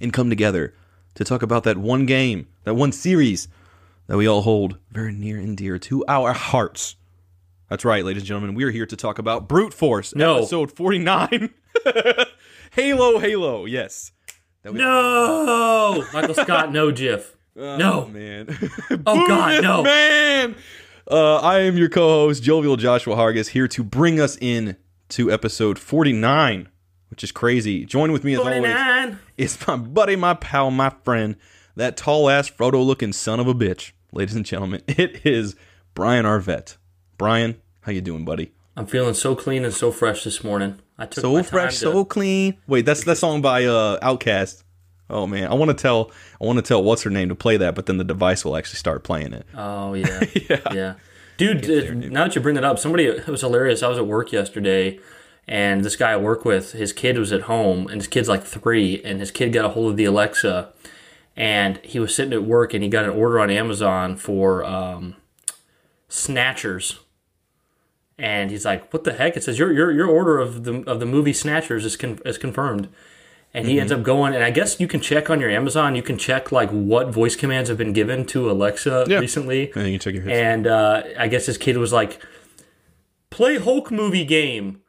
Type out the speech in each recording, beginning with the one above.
and come together to talk about that one game, that one series that we all hold very near and dear to our hearts. That's right, ladies and gentlemen. We are here to talk about Brute Force, No. episode 49. Halo, Halo, yes. No! Michael Scott, no GIF. Oh, no. man. Oh, God, no. man. Uh, I am your co-host, Jovial Joshua Hargis, here to bring us in to episode 49, which is crazy. Join with me as always 49. is my buddy, my pal, my friend, that tall ass Frodo looking son of a bitch. Ladies and gentlemen, it is Brian Arvet. Brian, how you doing, buddy? I'm feeling so clean and so fresh this morning. I took So fresh, to- so clean. Wait, that's that song by uh OutKast. Oh man, I want to tell I want to tell what's her name to play that, but then the device will actually start playing it. Oh yeah, yeah, yeah. Dude, uh, now that you bring that up, somebody it was hilarious. I was at work yesterday, and this guy I work with, his kid was at home, and his kid's like three, and his kid got a hold of the Alexa, and he was sitting at work, and he got an order on Amazon for um, Snatchers. And he's like, "What the heck?" It says your your your order of the of the movie Snatchers is con- is confirmed. And he ends up going, and I guess you can check on your Amazon. You can check like what voice commands have been given to Alexa Yeah. recently. And then you check your. And uh, I guess his kid was like, "Play Hulk movie game,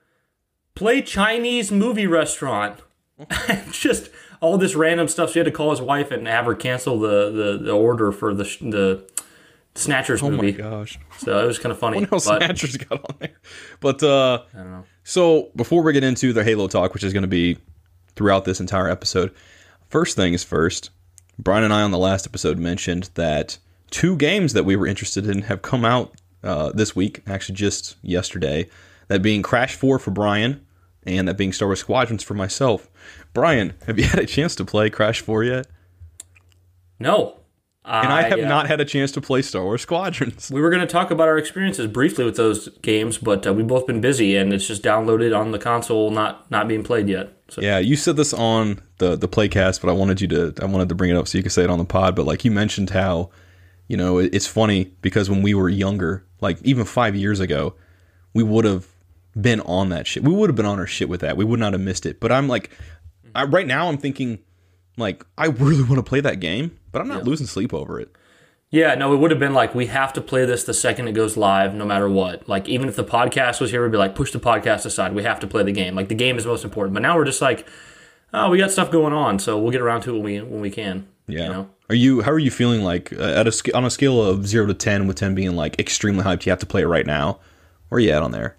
play Chinese movie restaurant." Just all this random stuff. So he had to call his wife and have her cancel the the, the order for the the Snatchers movie oh my gosh, So it was kind of funny. else but Snatchers got on there? But uh, I don't know. So before we get into the Halo talk, which is going to be throughout this entire episode, first things first. Brian and I on the last episode mentioned that two games that we were interested in have come out uh, this week, actually just yesterday. That being Crash Four for Brian, and that being Star Wars Squadrons for myself. Brian, have you had a chance to play Crash Four yet? No. And I have uh, not had a chance to play Star Wars Squadrons. We were going to talk about our experiences briefly with those games, but uh, we've both been busy, and it's just downloaded on the console, not not being played yet. So Yeah, you said this on the the playcast, but I wanted you to I wanted to bring it up so you could say it on the pod. But like you mentioned how, you know, it, it's funny because when we were younger, like even five years ago, we would have been on that shit. We would have been on our shit with that. We would not have missed it. But I'm like, I, right now I'm thinking, like I really want to play that game, but I'm not losing sleep over it. Yeah, no, it would have been like we have to play this the second it goes live, no matter what. Like even if the podcast was here, we'd be like, push the podcast aside. We have to play the game. Like the game is most important. But now we're just like, oh, we got stuff going on, so we'll get around to it when we when we can. Yeah. You know? Are you? How are you feeling? Like uh, at a on a scale of zero to ten, with ten being like extremely hyped, you have to play it right now. Where are you at on there?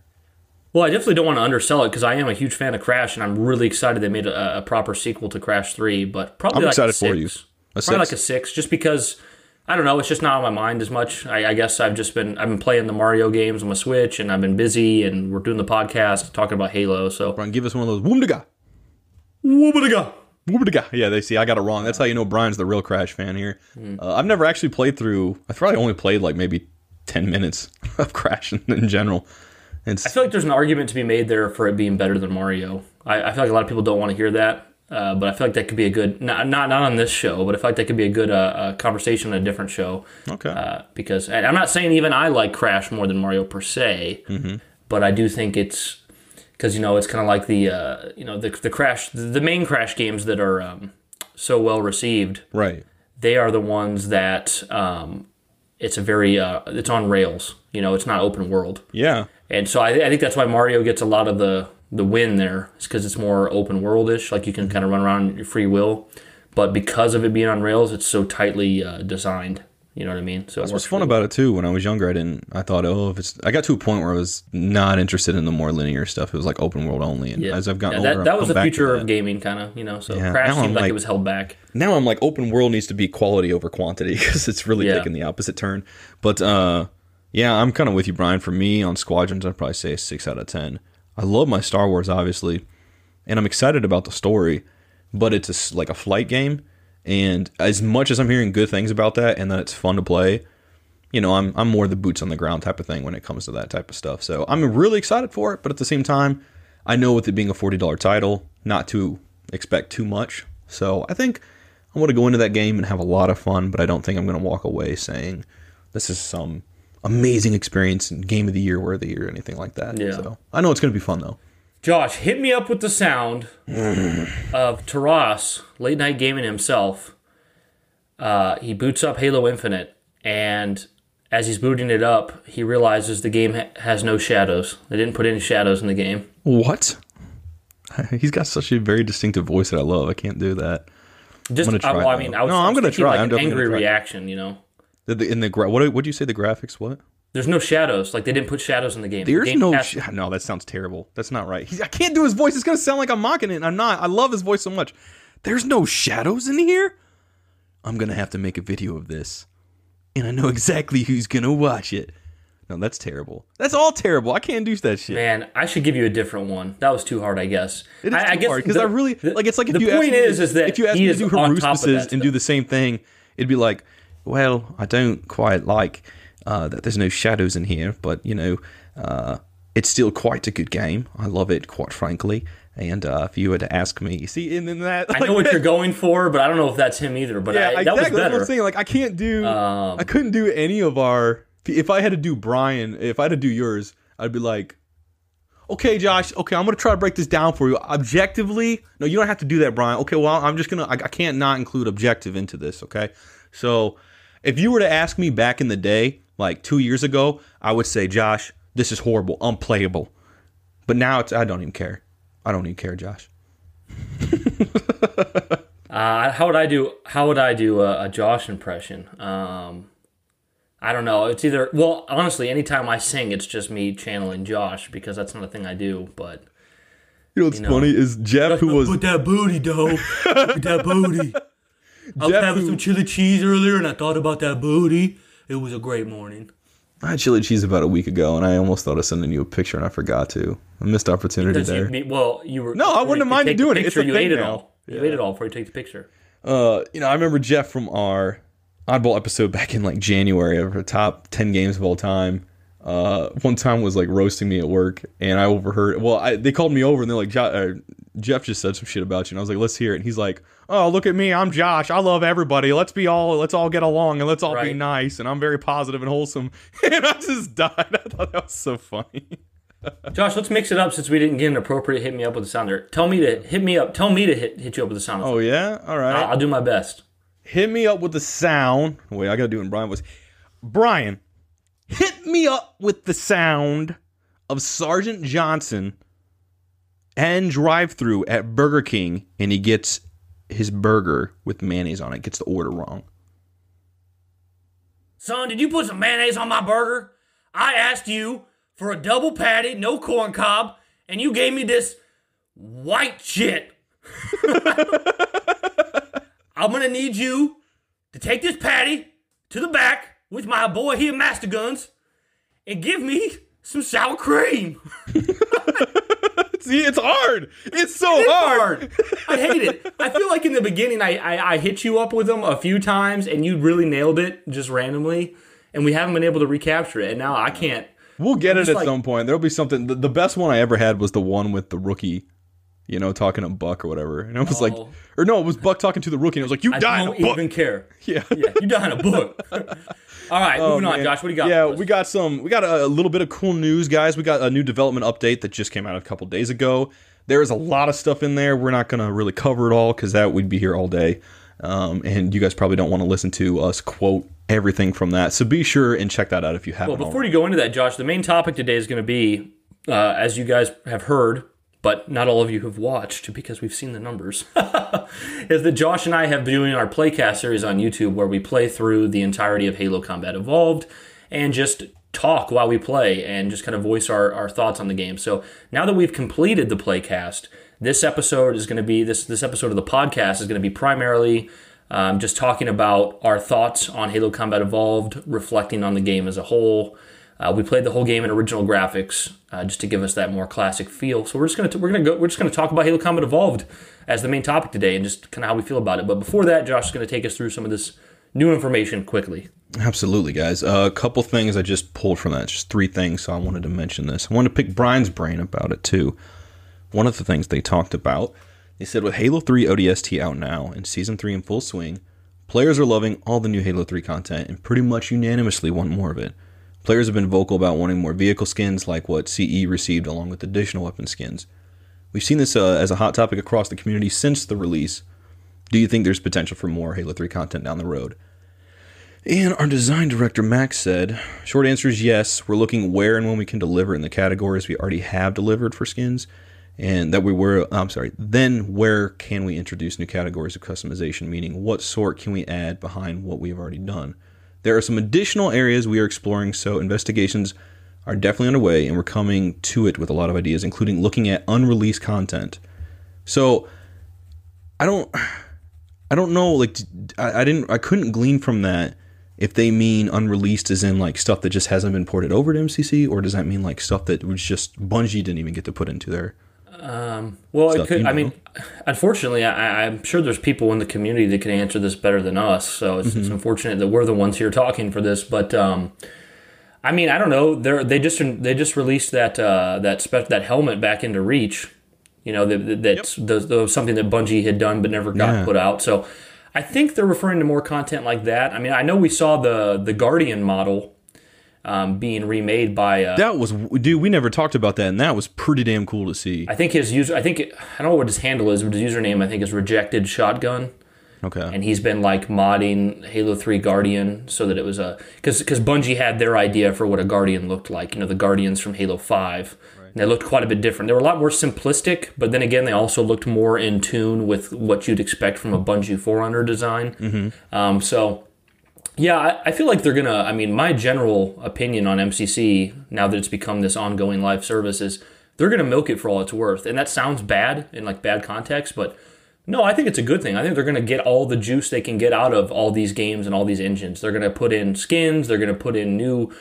Well, I definitely don't want to undersell it because I am a huge fan of Crash, and I'm really excited they made a, a proper sequel to Crash Three. But probably I'm like excited a for six. you. A Probably six? like a six, just because I don't know. It's just not on my mind as much. I, I guess I've just been I've been playing the Mario games on my Switch, and I've been busy, and we're doing the podcast talking about Halo. So Brian, give us one of those. Woomdiga. Whoop-a-da-ga. Woomdiga. Yeah, they see. I got it wrong. That's how you know Brian's the real Crash fan here. Uh, I've never actually played through. I've probably only played like maybe ten minutes of Crash in, in general. It's I feel like there's an argument to be made there for it being better than Mario. I, I feel like a lot of people don't want to hear that. Uh, but I feel like that could be a good not not, not on this show, but I feel like that could be a good uh, uh, conversation on a different show. okay. Uh, because I'm not saying even I like Crash more than Mario per se, but I do think it's because you know it's kind of like the uh, you know the the crash the main crash games that are um, so well received. Right. They are the ones that um, it's a very uh, it's on rails. You know, it's not open world, Yeah. And so I, I think that's why Mario gets a lot of the the win there is because it's more open worldish. Like you can kind of run around your free will, but because of it being on rails, it's so tightly uh, designed. You know what I mean? So What's fun about it too? When I was younger, I didn't. I thought, oh, if it's. I got to a point where I was not interested in the more linear stuff. It was like open world only. And as I've gotten Yeah, older, that, that I've was the future of gaming, kind of. You know, so Yeah, Crash now seemed like, like- it was held back. now I'm like open world needs to be quality over quantity because it's really Yeah. taking the opposite turn. But uh, yeah, I'm kind of with you, Brian. For me on Squadrons, I'd probably say a six out of ten. I love my Star Wars, obviously, and I'm excited about the story, but it's a like a flight game, and as much as I'm hearing good things about that and that it's fun to play, you know, I'm I'm more the boots on the ground type of thing when it comes to that type of stuff. So I'm really excited for it, but at the same time, I know with it being a forty dollar title, not to expect too much. So I think I want to go into that game and have a lot of fun, but I don't think I'm going to walk away saying this is some amazing experience and game of the year worthy or anything like that. Yeah. So I know it's going to be fun though. Josh, hit me up with the sound of Taras, late night gaming himself. Uh, he boots up Halo Infinite, and as he's booting it up, he realizes the game ha- has no shadows. They didn't put any shadows in the game. What? He's got such a very distinctive voice that I love. I can't do that. Just, uh, well, I mean, I was, No, I I'm gonna try. Like I'm an definitely angry try. reaction, you know. The, the, in the gra- what would you say the graphics? What? There's no shadows. Like they didn't put shadows in the game. The There's game no. has- Sh- no, that sounds terrible. That's not right. He's, I can't do his voice. It's gonna sound like I'm mocking it. and I'm not. I love his voice so much. There's no shadows in here. I'm gonna have to make a video of this, and I know exactly who's gonna watch it. No, that's terrible. That's all terrible. I can't do that shit. Man, I should give you a different one. That was too hard, I guess. It is I, I guess hard because the- I really the- like. It's like if the you point asked me is, is that if you asked he me to do haruspices and do the same thing, it'd be like, well, I don't quite like uh, that. There's no shadows in here, but you know, uh, it's still quite a good game. I love it, quite frankly. And uh, if you were to ask me, see, and then that I know what you're going for, but I don't know if that's him either. But yeah, I, that exactly. was better. I'm saying. Like, I can't do, Um, I couldn't do any of our. If I had to do Brian, if I had to do yours, I'd be like, okay, Josh. Okay, I'm gonna try to break this down for you objectively. No, you don't have to do that, Brian. Okay, well, I'm just gonna. I, I can't not include objective into this. Okay, so if you were to ask me back in the day, like two years ago, I would say, Josh, this is horrible, unplayable. But now it's. I don't even care. I don't even care, Josh. Uh, how would I do? How would I do a, a Josh impression? Um, I don't know. It's either well, honestly, anytime I sing, it's just me channeling Josh because that's not a thing I do. But You know what's know. funny is Jeff, who was put that booty, though. Put that booty. I was having some chili cheese earlier, and I thought about that booty. It was a great morning. I had chili cheese about a week ago, and I almost thought of sending you a picture, and I forgot to. I missed opportunity Because you- there. well, you were No, I wouldn't have minded doing it. It's a you thing ate it now. all. You ate it all before you take the picture. Uh, you know, I remember Jeff from our oddball episode back in like January of our top ten games of all time. Uh, one time was like roasting me at work, and I overheard. Well, I, they called me over, and they're like, uh, "Jeff just said some shit about you," and I was like, "Let's hear it." And he's like, "Oh, look at me, I'm Josh. I love everybody. Let's be all, let's all get along, and let's all be nice, and I'm very positive and wholesome." And I just died. I thought that was so funny. Josh, let's mix it up since we didn't get an appropriate hit me up with the sounder. Tell me to hit me up. Tell me to hit hit you up with the sound. Oh yeah, all right. I'll, I'll do my best. hit me up with the sound. Wait, I gotta do it in Brian voice. Brian, hit me up with the sound of Sergeant Johnson and drive through at Burger King, and he gets his burger with mayonnaise on it. Gets the order wrong. Son, did you put some mayonnaise on my burger? I asked you for a double patty, no corn cob, and you gave me this white shit. I'm gonna need you to take this patty to the back with my boy here, Master Guns, and give me some sour cream. See, it's hard. It's so It's hard. I hate it. I feel like in the beginning I, I I hit you up with them a few times and you really nailed it just randomly, and we haven't been able to recapture it. And now I can't. We'll get it at like- some point. There'll be something. The, the best one I ever had was the one with the rookie you know, talking to Buck or whatever. And I was like, Oh. Or no, it was Buck talking to the rookie. And I was like, you I die in don't a book. even care. Yeah. Yeah, you die in a book. All right, moving on, Oh, Man. Josh. What do you got? Yeah, for us? we got some. We got a, a little bit of cool news, guys. We got a new development update that just came out a couple days ago. There is a lot of stuff in there. We're not going to really cover it all because that we'd be here all day, um, and you guys probably don't want to listen to us quote everything from that. So be sure and check that out if you haven't. Well, before already. you go into that, Josh, the main topic today is going to be, uh, as you guys have heard, but not all of you have watched because we've seen the numbers, is that Josh and I have been doing our playcast series on YouTube where we play through the entirety of Halo Combat Evolved and just talk while we play and just kind of voice our, our thoughts on the game. So now that we've completed the playcast, this episode is going to be this this episode of the podcast is going to be primarily um, just talking about our thoughts on Halo Combat Evolved, reflecting on the game as a whole. Uh, we played the whole game in original graphics uh, just to give us that more classic feel. So we're just gonna t- we're gonna go we're just gonna talk about Halo Combat Evolved as the main topic today and just kind of how we feel about it. But before that, Josh is gonna take us through some of this new information quickly. Absolutely, guys. Uh, a couple things I just pulled from that. Just three things, so I wanted to mention this. I wanted to pick Brian's brain about it too. One of the things they talked about, they said with Halo 3 ODST out now and Season 3 in full swing, players are loving all the new Halo 3 content and pretty much unanimously want more of it. Players have been vocal about wanting more vehicle skins like what CE received along with additional weapon skins. We've seen this uh, as a hot topic across the community since the release. Do you think there's potential for more Halo 3 content down the road? And our design director Max said, short answer is yes. We're looking where and when we can deliver in the categories we already have delivered for skins. And that we were, I'm sorry, then where can we introduce new categories of customization, meaning what sort can we add behind what we have already done? There are some additional areas we are exploring, so investigations are definitely underway, and we're coming to it with a lot of ideas, including looking at unreleased content. So, I don't, I don't know. Like, I, I didn't, I couldn't glean from that if they mean unreleased as in like stuff that just hasn't been ported over to MCC, or does that mean like stuff that was just Bungie didn't even get to put into their? Well, it could. you I mean, unfortunately, I, I'm sure there's people in the community that can answer this better than us. So it's, Mm-hmm. it's unfortunate that we're the ones here talking for this. But um, I mean, I don't know. They they just they just released that uh, that spe- that helmet back into Reach. You know, that, that- that's the, the, something that Bungie had done but never got Yeah. put out. So I think they're referring to more content like that. I mean, I know we saw the the Guardian model um, being remade by. Uh, That was, dude. We never talked about that, and that was pretty damn cool to see. I think his user. I think I don't know what his handle is, but his username I think is rejected shotgun. Okay. and he's been like modding Halo 3 Guardian so that it was a because because Bungie had their idea for what a Guardian looked like. You know, the Guardians from Halo 5. And they looked quite a bit different. They were a lot more simplistic, but then again, they also looked more in tune with what you'd expect from a Bungie Forerunner design. Mhm. Um, so, yeah, I, I feel like they're gonna. I mean, my general opinion on MCC now that it's become this ongoing live service is they're gonna milk it for all it's worth, and that sounds bad in like bad context, but no, I think it's a good thing. I think they're going to get all the juice they can get out of all these games and all these engines. They're going to put in skins, they're going to put in new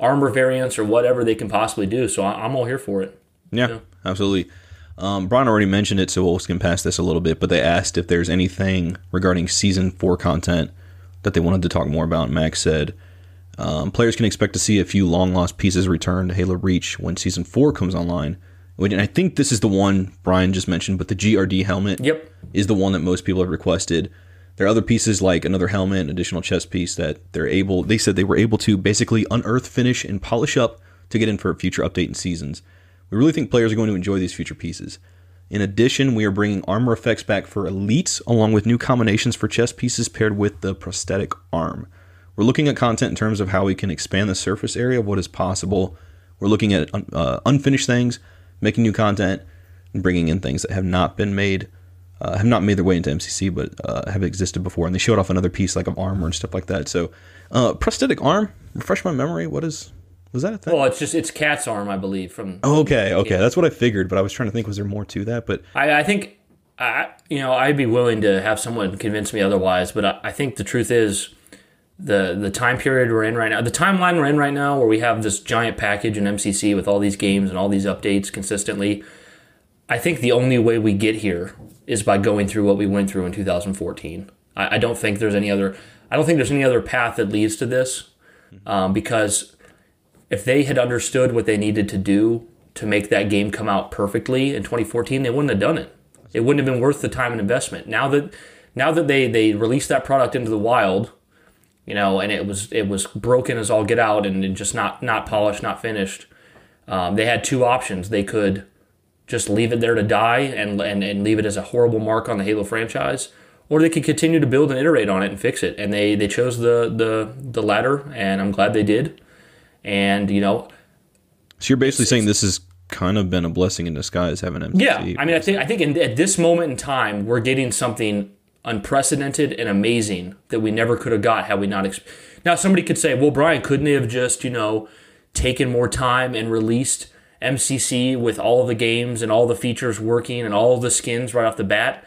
armor variants or whatever they can possibly do. So I- I'm all here for it. Yeah, absolutely. Um, Brian already mentioned it, so we'll skim past this a little bit. But they asked if there's anything regarding season four content that they wanted to talk more about. Max said um, players can expect to see a few long lost pieces return to Halo Reach when season four comes online. And I think this is the one Brian just mentioned, but the GRD helmet Yep. is the one that most people have requested. There are other pieces like another helmet, an additional chest piece that they're able. They said they were able to basically unearth, finish, and polish up to get in for a future update in seasons. We really think players are going to enjoy these future pieces. In addition, we are bringing armor effects back for elites, along with new combinations for chest pieces paired with the prosthetic arm. We're looking at content in terms of how we can expand the surface area of what is possible. We're looking at uh, unfinished things, making new content, and bringing in things that have not been made, uh, have not made their way into MCC, but uh, have existed before. And they showed off another piece like of armor and stuff like that. So, uh, prosthetic arm, refresh my memory. What is was that a thing? Well, it's just it's Kat's arm, I believe. From okay, okay, that's what I figured. But I was trying to think, was there more to that? But I, I think I you know I'd be willing to have someone convince me otherwise. But I, I think the truth is the the time period we're in right now, the timeline we're in right now, where we have this giant package in MCC with all these games and all these updates consistently. I think the only way we get here is by going through what we went through in 2014. I, I don't think there's any other. I don't think there's any other path that leads to this, um, because if they had understood what they needed to do to make that game come out perfectly in 2014, they wouldn't have done it. It wouldn't have been worth the time and investment. Now that now that they they released that product into the wild, you know, and it was it was broken as all get out and just not not polished, not finished. Um, they had two options. They could just leave it there to die and, and and leave it as a horrible mark on the Halo franchise, or they could continue to build and iterate on it and fix it. And they they chose the the the latter, and I'm glad they did. And you know, So you're basically saying this has kind of been a blessing in disguise having MCC. Yeah, I mean, I think I think in, at this moment in time, we're getting something unprecedented and amazing that we never could have got had we not. Exp- now, somebody could say, "Well, Brian, couldn't they have just you know taken more time and released MCC with all of the games and all the features working and all the skins right off the bat?"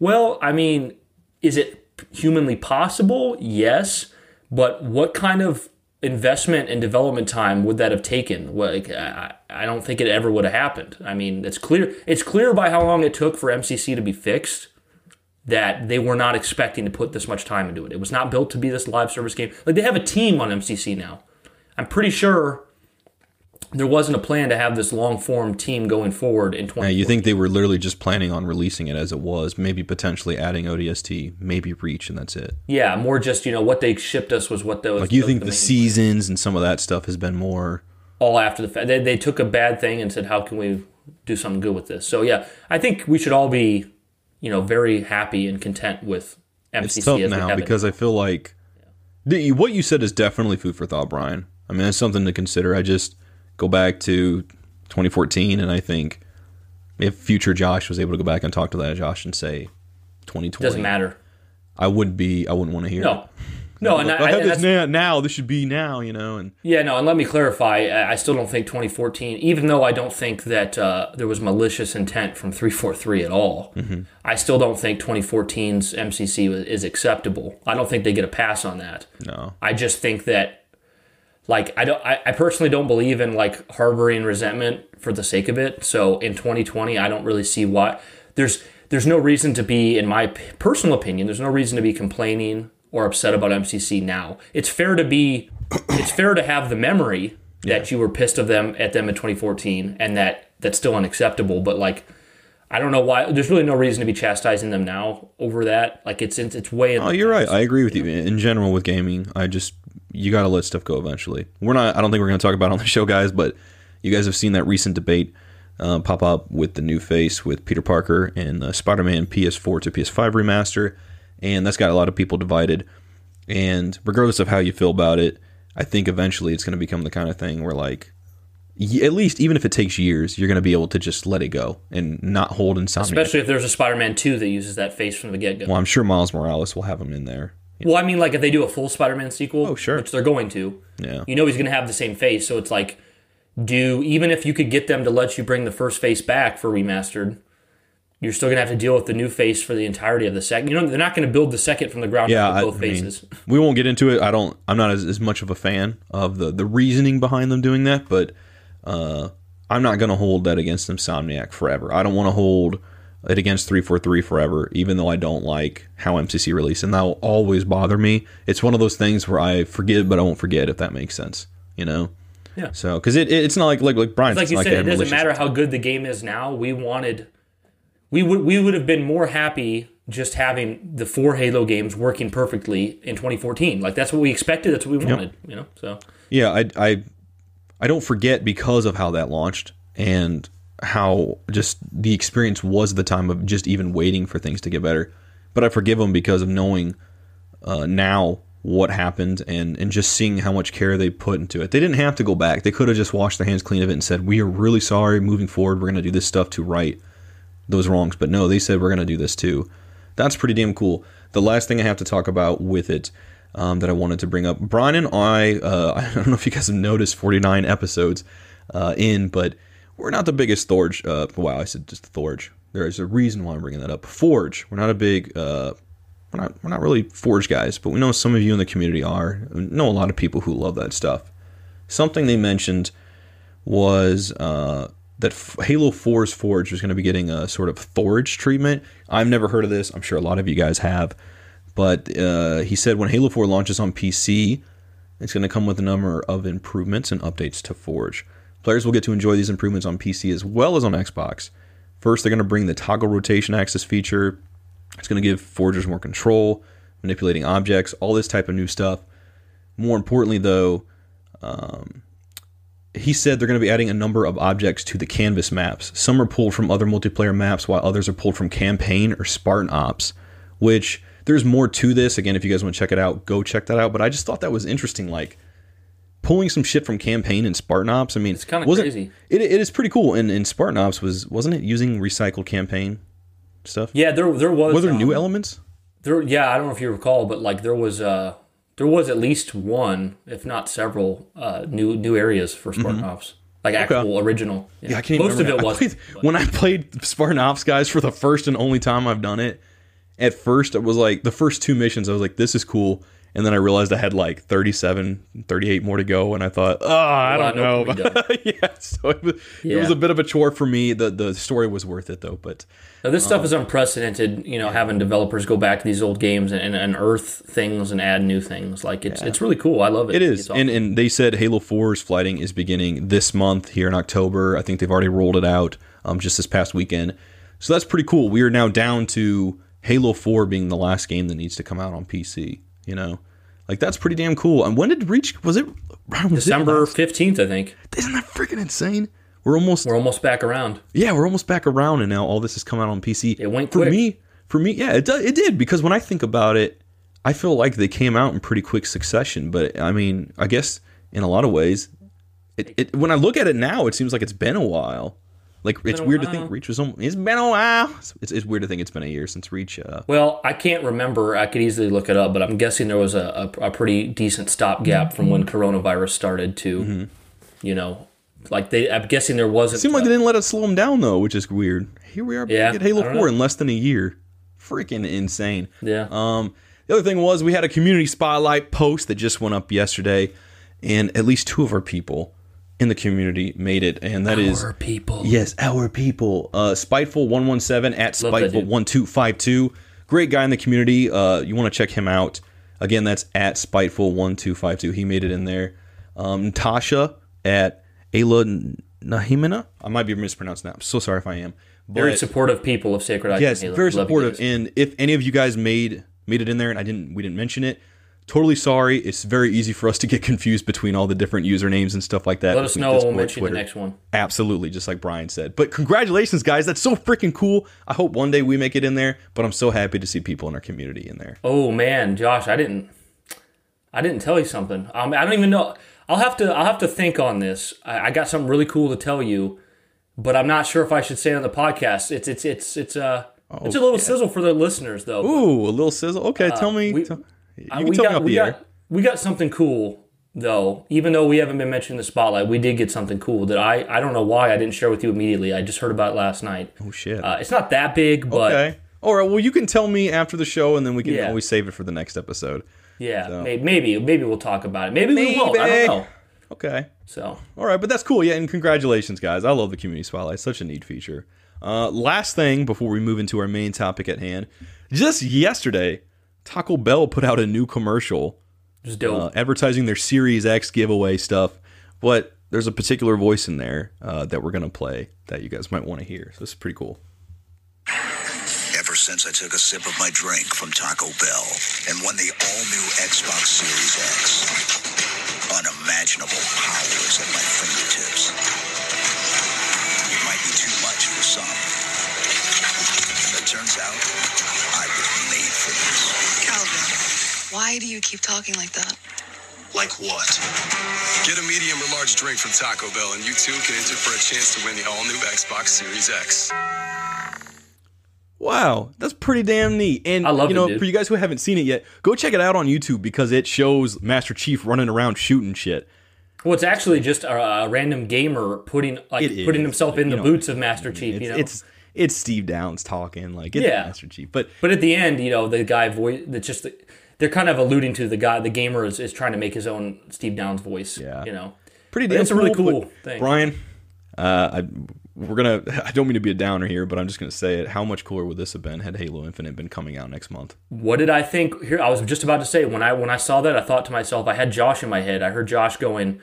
Well, I mean, is it humanly possible? Yes, but what kind of investment and development time would that have taken? Like, I, don't think it ever would have happened. I mean, it's clear. It's clear by how long it took for MCC to be fixed that they were not expecting to put this much time into it. It was not built to be this live service game. Like they have a team on MCC now. I'm pretty sure there wasn't a plan to have this long form team going forward in 20. Yeah, you think they were literally just planning on releasing it as it was, maybe potentially adding ODST, maybe Reach, and that's it. yeah, more just you know what they shipped us was what those. Like you think the the seasons and some of that stuff has been more. all after the fact. They, they took a bad thing and said, "How can we do something good with this?" So yeah, I think we should all be, you know, very happy and content with MCC It's tough now because I feel like the, what you said is definitely food for thought, Brian. I mean, that's something to consider. I just go back to 2014, and I think if future Josh was able to go back and talk to that Josh and say 2020, doesn't matter. I wouldn't be. I wouldn't want to hear. No, it. no, and, Like, I, I have this now, now. This should be now, you know. And yeah, no, and let me clarify. I I still don't think 2014, even though I don't think that uh, there was malicious intent from 343 at all. Mm-hmm. I still don't think 2014's MCC is acceptable. I don't think they get a pass on that. no, I just think that like I don't I, I personally don't believe in like harboring resentment for the sake of it. So in 2020 I don't really see why there's there's no reason to be in my personal opinion there's no reason to be complaining or upset about MCC now. It's fair to be it's fair to have the memory that you were pissed of them at them in 2014 and that that's still unacceptable but like I don't know why. There's really no reason to be chastising them now over that. Like it's it's, it's way. Oh, you're right. I agree with you. In general, with gaming, I just you got to let stuff go eventually. We're not. I don't think we're going to talk about it on the show, guys. But you guys have seen that recent debate uh, pop up with the new face with Peter Parker and uh, Spider-Man PS4 to PS5 remaster, and that's got a lot of people divided. And regardless of how you feel about it, I think eventually it's going to become the kind of thing where like. At least, even if it takes years, you're going to be able to just let it go and not hold Insomniac. Especially if there's a Spider-Man 2 that uses that face from the get-go. well, I'm sure Miles Morales will have him in there. Well, I mean, like if they do a full Spider-Man sequel, Oh, sure. which they're going to, Yeah. you know he's going to have the same face. So it's like, do even if you could get them to let you bring the first face back for remastered, you're still going to have to deal with the new face for the entirety of the second. You know, they're not going to build the second from the ground yeah, up I, with both I mean, faces. we won't get into it. I don't. I'm not as, as much of a fan of the the reasoning behind them doing that, but uh, I'm not going to hold that against Insomniac forever. I don't want to hold it against 343 forever, even though I don't like how MCC released, and that will always bother me. It's one of those things where I forgive, but I won't forget. If that makes sense, you know. Yeah. So, because it, it, it's not like like like Brian. like you said, it doesn't matter how good the game is now. We wanted, we would we would have been more happy just having the four Halo games working perfectly in 2014. Like that's what we expected. That's what we wanted. You know, so yeah I, I i don't forget because of how that launched and how just the experience was the time of just even waiting for things to get better. But i forgive them because of knowing uh, now what happened and and just seeing how much care they put into it. They didn't have to go back. They could have just washed their hands clean of it and said we are really sorry. Moving forward we're going to do this stuff to right those wrongs. But no they said we're going to do this too. That's pretty damn cool. The last thing i have to talk about with it um, that I wanted to bring up. Brian and I, uh, I don't know if you guys have noticed 49 episodes uh, in, but we're not the biggest Thorge. Uh, wow, I said just Thorge. There is a reason why I'm bringing that up. Forge. We're not a big. Uh, we're not. We're not really Forge guys, but we know some of you in the community are. Know a lot of people who love that stuff. Something they mentioned was uh, that Halo 4's Forge was going to be getting a sort of Thorge treatment. I've never heard of this. I'm sure a lot of you guys have. But uh, he said when Halo 4 launches on PC, it's going to come with a number of improvements and updates to Forge. Players will get to enjoy these improvements on PC as well as on Xbox. First, they're going to bring the toggle rotation axis feature. It's going to give forgers more control, manipulating objects, all this type of new stuff. More importantly, though, um, he said they're going to be adding a number of objects to the canvas maps. Some are pulled from other multiplayer maps, while others are pulled from campaign or Spartan Ops, which there's more to this. Again, if you guys want to check it out, go check that out. But I just thought that was interesting. Like, pulling some shit from campaign and Spartan Ops. I mean, It's kinda wasn't- crazy. It, it is pretty cool. And in Spartan Ops was wasn't it using recycled campaign stuff? Yeah, there there was. Were there new um, elements? There, yeah, I don't know if you recall, but like there was uh there was at least one, if not several, uh new new areas for Spartan Ops, like actual original. Mm-hmm. Yeah, I can't Most of it was. played- when I played Spartan Ops guys for the first and only time I've done it. At first, it was like the first two missions. I was like, "This is cool," and then I realized I had like 37, 38 more to go, and I thought, "Oh, I Well, don't know know." what we done. yeah, so it was, it was a bit of a chore for me. the The story was worth it though, but Now, this Um, stuff is unprecedented. You know, having developers go back to these old games and, and, and earth things and add new things. Like it's it's really cool. I love it. It is, awesome. and and they said Halo 4's flighting is beginning this month here in October. I think they've already rolled it out um, just this past weekend, so that's pretty cool. We are now down to Halo 4 being the last game that needs to come out on PC. You know, like that's pretty damn cool. And when did Reach? Was it was December fifteenth, I think. Isn't that freaking insane? We're almost We're almost back around. yeah, we're almost back around, and now all this has come out on PC. It went for quick. me. For me, yeah, it it did because when I think about it, I feel like they came out in pretty quick succession. But I mean, I guess in a lot of ways, it, it when I look at it now, it seems like it's been a while. Like it's weird to think Reach was. almo- It's been a while. It's, it's weird to think it's been a year since Reach. Uh, Well, I can't remember. I could easily look it up, but I'm guessing there was a, a, a pretty decent stopgap from when coronavirus started to, you know, like they. I'm guessing there wasn't. seemed like uh, they didn't let it slow them down though, which is weird. Here we are. Yeah, Yeah, get Halo Four know. in less than a year. Freaking insane. yeah. Um, the other thing was we had a community spotlight post that just went up yesterday, and at least two of our people in the community made it, and that is Our people. yes, our people. Uh, Spiteful one one seven at Spiteful one two five two. Great guy in the community. Uh, you want to check him out. Again, that's at Spiteful one two five two. He made it in there. Um, Natasha at Ayla Nahimina. I might be mispronouncing that. I'm so sorry if I am. Very supportive people of Sacred Icon Yes, Halo. very Love supportive. And if any of you guys made made it in there and I didn't, we didn't mention it. Totally sorry. It's very easy for us to get confused between all the different usernames and stuff like that. Let us know. We'll mention the next one. Absolutely, just like Brian said. But congratulations, guys! That's so freaking cool. I hope one day we make it in there. But I'm so happy to see people in our community in there. Oh man, Josh, I didn't. I didn't tell you something. Um, I don't even know. I'll have to. I'll have to think on this. I, I got something really cool to tell you, but I'm not sure if I should say it on the podcast. It's it's it's it's uh it's a little sizzle for the listeners though. Ooh, a little sizzle. Okay, tell me. Uh, we- tell- you Uh, can we tell got me off we the air. got we got something cool though. Even though we haven't been mentioned in the spotlight, we did get something cool that I I don't know why I didn't share with you immediately. I just heard about it last night. Oh shit. Uh, it's not that big, but okay. All right. Well, you can tell me after the show, and then we can Yeah. always save it for the next episode. yeah, may, maybe maybe we'll talk about it. Maybe, we won't. I don't know. Okay. So All right, but that's cool. Yeah, and congratulations, guys. I love the community spotlight. It's such a neat feature. Uh, last thing before we move into our main topic at hand, just yesterday, Taco Bell put out a new commercial just dope. uh, advertising their Series X giveaway stuff. But there's a particular voice in there uh, that we're gonna play that you guys might want to hear. So this is pretty cool. Ever since I took a sip of my drink from Taco Bell and won the all new Xbox Series X, unimaginable power is at my fingertips. It might be too much for some. But it turns out I was made for this. Calvin, why do you keep talking like that? Like what? Get a medium or large drink from Taco Bell, and you too can enter for a chance to win the all new Xbox Series X. Wow, that's pretty damn neat. And I love you know, dude. for you guys who haven't seen it yet, go check it out on YouTube because it shows Master Chief running around shooting shit. Well, it's actually just a, a random gamer putting like It putting is. himself in the know, boots of Master Chief. It's you know, it's it's Steve Downs talking like it's Yeah. Master Chief, but but at the end, you know, the guy voice that's just they're kind of alluding to the guy, the gamer is, is trying to make his own Steve Downs voice. Yeah. you know, pretty damn it's a really cool, cool thing. Brian, uh, I, we're gonna. I don't mean to be a downer here, but I'm just gonna say it. How much cooler would this have been had Halo Infinite been coming out next month? what did I think? Here, I was just about to say when I when I saw that, I thought to myself, I had Josh in my head. I heard Josh going,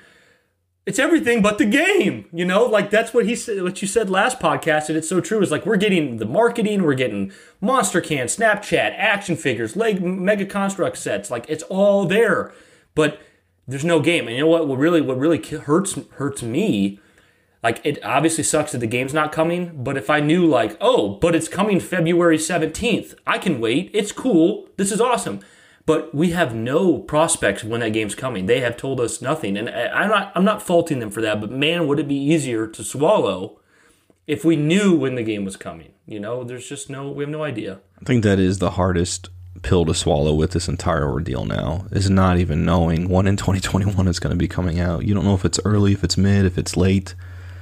it's everything but the game. You know, like that's what he said. What you said last podcast, and it's so true. Is like we're getting the marketing, we're getting Monster Can, Snapchat, action figures, leg Mega Construx sets. Like it's all there, but there's no game. And you know what? What really, what really hurts hurts me. Like it obviously sucks that the game's not coming, but if I knew like, oh, but it's coming February 17th, I can wait. It's cool. This is awesome but we have no prospects when that game's coming. They have told us nothing, and I'm not I'm not faulting them for that. But man, would it be easier to swallow if we knew when the game was coming? You know, there's just no we have no idea. I think that is the hardest pill to swallow with this entire ordeal now is not even knowing when in 2021 it's going to be coming out. You don't know if it's early, if it's mid, if it's late.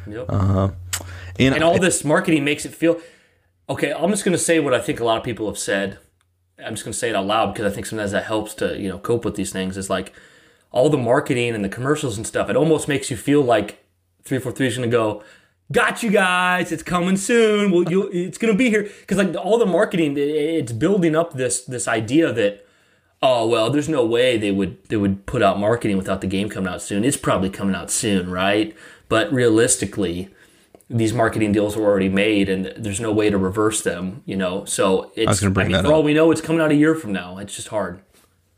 Yep. Uh, and, and all this marketing makes it feel okay. I'm just going to say what I think a lot of people have said I'm just gonna say it out loud because I think sometimes that helps to you know cope with these things. Is like all the marketing and the commercials and stuff. It almost makes you feel like three four three is gonna go. Got you guys. It's coming soon. Well, you it's gonna be here because like all the marketing, it's building up this this idea that oh well, there's no way they would they would put out marketing without the game coming out soon. It's probably coming out soon, right? But realistically, these marketing deals were already made and there's no way to reverse them, you know. So it's I, was gonna bring I mean, for all we know it's coming out a year from now. It's just hard.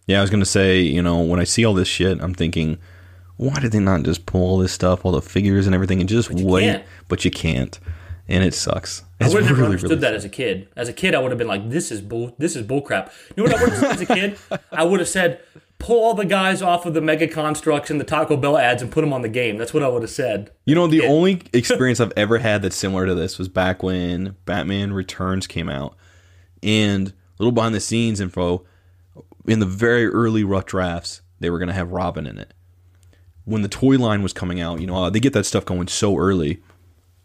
Yeah, I was gonna say, you know, when I see all this shit, I'm thinking, why did they not just pull all this stuff, all the figures and everything, and just wait? Can't. But you can't, and it sucks. It's I would have really, never understood really that as a kid. As a kid, I would have been like, "This is bull. This is bullcrap." You know what I would have said as a kid? I would have said, pull all the guys off of the Mega Construx and the Taco Bell ads and put them on the game. That's what I would have said. You know, the only experience I've ever had that's similar to this was back when Batman Returns came out. And a little behind the scenes info in the very early rough drafts, they were going to have Robin in it. When the toy line was coming out, you know, uh, they get that stuff going so early.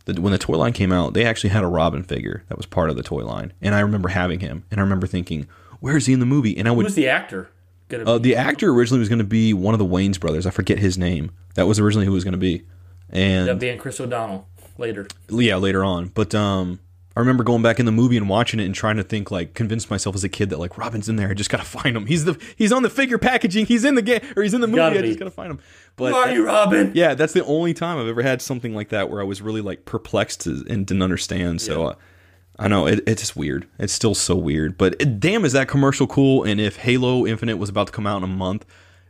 That when the toy line came out, they actually had a Robin figure that was part of the toy line. And I remember having him. And I remember thinking, where is he in the movie? And I would. Who's the actor? Gonna uh, the actor originally was going to be one of the Wayans brothers. I forget his name. That was originally who was going to be. And being Chris O'Donnell later. Yeah, later on. But um, I remember going back in the movie and watching it and trying to think like convince myself as a kid that like Robin's in there. I just gotta find him. He's the he's on the figure packaging. He's in the game or he's in the movie. I just gotta find him. But Who are you, Robin? Yeah, that's the only time I've ever had something like that where I was really like perplexed and didn't understand. So. Yeah. Uh, I know it, it's just weird. It's still so weird. But it, damn, is that commercial cool? And if Halo Infinite was about to come out in a month,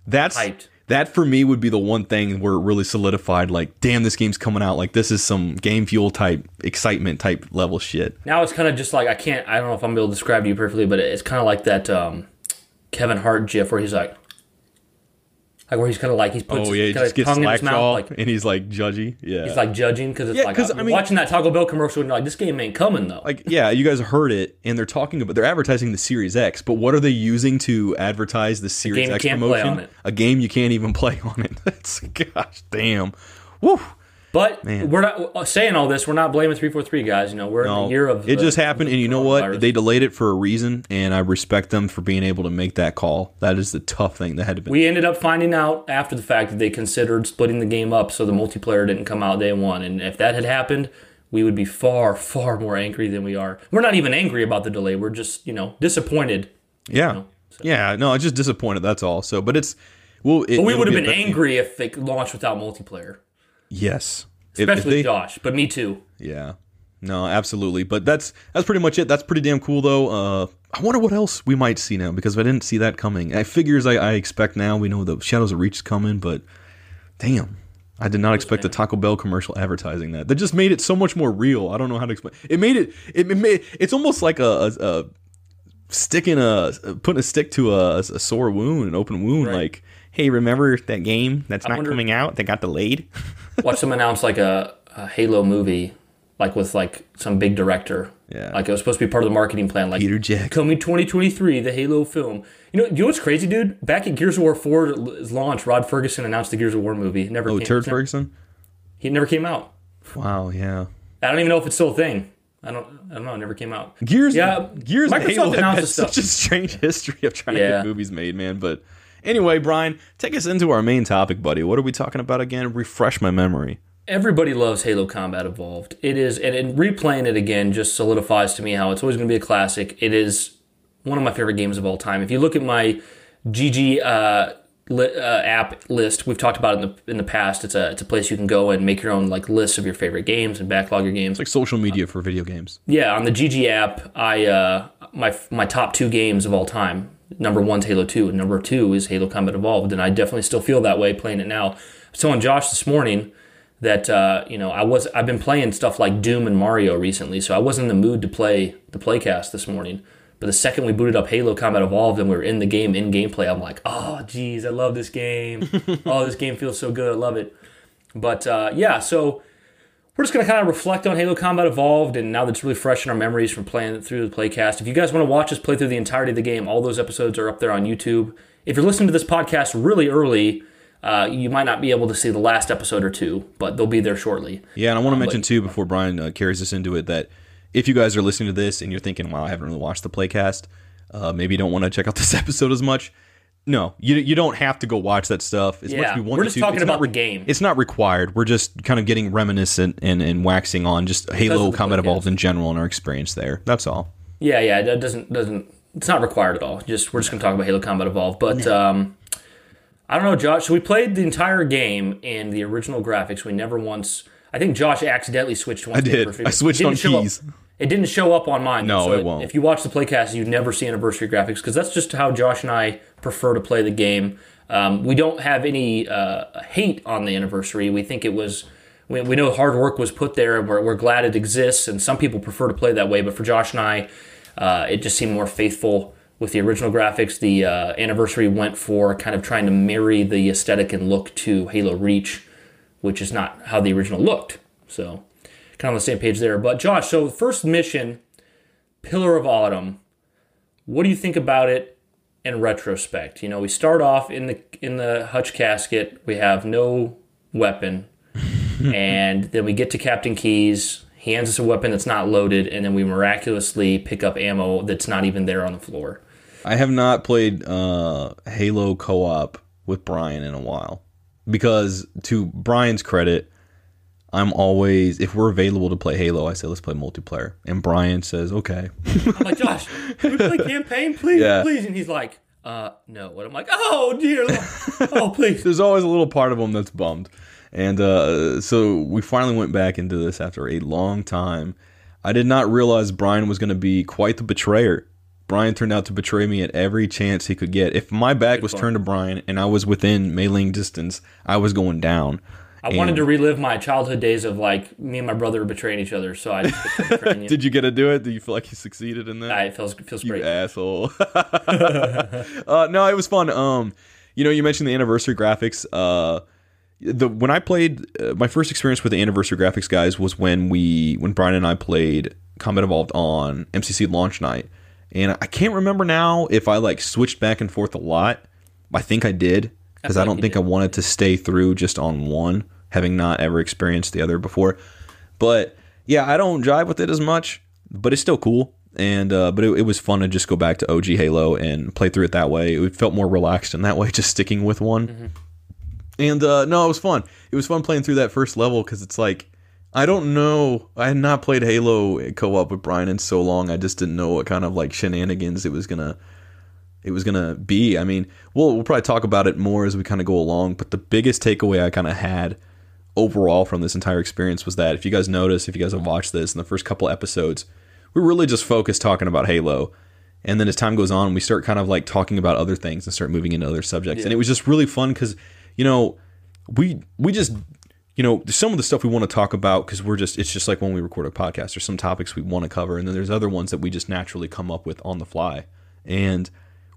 that's Hyped. that for me would be the one thing where it really solidified. Like, damn, this game's coming out. Like, this is some game fuel type excitement type level shit. Now it's kind of just like I can't. I don't know if I'm able to describe to you perfectly, but it's kind of like that um, Kevin Hart gif where he's like, like where he's kind of like he's puts oh yeah, he just gets tongue in his mouth, like, and he's like judgy. Yeah, he's like judging because it's yeah, like I mean, watching that Taco Bell commercial and like this game ain't coming though. Like yeah, you guys heard it, and they're talking about they're advertising the Series X, but what are they using to advertise the Series X promotion? A game you can't even play on it. That's gosh damn. Woo. But Man. we're not uh, saying all this. We're not blaming three four three guys. You know, we're no, in the year of. It the, just happened, and you know what? They delayed it for a reason, and I respect them for being able to make that call. That is the tough thing that had to be. We ended up finding out after the fact that they considered splitting the game up so the multiplayer didn't come out day one, and if that had happened, we would be far far more angry than we are. We're not even angry about the delay. We're just you know disappointed. Yeah. You know, so. Yeah. No, i just disappointed. That's all. So, but it's well. It, but we would have been angry if it launched without multiplayer. Yes especially they, Josh, but me too. Yeah, no, absolutely. But that's that's pretty much it. That's pretty damn cool, though. Uh, I wonder what else we might see now because I didn't see that coming. I figures I, I expect now. We know the Shadows of Reach is coming, but damn. I did not expect the Taco Bell commercial advertising that. That just made it so much more real. I don't know how to explain. It made it. It, it made. It's almost like a, a, a sticking a putting a stick to a, a sore wound, an open wound. Right. Like hey, remember that game that's I not wonder, coming out that got delayed? watch them announce like a, a, Halo movie, like with like some big director. Yeah. Like it was supposed to be part of the marketing plan. Like Peter Jackson. Coming 2023, the Halo film. You know, you know what's crazy, dude? Back at Gears of War 4's launch, Rod Ferguson announced the Gears of War movie. It never came out. oh, came, Turd Ferguson? He never came out. Wow, yeah. I don't even know if it's still a thing. I don't. I don't know. It never came out. Gears. Yeah. Gears. Microsoft Halo has such a strange history of trying yeah. to get movies made, man. But Anyway, Brian, take us into our main topic, buddy. What are we talking about again? Refresh my memory. Everybody loves Halo Combat Evolved. It is, and, and replaying it again just solidifies to me how it's always going to be a classic. It is one of my favorite games of all time. If you look at my GG uh, li- uh, app list. We've talked about it in the in the past. It's a it's a place you can go and make your own like lists of your favorite games and backlog your games. It's Like social media for video games. Yeah, on the GG app, I uh, my my top two games of all time. Number one's Halo Two, and number two is Halo Combat Evolved, and I definitely still feel that way playing it now. I was telling Josh this morning that uh, you know I was I've been playing stuff like Doom and Mario recently, so I wasn't in the mood to play the playcast this morning. But the second we booted up Halo Combat Evolved and we were in the game in gameplay, I'm like, oh geez, I love this game. oh, this game feels so good. I love it. But uh, yeah, so we're just going to kind of reflect on Halo Combat Evolved, and now that it's really fresh in our memories from playing through the playcast. If you guys want to watch us play through the entirety of the game, all those episodes are up there on YouTube. If you're listening to this podcast really early, uh, you might not be able to see the last episode or two, but they'll be there shortly. Yeah, and I want to mention too before Brian uh, carries us into it that if you guys are listening to this and you're thinking, "Wow, I haven't really watched the playcast," uh, maybe you don't want to check out this episode as much. No, you you don't have to go watch that stuff as much Yeah, as you want we're just to. talking It's about the game. It's not required. We're just kind of getting reminiscent and, and waxing on just Halo Combat. Evolved in general and our experience there. That's all. Yeah, yeah, it doesn't doesn't it's not required at all. Just we're just gonna talk about Halo Combat Evolved. But um, I don't know, Josh. So we played the entire game in the original graphics. We never once. I think Josh accidentally switched once. I to did. I switched on show up- keys. It didn't show up on mine. No, so it won't. If you watch the playcast, you never see anniversary graphics because that's just how Josh and I prefer to play the game. Um, we don't have any uh, hate on the anniversary. We think it was. We, we know hard work was put there, and we're, we're glad it exists. And some people prefer to play that way, but for Josh and I, uh, it just seemed more faithful with the original graphics. The uh, anniversary went for kind of trying to marry the aesthetic and look to Halo Reach, which is not how the original looked. So, kind of on the same page there. But Josh, so the first mission, Pillar of Autumn. What do you think about it in retrospect? You know, we start off in the in the hutch casket. We have no weapon, and then we get to Captain Keyes. He hands us a weapon that's not loaded, and then we miraculously pick up ammo that's not even there on the floor. I have not played uh, Halo co-op with Brian in a while because, to Brian's credit, I'm always if we're available to play Halo, I say let's play multiplayer, and Brian says okay. I'm like, Josh, can we play campaign, please, Yeah. please? And he's like, uh, no. And I'm like, oh dear, oh please. There's always a little part of him that's bummed, and uh, so we finally went back into this after a long time. I did not realize Brian was going to be quite the betrayer. Brian turned out to betray me at every chance he could get. If my back was fun. turned to Brian and I was within meleeing distance, I was going down. I wanted to relive my childhood days of like me and my brother betraying each other, so I just kept betraying you. Did you get to do it? Do you feel like you succeeded in that? Ah, it feels feels you great. asshole. uh, no, it was fun. Um, you know, you mentioned the anniversary graphics. Uh, the when I played uh, my first experience with the anniversary graphics guys was when we when Brian and I played Combat Evolved on MCC launch night, and I can't remember now if I like switched back and forth a lot. I think I did because I, like don't you think. I wanted to stay through just on one, having not ever experienced the other before. But yeah, I don't drive with it as much, but it's still cool. And uh, but it, it was fun to just go back to OG Halo and play through it that way. It felt more relaxed in that way, just sticking with one. Mm-hmm. And uh, no, it was fun. It was fun playing through that first level because it's like I don't know. I had not played Halo co-op with Brian in so long. I just didn't know what kind of like shenanigans it was gonna it was gonna be. I mean, we'll we'll probably talk about it more as we kind of go along. But the biggest takeaway I kind of had overall from this entire experience was that if you guys notice, if you guys have watched this in the first couple episodes, we're really just focused talking about Halo. And then as time goes on, we start kind of like talking about other things and start moving into other subjects. And it was just really fun because, you know, we we just you know some of the stuff we want to talk about because we're just it's just like when we record a podcast there's some topics we want to cover and then there's other ones that we just naturally come up with on the fly and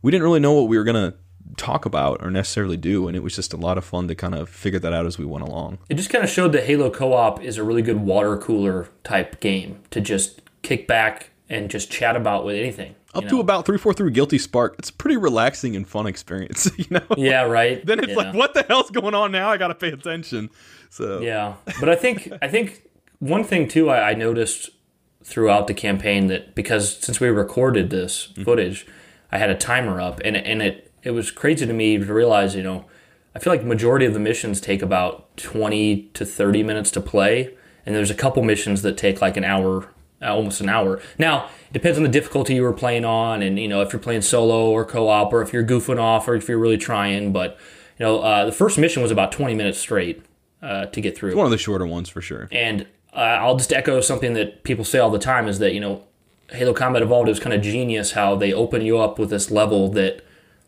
we didn't really know what we were going to talk about or necessarily do and it was just a lot of fun to kind of figure that out as we went along It just kind of showed that Halo co-op is a really good water cooler type game to just kick back and just chat about with anything. up you to about three four through guilty spark it's a pretty relaxing and fun experience you know yeah, right. then it's Yeah. like what the hell's going on now i gotta pay attention so Yeah, but I think I think one thing too I, I noticed throughout the campaign that because since we recorded this Mm-hmm. footage, I had a timer up, and and it it was crazy to me to realize you know I feel like the majority of the missions take about twenty to thirty minutes to play, and there's a couple missions that take like an hour. uh, Almost an hour. Now it depends on the difficulty you were playing on, and you know if you're playing solo or co-op, or if you're goofing off, or if you're really trying. But You know, uh, the first mission was about 20 minutes straight uh, to get through. It's One of the shorter ones for sure. And uh, I'll just echo something that people say all the time is that, you know, Halo Combat Evolved is kind of genius how they open you up with this level that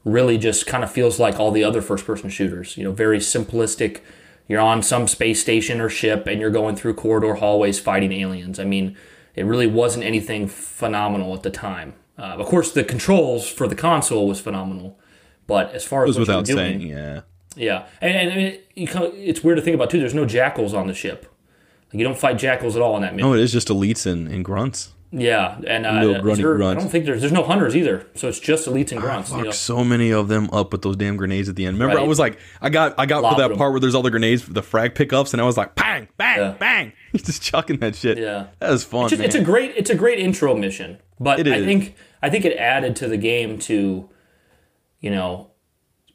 really just kind of feels like all the other first person shooters. You know, very simplistic. You're on some space station or ship and you're going through corridor hallways fighting aliens. I mean, it really wasn't anything phenomenal at the time. Uh, of course, the controls for the console was phenomenal. But as far as It was what without doing, saying, yeah. yeah, and, and it, you kind of, it's weird to think about too. There's no jackals on the ship. Like, you don't fight jackals at all in that mission. No, it is just elites and, and grunts. Yeah, and uh, grunty there- I don't think there's there's no hunters either. So it's just elites and grunts. you Fuck know? so many of them up with those damn grenades at the end. Remember, I was like, I got I got Lobbed to that them. part where there's all the grenades, the frag pickups, and I was like, bang, bang, Yeah. bang. He's just chucking that shit. Yeah. that was fun. It's, just- it's a great it's a great intro mission, but I think I think it added to the game to, you know,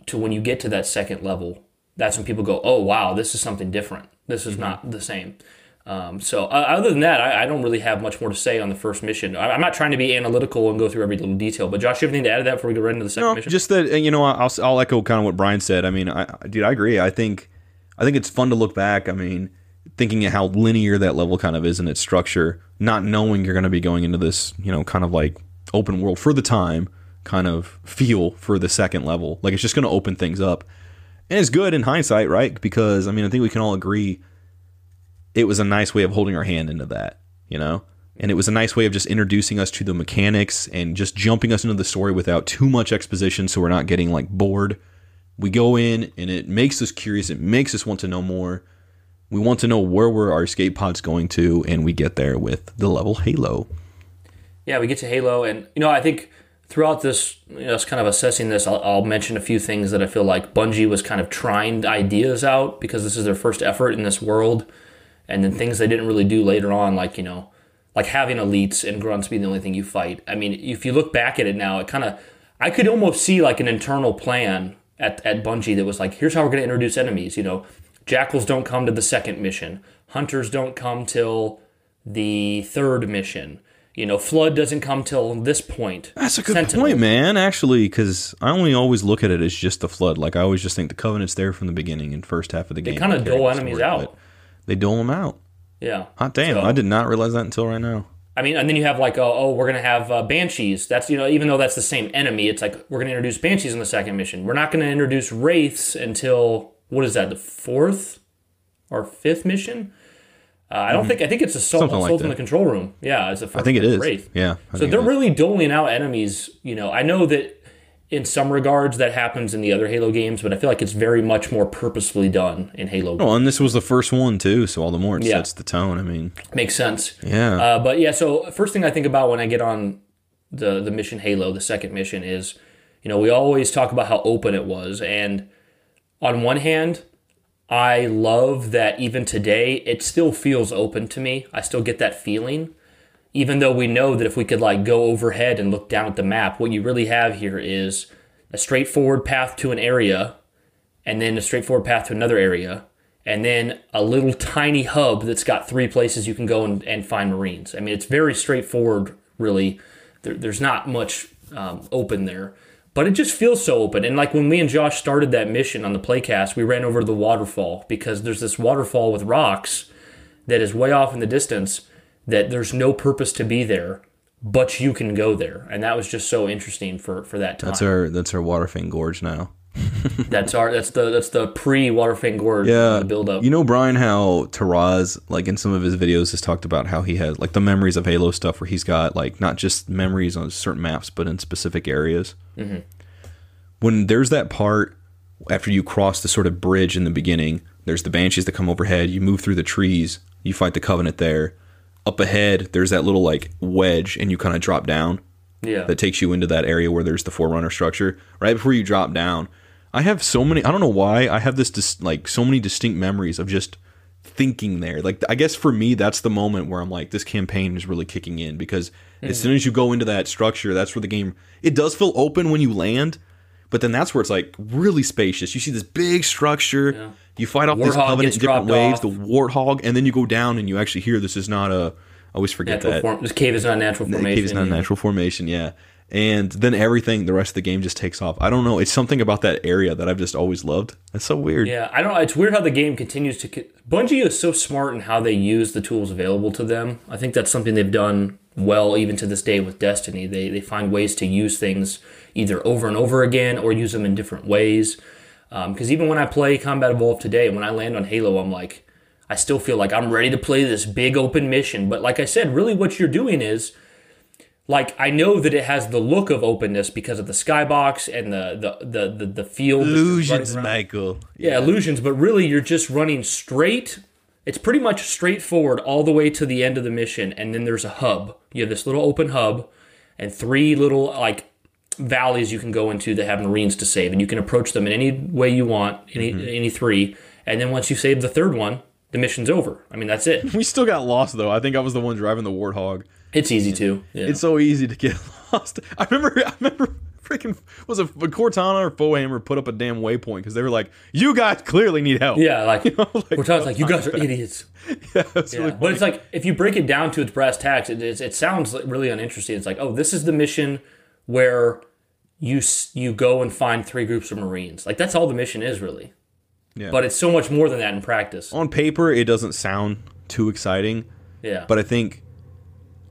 to when you get to that second level. That's when people go, oh wow, this is something different. This Mm-hmm. is not the same. Um, so uh, other than that, I, I don't really have much more to say on the first mission. I, I'm not trying to be analytical and go through every little detail. But Josh, you have anything to add to that before we go right into the second No, mission? just that uh, you know, I'll I'll echo kind of what Brian said. I mean, I I- dude, I agree. I think I think it's fun to look back. I mean, thinking of how linear that level kind of is in its structure, not knowing you're going to be going into this, you know, kind of like open world for the time kind of feel for the second level. Like it's just going to open things up. And it's good in hindsight, right? Because I mean, I think we can all agree it was a nice way of holding our hand into that, you know? And it was a nice way of just introducing us to the mechanics and just jumping us into the story without too much exposition so we're not getting like bored. We go in and it makes us curious, it makes us want to know more. We want to know where were our escape pods going to, and we get there with the level Halo. yeah, we get to Halo, and you know, I think throughout this, you know, us kind of assessing this, I'll, I'll mention a few things that I feel like Bungie was kind of trying ideas out because this is their first effort in this world, and then things they didn't really do later on, like you know, like having elites and grunts be the only thing you fight. I mean, if you look back at it now, it kind of, I could almost see like an internal plan at at Bungie that was like, here's how we're going to introduce enemies. You know, jackals don't come to the second mission, hunters don't come till the third mission. You know, flood doesn't come till this point. That's a good Sentinel. point, man. Actually, because I only always look at it as just the flood. Like I always just think the Covenant's there from the beginning and first half of the game. kinda to dole enemies story, out. They dole them out. Yeah. Hot damn! So- I did not realize that until right now. I mean, and then you have like, oh, oh we're gonna have uh, banshees. That's you know, even though that's the same enemy, it's like we're gonna introduce banshees in the second mission. We're not gonna introduce wraiths until what is that, the fourth or fifth mission? Uh, I don't think. I think it's assault, Mm-hmm. Something like assault in the control room. Yeah, it's a first I think it is. wraith. Yeah. I So they're really doling out enemies. You know, I know that in some regards that happens in the other Halo games, but I feel like it's very much more purposefully done in Halo. Well, and this was the first one too, so all the more it Yeah. sets the tone. I mean, Makes sense. yeah. Uh, but yeah, so first thing I think about when I get on the the mission Halo, the second mission is, you know, we always talk about how open it was, and on one hand, I love that even today it still feels open to me. I still get that feeling, even though we know that if we could like go overhead and look down at the map, what you really have here is a straightforward path to an area, and then a straightforward path to another area, and then a little tiny hub that's got three places you can go and, and find Marines. I mean, it's very straightforward, really. There, there's not much um, open there, but it just feels so open. And like when me and Josh started that mission on the playcast, we ran over to the waterfall because there's this waterfall with rocks that is way off in the distance that there's no purpose to be there, but you can go there. And that was just so interesting for, for that time. that's our that's our Waterfang Gorge now. That's our that's the that's the pre Waterfang Gorge Yeah, the build up. You know, Brian, how Taraz, like in some of his videos, has talked about how he has like the memories of Halo stuff, where he's got like not just memories on certain maps, but in specific areas. Mm-hmm. When there's that part after you cross the sort of bridge in the beginning, there's the banshees that come overhead. You move through the trees, you fight the Covenant there. Up ahead, there's that little like wedge, and you kind of drop down yeah. that takes you into that area where there's the forerunner structure. Right before you drop down i have so many i don't know why i have this dis- like so many distinct memories of just thinking there. Like i guess for me that's the moment where i'm like this campaign is really kicking in because as mm. soon as you go into that structure that's where the game it does feel open when you land but then that's where it's like really spacious. You see this big structure you fight off this Warthog covenant in different waves off. the warthog and then you go down and you actually hear this is not a i always forget natural that form. This cave is not a natural the formation. cave is not a natural formation, yeah. and then everything the rest of the game just takes off. I don't know. It's something about that area that I've just always loved. That's so weird. Yeah, I don't know. It's weird how the game continues to. Bungie is so smart in how they use the tools available to them. I think that's something they've done well, even to this day with Destiny. They they find ways to use things either over and over again or use them in different ways. Um, because even when I play Combat Evolved today, when I land on Halo, I'm like, I still feel like I'm ready to play this big open mission. But like I said, really, what you're doing is like I know that it has the look of openness because of the skybox and the the the the, the field. that you're running around. Michael. Yeah, illusions, but really you're just running straight. It's pretty much straightforward all the way to the end of the mission, and then there's a hub. You have this little open hub and three little like valleys you can go into that have marines to save, and you can approach them in any way you want, any mm-hmm. any three. And then once you save the third one, the mission's over. I mean, that's it. We still got lost though. I think I was the one driving the warthog. It's easy to. Yeah. It's so easy to get lost. I remember. I remember. Freaking was it a Cortana or Foehammer put up a damn waypoint because they were like, "You guys clearly need help." yeah, like, know, like, we're talking like you guys are idiots. yeah, it's Yeah, really but it's like if you break it down to its brass tacks, it, it, it sounds like really uninteresting. It's like, oh, this is the mission where you you go and find three groups of Marines. Like that's all the mission is really. Yeah. But it's so much more than that in practice. on paper it doesn't sound too exciting, Yeah. but I think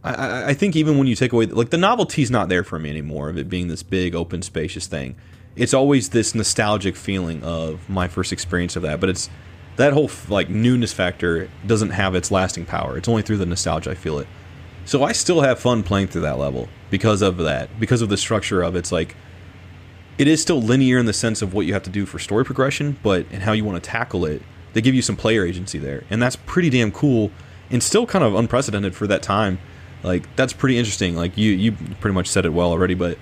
I, I, I think even when you take away like the novelty's not there for me anymore of it being this big open spacious thing. It's always this nostalgic feeling of my first experience of that, but it's that whole like newness factor doesn't have its lasting power. It's only through the nostalgia I feel it. So I still have fun playing through that level because of that, because of the structure of it. it's like it is still linear in the sense of what you have to do for story progression, but and how you want to tackle it, they give you some player agency there, and that's pretty damn cool, and still kind of unprecedented for that time. Like that's pretty interesting. Like you you pretty much said it well already, but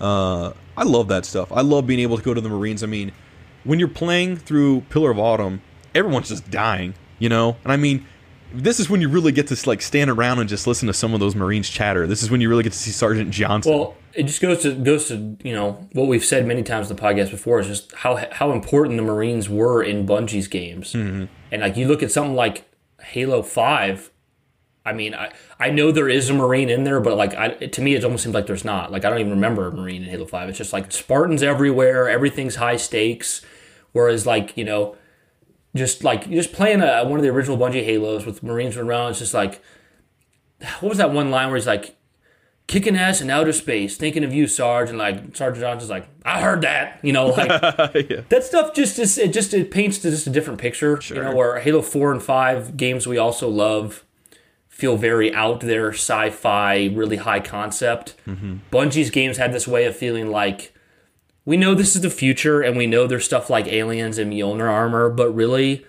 uh, I love that stuff. I love being able to go to the Marines. I mean, when you're playing through Pillar of Autumn, everyone's just dying, you know, and I mean. This is when you really get to like stand around and just listen to some of those Marines chatter. This is when you really get to see Sergeant Johnson. well, it just goes to goes to you know what we've said many times in the podcast before is just how how important the Marines were in Bungie's games. Mm-hmm. And like you look at something like Halo Five. I mean, I, I know there is a Marine in there, but like I, to me, it almost seems like there's not. Like I don't even remember a Marine in Halo Five. It's just like Spartans everywhere. Everything's high stakes. Whereas like you know, just like just playing a, one of the original Bungie Halos with Marines around, it's just like what was that one line where he's like kicking ass in outer space, thinking of you, Sarge, and like Sergeant Johnson's like, I heard that, you know, like that stuff just is it just it paints to just a different picture, you know, where Halo Four and Five games we also love feel very out there, sci-fi, really high concept. Mm-hmm. Bungie's games had this way of feeling like we know this is the future, and we know there's stuff like aliens and Mjolnir armor, but really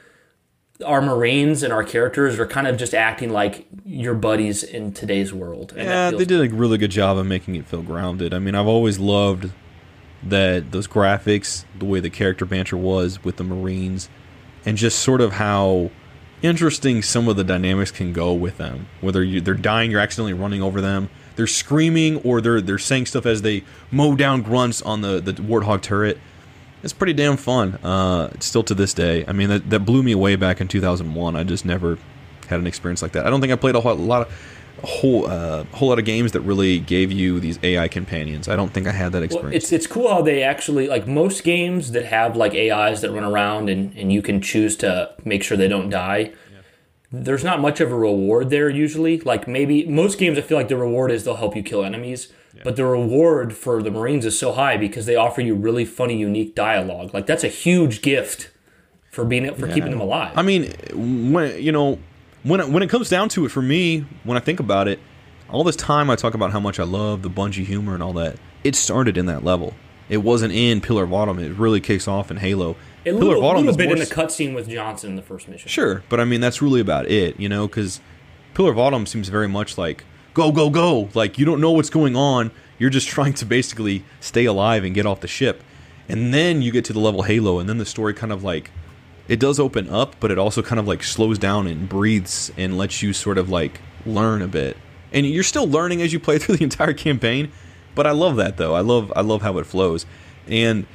our Marines and our characters are kind of just acting like your buddies in today's world. And Yeah, they did a really good job of making it feel grounded. I mean, I've always loved that those graphics, the way the character banter was with the Marines, and just sort of how interesting some of the dynamics can go with them. Whether you, they're dying, you're accidentally running over them, they're screaming, or they're they're saying stuff as they mow down grunts on the the warthog turret. It's pretty damn fun. Uh, still to this day. I mean, that, that blew me away back in 2001. I just never had an experience like that. I don't think I played a whole, lot of a whole uh, whole lot of games that really gave you these AI companions. I don't think I had that Well, experience. it's it's cool how they actually like most games that have like AIs that run around and, and you can choose to make sure they don't die. There's not much of a reward there usually. Like maybe most games I feel like the reward is they'll help you kill enemies. But the reward for the Marines is so high because they offer you really funny, unique dialogue. Like that's a huge gift for being for keeping them alive. I mean, when you know, when it, when it comes down to it, for me, when I think about it, all this time I talk about how much I love the Bungie humor and all that. It started in that level. It wasn't in Pillar of Autumn. It really kicks off in Halo. A little, little bit in the cutscene with Johnson in the first mission. Sure, but I mean that's really about it, you know, because Pillar of Autumn seems very much like go go go, like you don't know what's going on. You're just trying to basically stay alive and get off the ship, and then you get to the level Halo, and then the story kind of like it does open up, but it also kind of like slows down and breathes and lets you sort of like learn a bit. And you're still learning as you play through the entire campaign, but I love that though. I love I love how it flows, and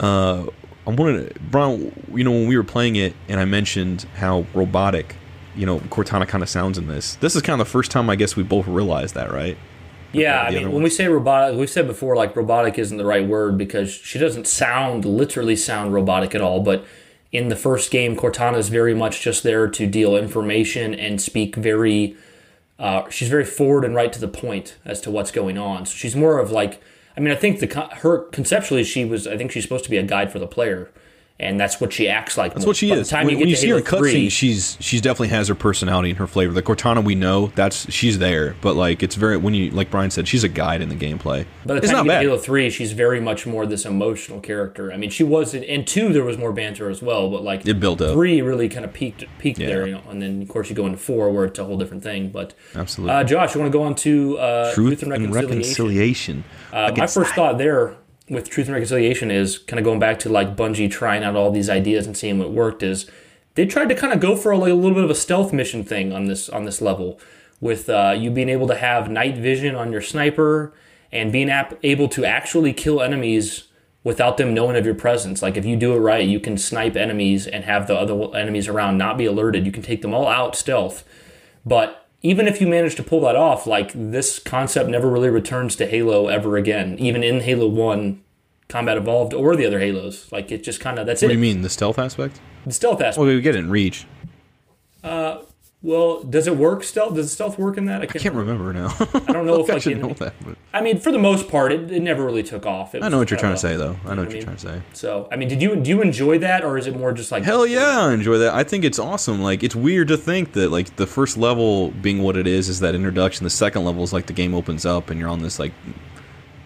uh, I wanted to, Brian, you know, when we were playing it and I mentioned how robotic, you know, Cortana kind of sounds in this. This is kind of the first time I guess we both realized that, right? Yeah, I mean, when we say robotic, we've said before, like robotic isn't the right word because she doesn't sound literally sound robotic at all. But in the first game, Cortana is very much just there to deal information and speak very. Uh, she's very forward and right to the point as to what's going on. So she's more of like, I mean, I think the her conceptually she was. I think she's supposed to be a guide for the player, and that's what she acts like. That's what she By is. The time when you when you to see her Halo in 3, cutscenes, she's she's definitely has her personality and her flavor. The Cortana we know, that's she's there, but like it's very when you like Brian said, she's a guide in the gameplay. The it's time not you get bad. Halo Three, she's very much more this emotional character. I mean, she was in, in two. There was more banter as well, but like It built up. Three really kind of peaked peaked Yeah. there, you know, and then of course you go into four where it's a whole different thing. But Absolutely. uh, Josh, you want to go on to uh, Truth, and and reconciliation. reconciliation? Uh, my first thought there with Truth and Reconciliation is kind of going back to like Bungie trying out all these ideas and seeing what worked. Is they tried to kind of go for a, like, a little bit of a stealth mission thing on this on this level, with uh, you being able to have night vision on your sniper and being ap- able to actually kill enemies without them knowing of your presence. Like if you do it right, you can snipe enemies and have the other enemies around not be alerted. You can take them all out stealth. But even if you manage to pull that off, like this concept never really returns to Halo ever again. Even in Halo One, Combat Evolved, or the other Halos, like it just kind of that's What it. What do you mean the stealth aspect? The stealth aspect. Well, we get it in Reach. Uh, Well, does it work stealth? Does stealth work in that? I I can't remember now. I don't know if I like should know that. But I mean, for the most part, it, it never really took off. It I know what you're trying to say, though. I know what I you're mean? trying to say. So, I mean, did you do you enjoy that, or is it more just like Hell yeah, I enjoy that. I think it's awesome. Like it's weird to think that like the first level being what it is is that introduction. The second level is like the game opens up and you're on this like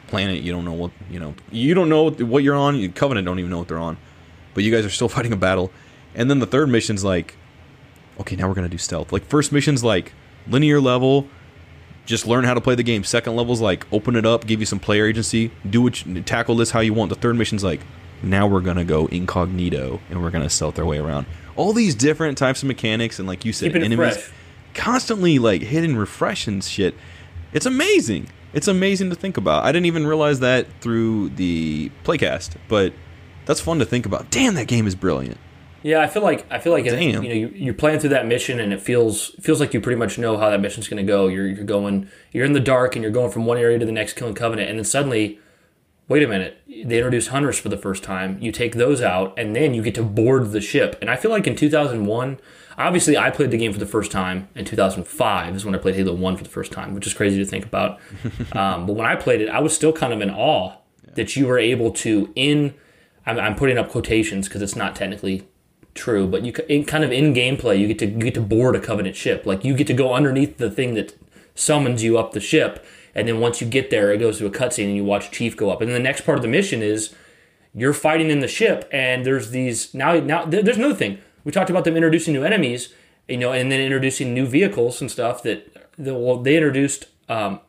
planet. You don't know what you know. You don't know what you're on. Covenant don't even know what they're on, but you guys are still fighting a battle. And then the third mission's like, okay, now we're gonna do stealth. Like first mission's like linear level. Just learn how to play the game. Second level's like open it up, give you some player agency, do what you, tackle this how you want. The third mission's like now we're gonna go incognito and we're gonna stealth our way around. All these different types of mechanics and like you said, enemies fresh. constantly like hidden refresh and shit. It's amazing. It's amazing to think about. I didn't even realize that through the playcast, but that's fun to think about. Damn, that game is brilliant. Yeah, I feel like I feel like it, you know you, you're playing through that mission and it feels feels like you pretty much know how that mission's going to go. You're you're going you're in the dark and you're going from one area to the next, killing Covenant, and then suddenly, wait a minute, they introduce hunters for the first time. You take those out, and then you get to board the ship. And I feel like in 2001, obviously I played the game for the first time in 2005 is when I played Halo One for the first time, which is crazy to think about. um, but when I played it, I was still kind of in awe that you were able to in. I'm, I'm putting up quotations because it's not technically true, but you in kind of in gameplay, you get to you get to board a Covenant ship. Like you get to go underneath the thing that summons you up the ship, and then once you get there, it goes to a cutscene, and you watch Chief go up. And then the next part of the mission is you're fighting in the ship, and there's these now now there- there's another thing we talked about them introducing new enemies, you know, and then introducing new vehicles and stuff that, that well they introduced um,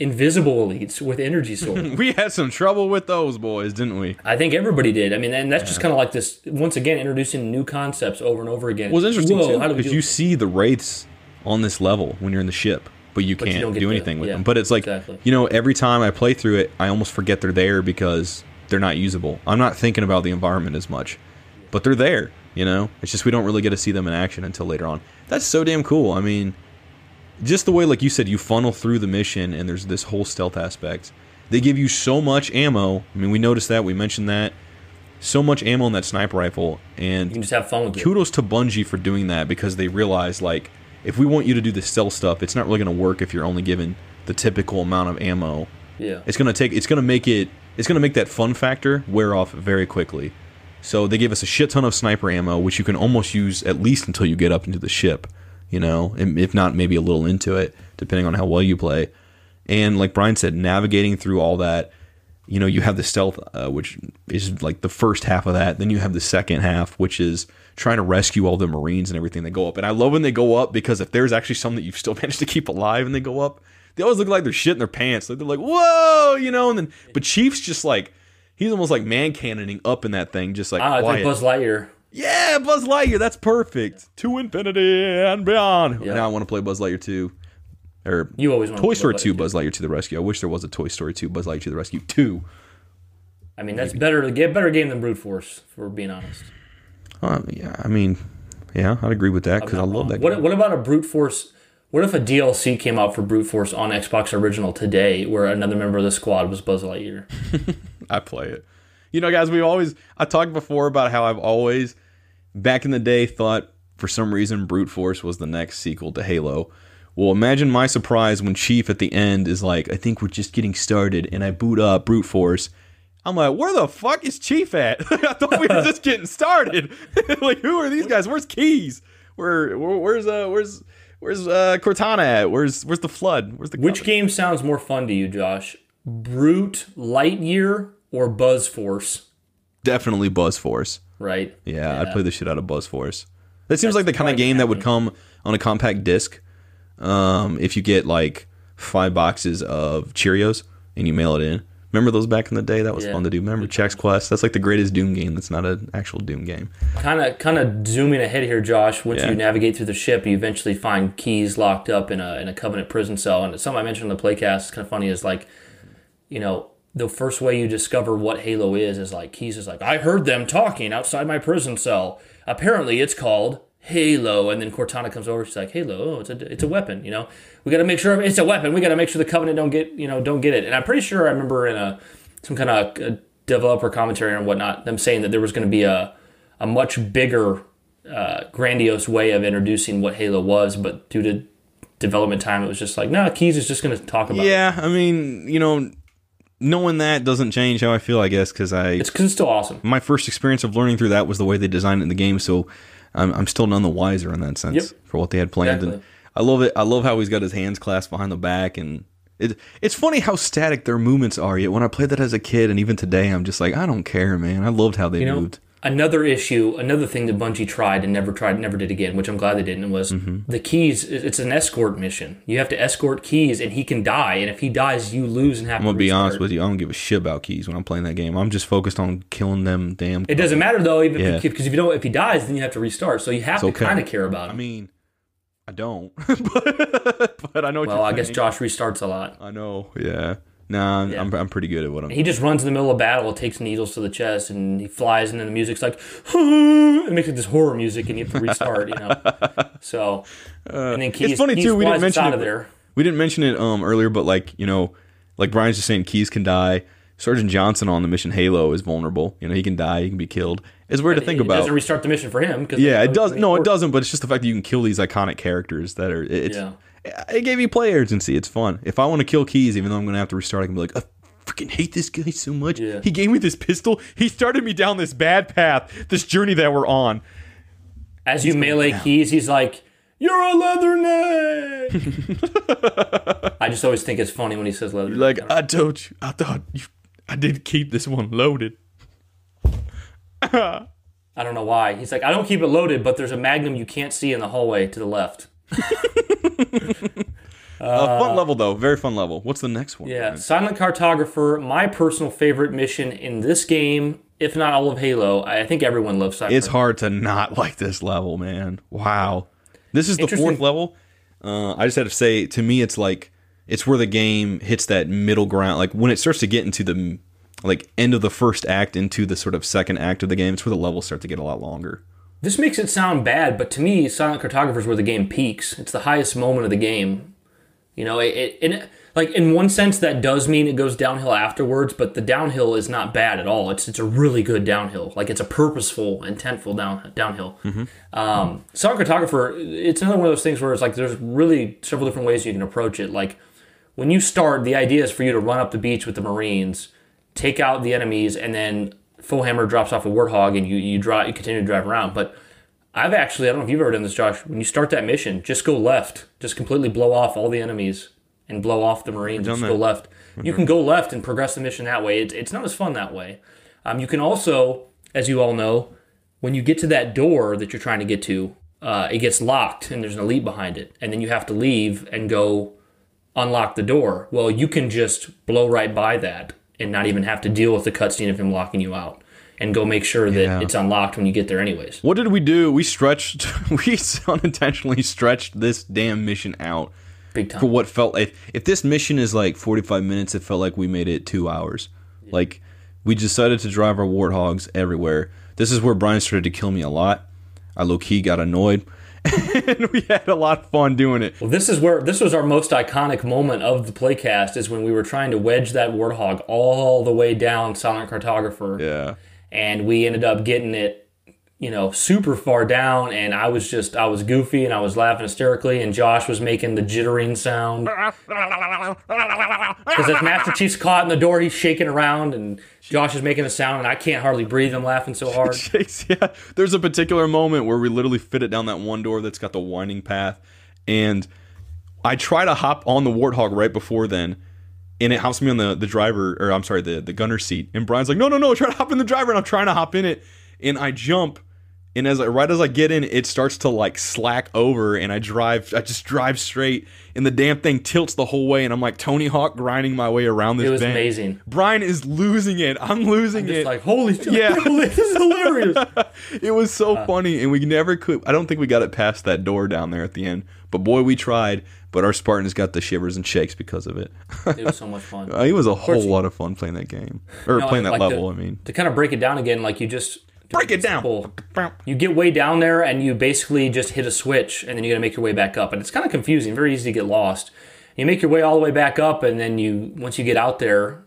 invisible elites with energy swords. We had some trouble with those boys, didn't we? I think everybody did. I mean, and that's just kind of like this once again introducing new concepts over and over again. Was interesting Whoa, too because you see the wraiths on this level when you're in the ship, but you you can't don't do anything with yeah, them. But it's like exactly. you know, every time I play through it, I almost forget they're there because they're not usable. I'm not thinking about the environment as much, but they're there. You know, it's just we don't really get to see them in action until later on. That's so damn cool. I mean, just the way, like you said, you funnel through the mission and there's this whole stealth aspect. They give you so much ammo. I mean, we noticed that. We mentioned that. So much ammo in that sniper rifle, and You can just have fun with it. kudos to Bungie for doing that because they realized like if we want you to do the stealth stuff, it's not really going to work if you're only given the typical amount of ammo. Yeah. It's going to take it's going to make it it's going to make that fun factor wear off very quickly. So they gave us a shit ton of sniper ammo which you can almost use at least until you get up into the ship, you know, if not maybe a little into it depending on how well you play. And like Brian said, navigating through all that you know you have the stealth uh, which is like the first half of that then you have the second half which is trying to rescue all the marines and everything that go up and i love when they go up because if there's actually some that you've still managed to keep alive and they go up they always look like they're shitting their pants like they're like whoa you know and then but chief's just like he's almost like man cannoning up in that thing just like Ah, it's like. Buzz Lightyear. Yeah buzz lightyear that's perfect to infinity and beyond Yeah. now i want to play buzz lightyear 2 or You always want toy story 2 buzz lightyear to the rescue i wish there was a toy story 2 buzz lightyear to the rescue 2 I mean, that's better to get better game than brute force. For being honest, Uh, yeah, I mean, yeah, I'd agree with that because I love wrong. that. What, what about a brute force What if a DLC came out for Brute Force on Xbox Original today, where another member of the squad was Buzz Lightyear? I play it. You know, guys, we've always I talked before about how I've always back in the day thought for some reason Brute Force was the next sequel to Halo. Well, imagine my surprise when Chief at the end is like, I think we're just getting started, and I boot up Brute Force. I'm like, where the fuck is Chief at? I thought we were just getting started. like, who are these guys? Where's Keyes? Where, where where's uh where's where's uh Cortana at? Where's where's the flood? Where's the Which game sounds more fun to you, Josh? Brute Lightyear or Buzz Force? definitely Buzz Force. Right? Yeah, I'd play the shit out of Buzz Force. That seems like the kind of game that would come on a compact disc. Um, if you get like five boxes of Cheerios and you mail it in. Remember those back in the day? That was Yeah. fun to do. Remember Chex Quest? That's like the greatest Doom game. That's not an actual Doom game. Kind of, kind of zooming ahead here, Josh. Once Yeah. you navigate through the ship, you eventually find Keyes locked up in a in a Covenant prison cell. And something I mentioned in the playcast kind of funny. Is like, you know, the first way you discover what Halo is is like Keyes is like, I heard them talking outside my prison cell. Apparently, it's called Halo. And then Cortana comes over. She's like, Halo, oh, it's a it's a weapon. You know, we got to make sure it's a weapon. We got to make sure the Covenant don't get you know don't get it. And I'm pretty sure I remember in a some kind of uh developer commentary and whatnot them saying that there was going to be a a much bigger, uh, grandiose way of introducing what Halo was, but due to development time, it was just like, no, Keyes is just going to talk about it. Yeah, I mean, you know, knowing that doesn't change how I feel, I guess, because I It's because it's still awesome. my first experience of learning through that was the way they designed it in the game. So I'm, I'm still none the wiser in that sense Yep. for what they had planned. And I love it. I love how he's got his hands clasped behind the back, and it, it's funny how static their movements are. Yet when I played that as a kid, and even today, I'm just like, I don't care, man. I loved how they You know, moved. Another issue, another thing that Bungie tried and never tried, never did again, which I'm glad they didn't, was Mm-hmm. the Keyes. It's an escort mission. You have to escort Keyes, and he can die. And if he dies, you lose and have I'm to gonna be honest with you. I don't give a shit about Keyes when I'm playing that game. I'm just focused on killing them. Damn. It doesn't matter though, even Yeah. because if you don't, if he dies, then you have to restart. So you have to okay. kind of care about him. I mean, I don't, but, but I know. What well, I guess. Josh restarts a lot. I know. Yeah. Nah, I'm, Yeah. I'm, I'm pretty good at what I'm. He just runs in the middle of battle, takes needles to the chest, and he flies, and then the music's like, it makes like this horror music, and you have to restart, you know. So, and then Keyes, Uh, it's funny Keyes too. We didn't mention out it. of there. We didn't mention it um earlier, but like you know, like Brian's just saying, Keyes can die. Sergeant Johnson on the mission Halo is vulnerable. You know, he can die. He can be killed. It's weird to think it about. doesn't restart the mission for him. Yeah, it does. No, it doesn't. But it's just the fact that you can kill these iconic characters that are. It's. Yeah. It gave you play urgency. It's fun. If I want to kill Keyes, even though I'm going to have to restart, I can be like, I freaking hate this guy so much. Yeah. He gave me this pistol. He started me down this bad path, this journey that we're on. As you melee Keyes, he's like, "You're a leatherneck." I just always think it's funny when he says leatherneck. Like I told you, I thought you, I did keep this one loaded. I don't know why. He's like, "I don't keep it loaded, but there's a magnum you can't see in the hallway to the left." Uh, fun level though, very fun level. What's the next one? Yeah, man? Silent Cartographer, my personal favorite mission in this game, if not all of Halo. I think everyone loves Silent It's hard to not like this level, man. Wow. This is the fourth level. Uh, I just had to say, to me, it's like it's where the game hits that middle ground. Like when it starts to get into the like end of the first act into the sort of second act of the game, it's where the levels start to get a lot longer. This makes it sound bad, but to me, Silent Cartographer is where the game peaks. It's the highest moment of the game. You know, it, it, in, like in one sense, that does mean it goes downhill afterwards, but the downhill is not bad at all. It's it's a really good downhill. Like it's a purposeful, intentful down downhill. Um, Silent Cartographer, it's another one of those things where it's like there's really several different ways you can approach it. Like when you start, the idea is for you to run up the beach with the Marines, take out the enemies, and then Foehammer drops off a Warthog, and you you drive, you continue to drive around. But I've actually, I don't know if you've ever done this, Josh. When you start that mission, just go left, just completely blow off all the enemies and blow off the Marines. Just done go that. left. You can go left and progress the mission that way. It's, it's not as fun that way. Um, you can also, as you all know, when you get to that door that you're trying to get to, uh, it gets locked and there's an elite behind it, and then you have to leave and go unlock the door. Well, you can just blow right by that and not even have to deal with the cutscene of him locking you out, and go make sure that Yeah. it's unlocked when you get there, anyways. What did we do? We stretched, we unintentionally stretched this damn mission out Big time. for what felt like if this mission is like 45 minutes it felt like we made it two hours like we decided to drive our warthogs everywhere this is where brian started to kill me a lot i low-key got annoyed and we had a lot of fun doing it. Well, this is where this was our most iconic moment of the playcast is when we were trying to wedge that warthog all the way down Silent Cartographer, Yeah. and we ended up getting it, you know, super far down. And I was just I was goofy and I was laughing hysterically, and Josh was making the jittering sound because as Master Chief's caught in the door, he's shaking around, and Josh is making a sound, and I can't hardly breathe. I'm laughing so hard. Chase, yeah. There's a particular moment where we literally fit it down that one door that's got the winding path, and I try to hop on the warthog right before then, and it hops me on the the driver, or I'm sorry, the the gunner seat, and Brian's like, no, no, no, try to hop in the driver, and I'm trying to hop in it, and I jump. And as I, right as I get in, it starts to like slack over, and I drive. I just drive straight, and the damn thing tilts the whole way, and I'm like Tony Hawk grinding my way around this. It was bend. amazing. Brian is losing it. I'm losing Just it. like holy shit, Yeah. this is hilarious. it was so Uh. funny, and we never could. I don't think we got it past that door down there at the end. But boy, we tried. But our Spartans got the shivers and shakes because of it. It was so much fun. it was a whole lot of fun playing that game or No, playing that like level. the- I mean, to kind of break it down again, like you just break it down. simple, You get way down there and you basically just hit a switch and then you got to make your way back up. And it's kind of confusing, very easy to get lost. You make your way all the way back up and then you once you get out there,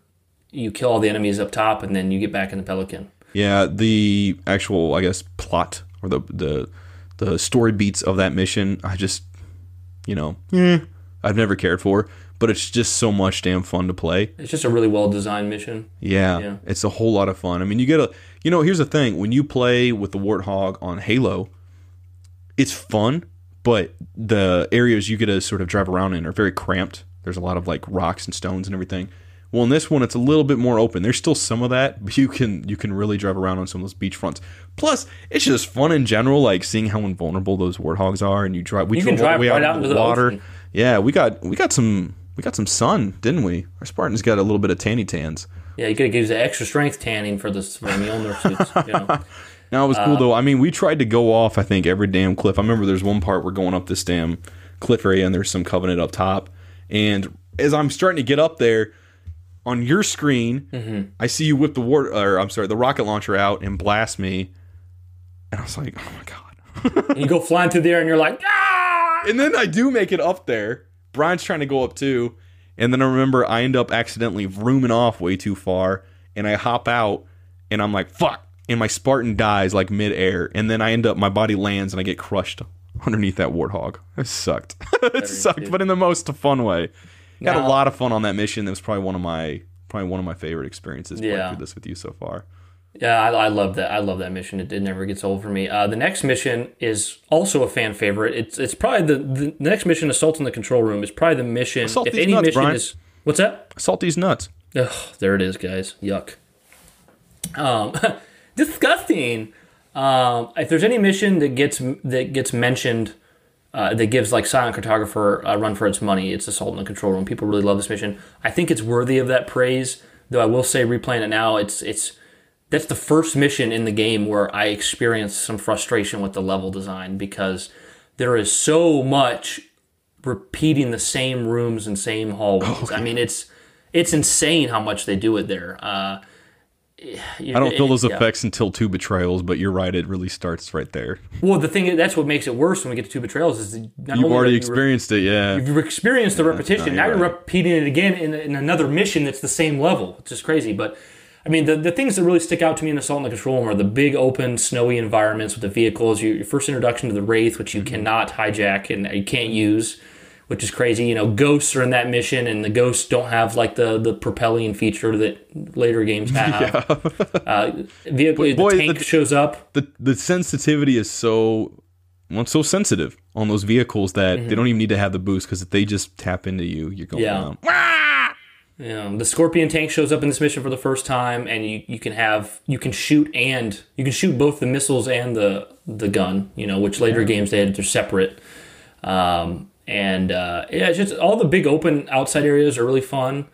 you kill all the enemies up top and then you get back in the Pelican. Yeah, the actual I guess plot or the the the story beats of that mission, I just you know, eh, I've never cared for, but it's just so much damn fun to play. It's just a really well designed mission. Yeah, Yeah. it's a whole lot of fun. I mean, you get a, you know, here's the thing: when you play with the Warthog on Halo, it's fun, but the areas you get to sort of drive around in are very cramped. There's a lot of like rocks and stones and everything. Well, in this one, it's a little bit more open. There's still some of that, but you can you can really drive around on some of those beach fronts. Plus, it's just fun in general, like seeing how invulnerable those warthogs are, and you drive. We You drove can drive way right out out into the water. ocean. Yeah, we got we got some we got some sun, didn't we? Our Spartans got a little bit of tanny tans. Yeah, you got to use the extra strength tanning for the for Mjolnir suits. You know? No, it was Uh, cool though. I mean, we tried to go off. I think every damn cliff. I remember there's one part we're going up this damn cliff area, and there's some covenant up top. And as I'm starting to get up there, on your screen, Mm-hmm. I see you whip the war, or I'm sorry, the rocket launcher out and blast me. And I was like, oh my god. And you go flying through the air and you're like, ah! And then I do make it up there. Brian's trying to go up too. And then I remember I end up accidentally vrooming off way too far. And I hop out and I'm like, fuck. And my Spartan dies like midair. And then I end up, my body lands and I get crushed underneath that warthog. It sucked. it sucked, but in the most fun way. Had a lot of fun on that mission. That was probably one of my probably one of my favorite experiences playing through this with you so far. Yeah, I, I love that. I love that mission. It, it never gets old for me. Uh, the next mission is also a fan favorite. It's it's probably the, the next mission, Assault in the Control Room, is probably the mission. Assault if these any nuts, mission Brian. is what's that? Salty's nuts. Ugh, there it is, guys. Yuck. Um, disgusting. Um, if there's any mission that gets that gets mentioned, uh, that gives like Silent Cartographer a run for its money, it's Assault in the Control Room. People really love this mission. I think it's worthy of that praise. Though I will say, replaying it now, it's it's that's the first mission in the game where I experienced some frustration with the level design because there is so much repeating the same rooms and same hallways. I mean, it's it's insane how much they do it there. Uh, I don't feel those effects until two betrayals, but you're right. It really starts right there. Well, the thing that's what makes it worse when we get to two betrayals is not You've only already you re- experienced it, yeah. You've experienced the repetition. now you're you're right. repeating it again in, in another mission that's the same level. It's just crazy. But I mean, the, the things that really stick out to me in Assault in the Control Room are the big, open, snowy environments with the vehicles. Your, your first introduction to the Wraith, which you Mm-hmm. cannot hijack and you can't use, which is crazy. You know, ghosts are in that mission, and the ghosts don't have like the the propelling feature that later games have. uh, vehicle, Boy, the tank the- shows up. the the sensitivity is so well, so sensitive on those vehicles that they don't even need to have the boost because if they just tap into you, you're going Yeah. down. Know, the Scorpion tank shows up in this mission for the first time, and you, you can have you can shoot and you can shoot both the missiles and the the gun. You know, which later games they had they're separate. Um, and uh, yeah, it's just all the big open outside areas are really fun.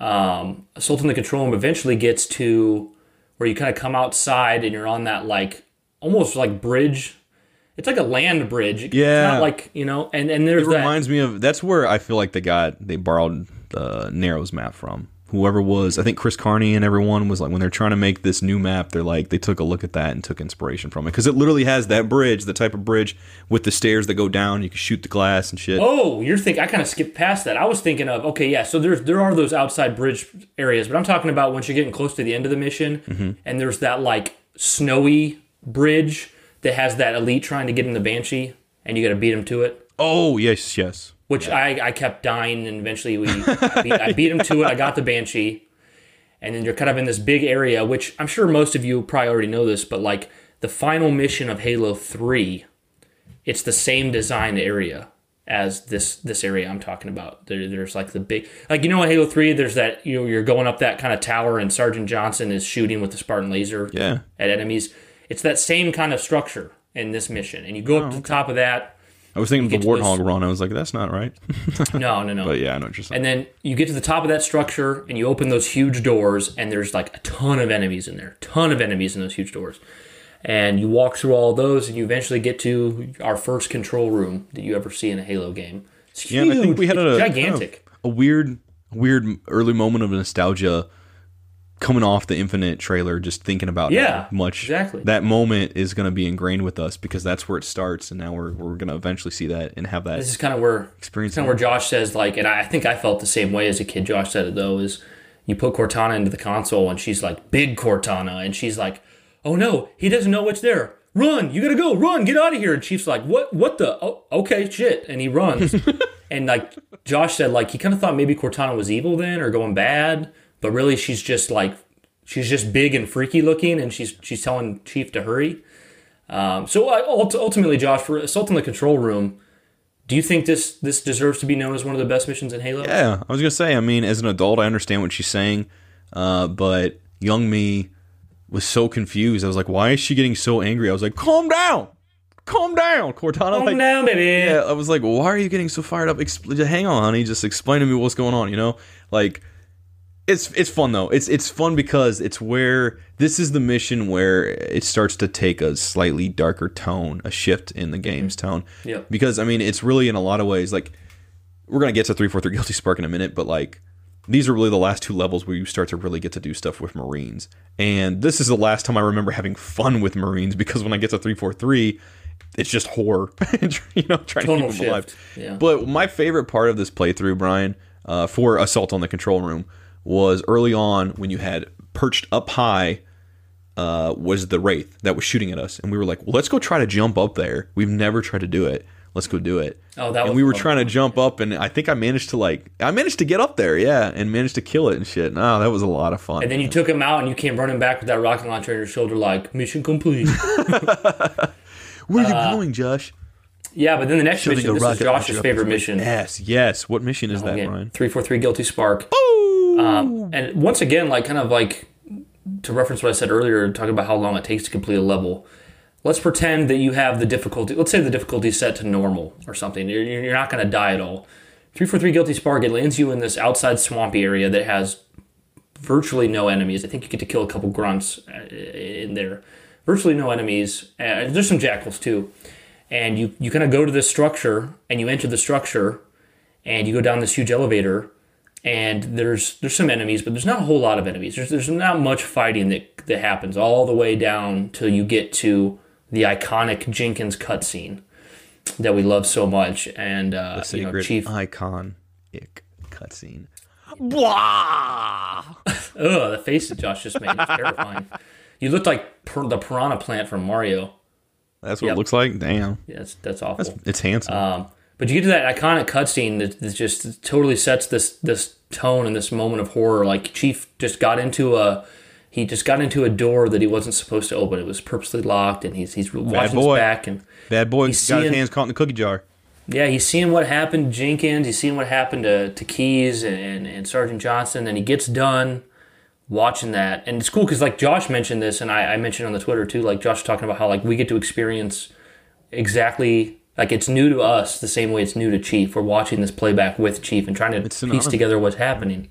Um, Assault in the Control Room eventually gets to where you kind of come outside and you're on that like almost like bridge. It's like a land bridge. It's Yeah. not like you know, and and there's It that. reminds me of that's where I feel like they got they borrowed the Narrows map from. whoever was, I think Chris Carney and everyone was like, when they're trying to make this new map, they're like, they took a look at that and took inspiration from it. Because it literally has that bridge, the type of bridge with the stairs that go down. You can shoot the glass and shit. Oh, you're thinking. I kind of skipped past that. I was thinking of okay, yeah. So there's there are those outside bridge areas, but I'm talking about once you're getting close to the end of the mission, Mm-hmm. and there's that like snowy bridge that has that elite trying to get in the banshee, and you got to beat him to it. Oh, yes, yes. Which I, I kept dying, and eventually we beat, I beat him to it. I got the banshee, and then you're kind of in this big area, which I'm sure most of you probably already know this, but like the final mission of Halo Three, it's the same design area as this this area I'm talking about. There, there's like the big, like you know, in Halo Three, there's that you know you're going up that kind of tower, and Sergeant Johnson is shooting with the Spartan laser Yeah. at enemies. It's that same kind of structure in this mission, and you go up oh, to the top of that. I was thinking of the to this- Warthog run. I was like, that's not right. No, no, no. but yeah, I know what you're saying. And then you get to the top of that structure and you open those huge doors and there's like a ton of enemies in there. Ton of enemies in those huge doors. And you walk through all those and you eventually get to our first control room that you ever see in a Halo game. It's yeah, I think we had It's a kind of gigantic. a weird, weird early moment of nostalgia coming off the Infinite trailer. Just thinking about Yeah, how much exactly. that moment is going to be ingrained with us because that's where it starts, and now we're we're going to eventually see that and have that This is kind of where experience. kind of where Josh says like, and I think I felt the same way as a kid. Josh said it though is you put Cortana into the console and she's like big Cortana and she's like, oh no, he doesn't know what's there. Run! You gotta go! Run! Get out of here! And Chief's like, what? What the? Oh, okay, shit! And he runs. and like Josh said, like he kind of thought maybe Cortana was evil then or going bad, but really she's just like she's just big and freaky looking, and she's she's telling Chief to hurry. Um, so I, ultimately, Josh, for Assault in the Control Room, do you think this this deserves to be known as one of the best missions in Halo? Yeah, I was gonna say. I mean, as an adult, I understand what she's saying, uh, but young me was so confused. I was like, "Why is she getting so angry?" I was like, "Calm down, calm down, Cortana." Calm like, down, baby. Yeah, I was like, "Why are you getting so fired up?" Expl- hang on, honey. Just explain to me what's going on. You know, like it's it's fun though. It's it's fun because it's where this is the mission where it starts to take a slightly darker tone, a shift in the game's tone. Yep. Because I mean, it's really in a lot of ways like we're gonna get to three four three guilty spark in a minute, but like these are really the last two levels where you start to really get to do stuff with Marines. And this is the last time I remember having fun with Marines because when I get to three four three, it's just horror. you know, trying Tonal to keep them alive. yeah. But my favorite part of this playthrough, Brian, uh, for Assault on the Control Room, was early on when you had perched up high uh, was the Wraith that was shooting at us, and we were like, well, "Let's go try to jump up there." We've never tried to do it. Let's go do it. Oh, that and was we were fun. trying to jump up, and I think I managed to like, I managed to get up there, yeah, and managed to kill it and shit. Oh, that was a lot of fun. And then you took him out and you came running back with that rocket launcher on your shoulder, like mission complete. Where are you going, Josh? yeah, but then the next Shooting mission, this is Josh's favorite mission. Yes, yes. What mission is that, Ryan? Three four three Guilty Spark. Um, and once again, like kind of like to reference what I said earlier, talking about how long it takes to complete a level. Let's pretend that you have the difficulty. Let's say the difficulty is set to normal or something. You're, you're not going to die at all. Three four three Guilty Spark. It lands you in this outside swampy area that has virtually no enemies. I think you get to kill a couple grunts uh, in there. Virtually no enemies. Uh, there's some jackals too. And you, you kind of go to this structure and you enter the structure and you go down this huge elevator and there's there's some enemies, but there's not a whole lot of enemies. There's there's not much fighting that that happens all the way down till you get to the iconic Jenkins cutscene that we love so much. And uh, you know, Chief, icon ick cutscene. Blah. Ugh, the face that Josh just made is terrifying. You look like pir- the piranha plant from Mario. That's what Yep. it looks like. Damn, Yeah, that's that's awful. it's handsome. Um, but you get to that iconic cutscene that, that just totally sets this this tone and this moment of horror. Like Chief just got into a he just got into a door that he wasn't supposed to open. It was purposely locked, and he's he's watching his back and Bad boy got he's his hands caught in the cookie jar. yeah, he's seeing what happened to Jenkins. He's seeing what happened to, to Keyes and, and, and Sergeant Johnson. And he gets done watching that. And it's cool because, like, Josh mentioned this, and I, I mentioned on the Twitter too. Like, Josh talking about how, like, we get to experience exactly, like, it's new to us the same way it's new to Chief. We're watching this playback with Chief and trying to piece together what's happening.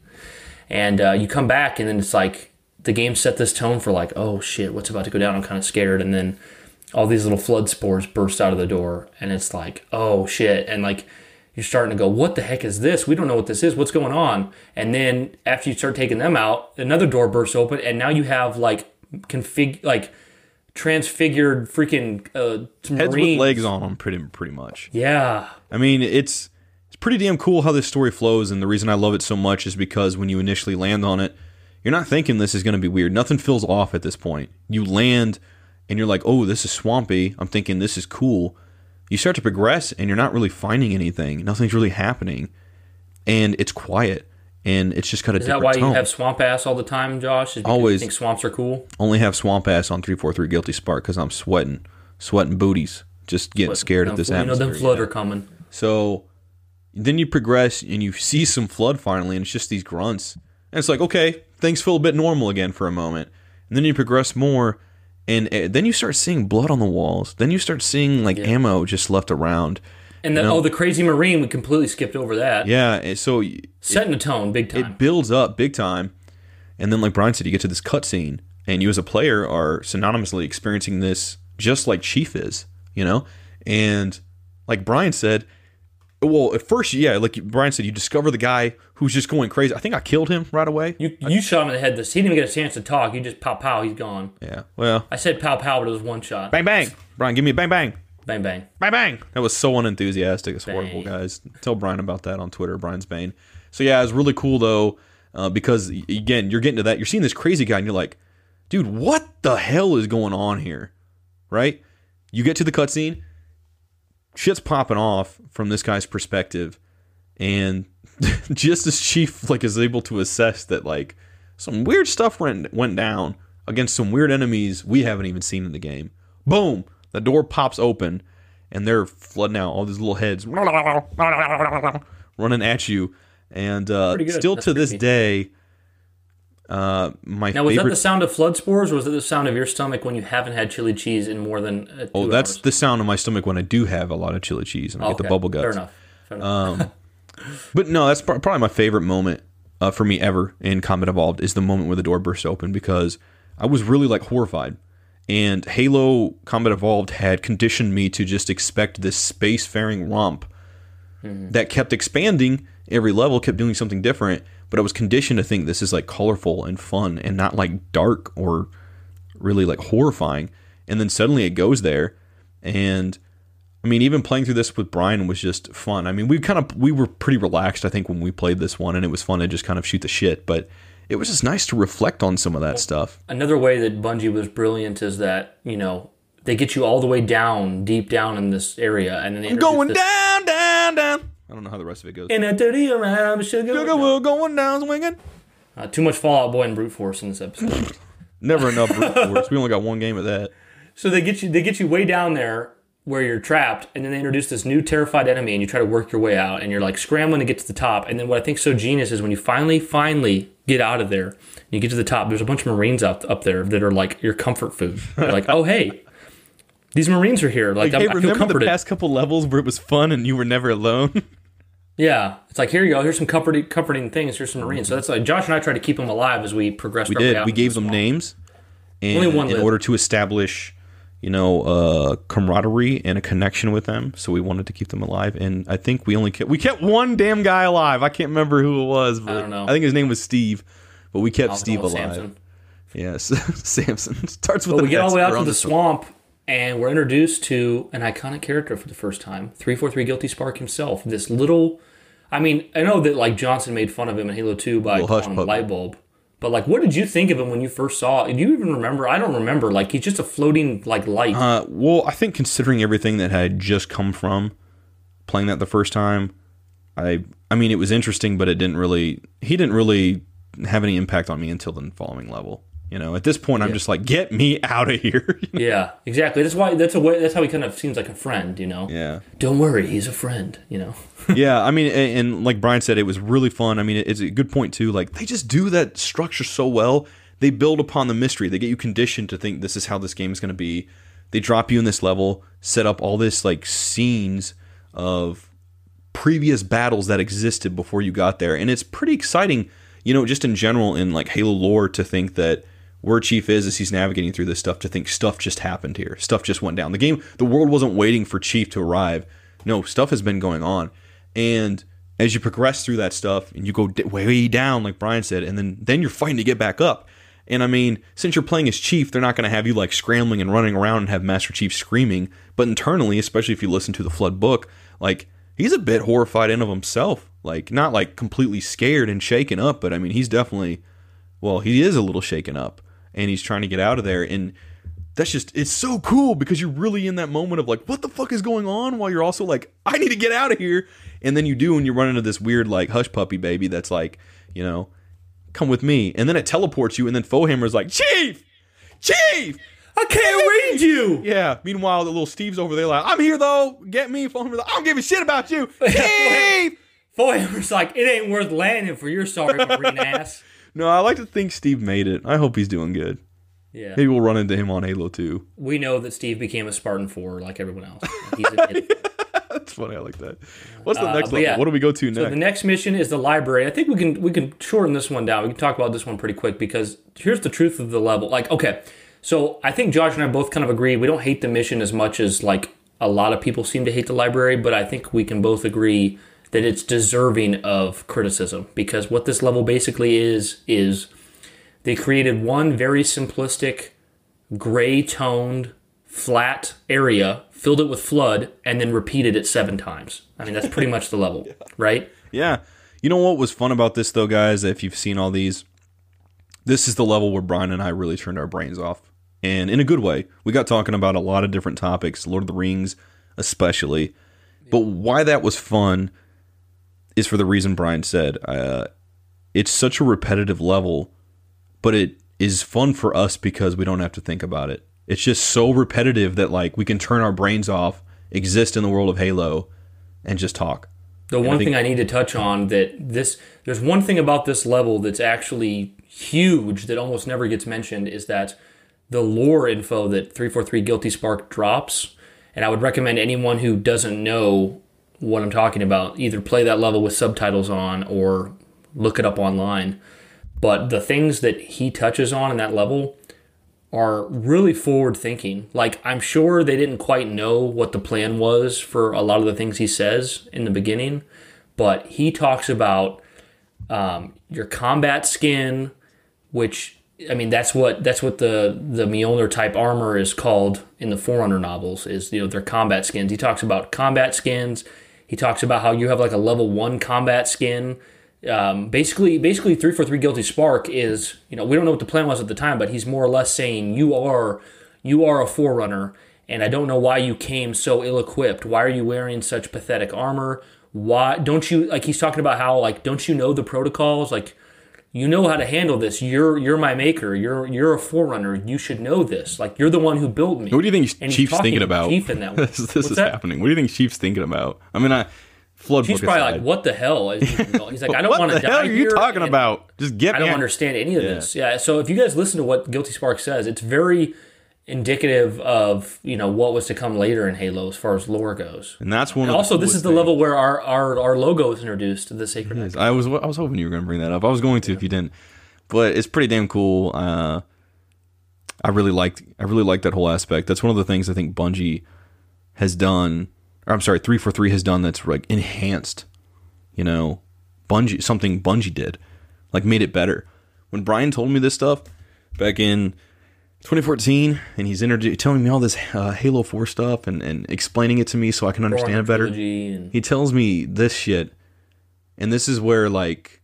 And uh, you come back, and then it's like the game set this tone for, like, oh shit, what's about to go down? I'm kind of scared. And then all these little flood spores burst out of the door and it's like oh shit and like you're starting to go, what the heck is this? We don't know what this is. What's going on? And then after you start taking them out, another door bursts open, and now you have like config like transfigured freaking uh, Heads Marines. with legs on them, pretty pretty much. Yeah, I mean, it's it's pretty damn cool how this story flows, and the reason I love it so much is because when you initially land on it, you're not thinking this is going to be weird. Nothing feels off at this point. You land, and you're like, "Oh, this is swampy." I'm thinking this is cool. You start to progress, and you're not really finding anything. Nothing's really happening, and it's quiet, and it's just got a is that why tone. you have swamp ass all the time, Josh? Is Always. You think swamps are cool? Only have swamp ass on three four three guilty spark because I'm sweating, sweating booties, just getting scared at this fl- You know, them flood yeah. are coming. So then you progress and you see some flood finally, and it's just these grunts. And it's like, okay, things feel a bit normal again for a moment. And then you progress more, and uh, then you start seeing blood on the walls. Then you start seeing like ammo just left around. And the, No. oh, the crazy marine, we completely skipped over that. Yeah, so Setting the tone big time. it builds up big time. And then, like Brian said, you get to this cutscene, and you as a player are synonymously experiencing this just like Chief is, you know? And like Brian said, well, at first, yeah, like Brian said, you discover the guy who's just going crazy. I think I killed him right away. you you shot him in the head. This he didn't even get a chance to talk. You just pow pow. He's gone. yeah, well, I said pow pow, but it was one shot. bang, bang. Brian, give me a bang, bang. Bang bang. Bang, bang. That was so unenthusiastic. It's horrible, guys. Tell Brian about that on Twitter, Brian's Bane. So, yeah, it was really cool, though, uh, because, again, you're getting to that. You're seeing this crazy guy, and you're like, dude, what the hell is going on here? Right? You get to the cutscene, shit's popping off from this guy's perspective, and just as Chief like is able to assess that like some weird stuff went went down against some weird enemies we haven't even seen in the game. Boom! The door pops open, and they're flooding out all these little heads running at you. And uh, still That's to this day, uh, my Now was that the sound of flood spores, or was it the sound of your stomach when you haven't had chili cheese in more than uh, oh, that's hours? the sound of my stomach when I do have a lot of chili cheese and I get the Okay, bubble guts. Fair enough. Fair enough. But no, that's pro- probably my favorite moment uh, for me ever in Combat Evolved is the moment where the door burst open because I was really like horrified. And Halo Combat Evolved had conditioned me to just expect this spacefaring romp mm-hmm. that kept expanding every level, kept doing something different. But I was conditioned to think this is like colorful and fun and not like dark or really like horrifying. And then suddenly it goes there, and I mean, even playing through this with Brian was just fun. I mean, we kind of we were pretty relaxed, I think, when we played this one, and it was fun to just kind of shoot the shit. But it was just nice to reflect on some of that stuff. Another way that Bungie was brilliant is that you know they get you all the way down, deep down in this area, and then they introduce Going this- down, down, down. I don't know how the rest of it goes. in a dirty around sugar. Sugar will going down, swinging. Uh, too much Fall Out Boy and brute force in this episode. Never enough brute force. We only got one game of that. So they get you they get you way down there where you're trapped, and then they introduce this new terrified enemy, and you try to work your way out, and you're like scrambling to get to the top. And then what I think so genius is when you finally, finally get out of there, and you get to the top. There's a bunch of Marines up up there that are like your comfort food. They're like, oh hey, these Marines are here. Like, Like, hey, I'm, I feel remember the comforted. past couple levels where it was fun and you were never alone? yeah, it's like here you go. Here's some comforting comforting things. Here's some Marines. So that's like Josh and I tried to keep them alive as we progressed. we did. out We gave them swamp. names, and Only one in lived. order to establish, you know, uh, camaraderie and a connection with them. So we wanted to keep them alive, and I think we only kept we kept one damn guy alive. I can't remember who it was, but don't know. I think his name was Steve. But we kept Steve alive. Samson. Yes, Samson starts with. But we get all the way out to the swamp, and we're introduced to an iconic character for the first time. Three four three Guilty Spark himself. This little, I mean, I know that like Johnson made fun of him in Halo Two by calling him puppy. But like, what did you think of him when you first saw? it? Do you even remember? I don't remember. Like, he's just a floating like light. Uh, well, I think considering everything that had just come from playing that the first time, I I mean it was interesting, but it didn't really he didn't really have any impact on me until the following level. You know, at this point, I'm just like, get me out of here. yeah, exactly. That's why. That's a way. That's how he kind of seems like a friend. You know. yeah, Don't worry, he's a friend. You know. yeah. I mean, and, and like Brian said, it was really fun. I mean, it's a good point too. Like they just do that structure so well. They build upon the mystery. They get you conditioned to think this is how this game is going to be. They drop you in this level, set up all this like scenes of previous battles that existed before you got there, and it's pretty exciting. You know, just in general in like Halo lore, to think that where Chief is as he's navigating through this stuff, to think stuff just happened here, stuff just went down. The game, the world wasn't waiting for Chief to arrive. No, stuff has been going on, And as you progress through that stuff and you go way down, like Brian said, and then then you're fighting to get back up. And I mean, since you're playing as Chief, they're not going to have you like scrambling and running around and have Master Chief screaming. But internally, especially if you listen to the Flood book, like he's a bit horrified in of himself. Like not like completely scared and shaken up, but I mean, he's definitely well, he is a little shaken up and he's trying to get out of there and that's just it's so cool because you're really in that moment of like what the fuck is going on while you're also like I need to get out of here and then you do and you run into this weird like hush puppy baby that's like, you know, come with me and then it teleports you and then Foehammer's like, "Chief! Chief! I can't read you. Yeah. Meanwhile, the little Steve's over there like, "I'm here though. Get me." Foehammer's like, "I don't give a shit about you." Chief! Foehammer's like, it ain't worth landing for your sorry green ass. No, I like to think Steve made it. I hope he's doing good. Yeah. Maybe we'll run into him on Halo 2. We know that Steve became a Spartan 4 like everyone else. He's an. That's funny. I like that. What's the Uh, next level? yeah. What do we go to So next? the next mission is the library. I think we can we can shorten this one down. We can talk about this one pretty quick because here's the truth of the level. Like, okay, so I think Josh and I both kind of agree. We don't hate the mission as much as like a lot of people seem to hate the library, but I think we can both agree that it's deserving of criticism because what this level basically is is they created one very simplistic, gray toned, flat area, filled it with flood, and then repeated it seven times. I mean, that's pretty much the level, right? yeah. You know what was fun about this, though, guys? If you've seen all these, this is the level where Brian and I really turned our brains off. And in a good way. We got talking about a lot of different topics, Lord of the Rings especially. But why that was fun is for the reason Brian said. Uh, it's such a repetitive level, but it is fun for us because we don't have to think about it. It's just so repetitive that like we can turn our brains off, exist in the world of Halo, and just talk. The one think- thing I need to touch on that this there's one thing about this level that's actually huge that almost never gets mentioned is that the lore info that 343 Guilty Spark drops, and I would recommend anyone who doesn't know what I'm talking about either play that level with subtitles on or look it up online. But the things that he touches on in that level are really forward thinking. Like, I'm sure they didn't quite know what the plan was for a lot of the things he says in the beginning, but he talks about um, your combat skin, which I mean that's what that's what the the Mjolnir type armor is called in the Forerunner novels is you know their combat skins. He talks about combat skins. He talks about how you have like a level one combat skin. Um, basically, basically, three for three guilty spark is you know we don't know what the plan was at the time, but he's more or less saying you are you are a forerunner, and I don't know why you came so ill equipped. Why are you wearing such pathetic armor? Why don't you like? He's talking about how like don't you know the protocols? Like you know how to handle this. You're you're my maker. You're you're a forerunner. You should know this. Like you're the one who built me. What do you think And Chief's thinking about? Chief in that this this is that? happening. What do you think Chief's thinking about? I mean, I flood Chief's probably aside. like, what the hell? He's like, I don't want to the die hell are you talking about? Just get I don't understand any of this. Yeah. So if you guys listen to what Guilty Spark says, it's very indicative of you know what was to come later in Halo as far as lore goes. And that's one. And also, this is the things. level where our, our, our logo is introduced to the Sacred Echo. I was I was hoping you were going to bring that up. I was going to if you didn't, but it's pretty damn cool. Uh, I really liked I really liked that whole aspect. That's one of the things I think Bungie has done. Or I'm sorry, three four three has done that's like enhanced. You know, Bungie something Bungie did, like made it better. When Brian told me this stuff back in 2014, and he's telling me all this uh, Halo 4 stuff and, and explaining it to me so I can understand it better. And- he tells me this shit and this is where like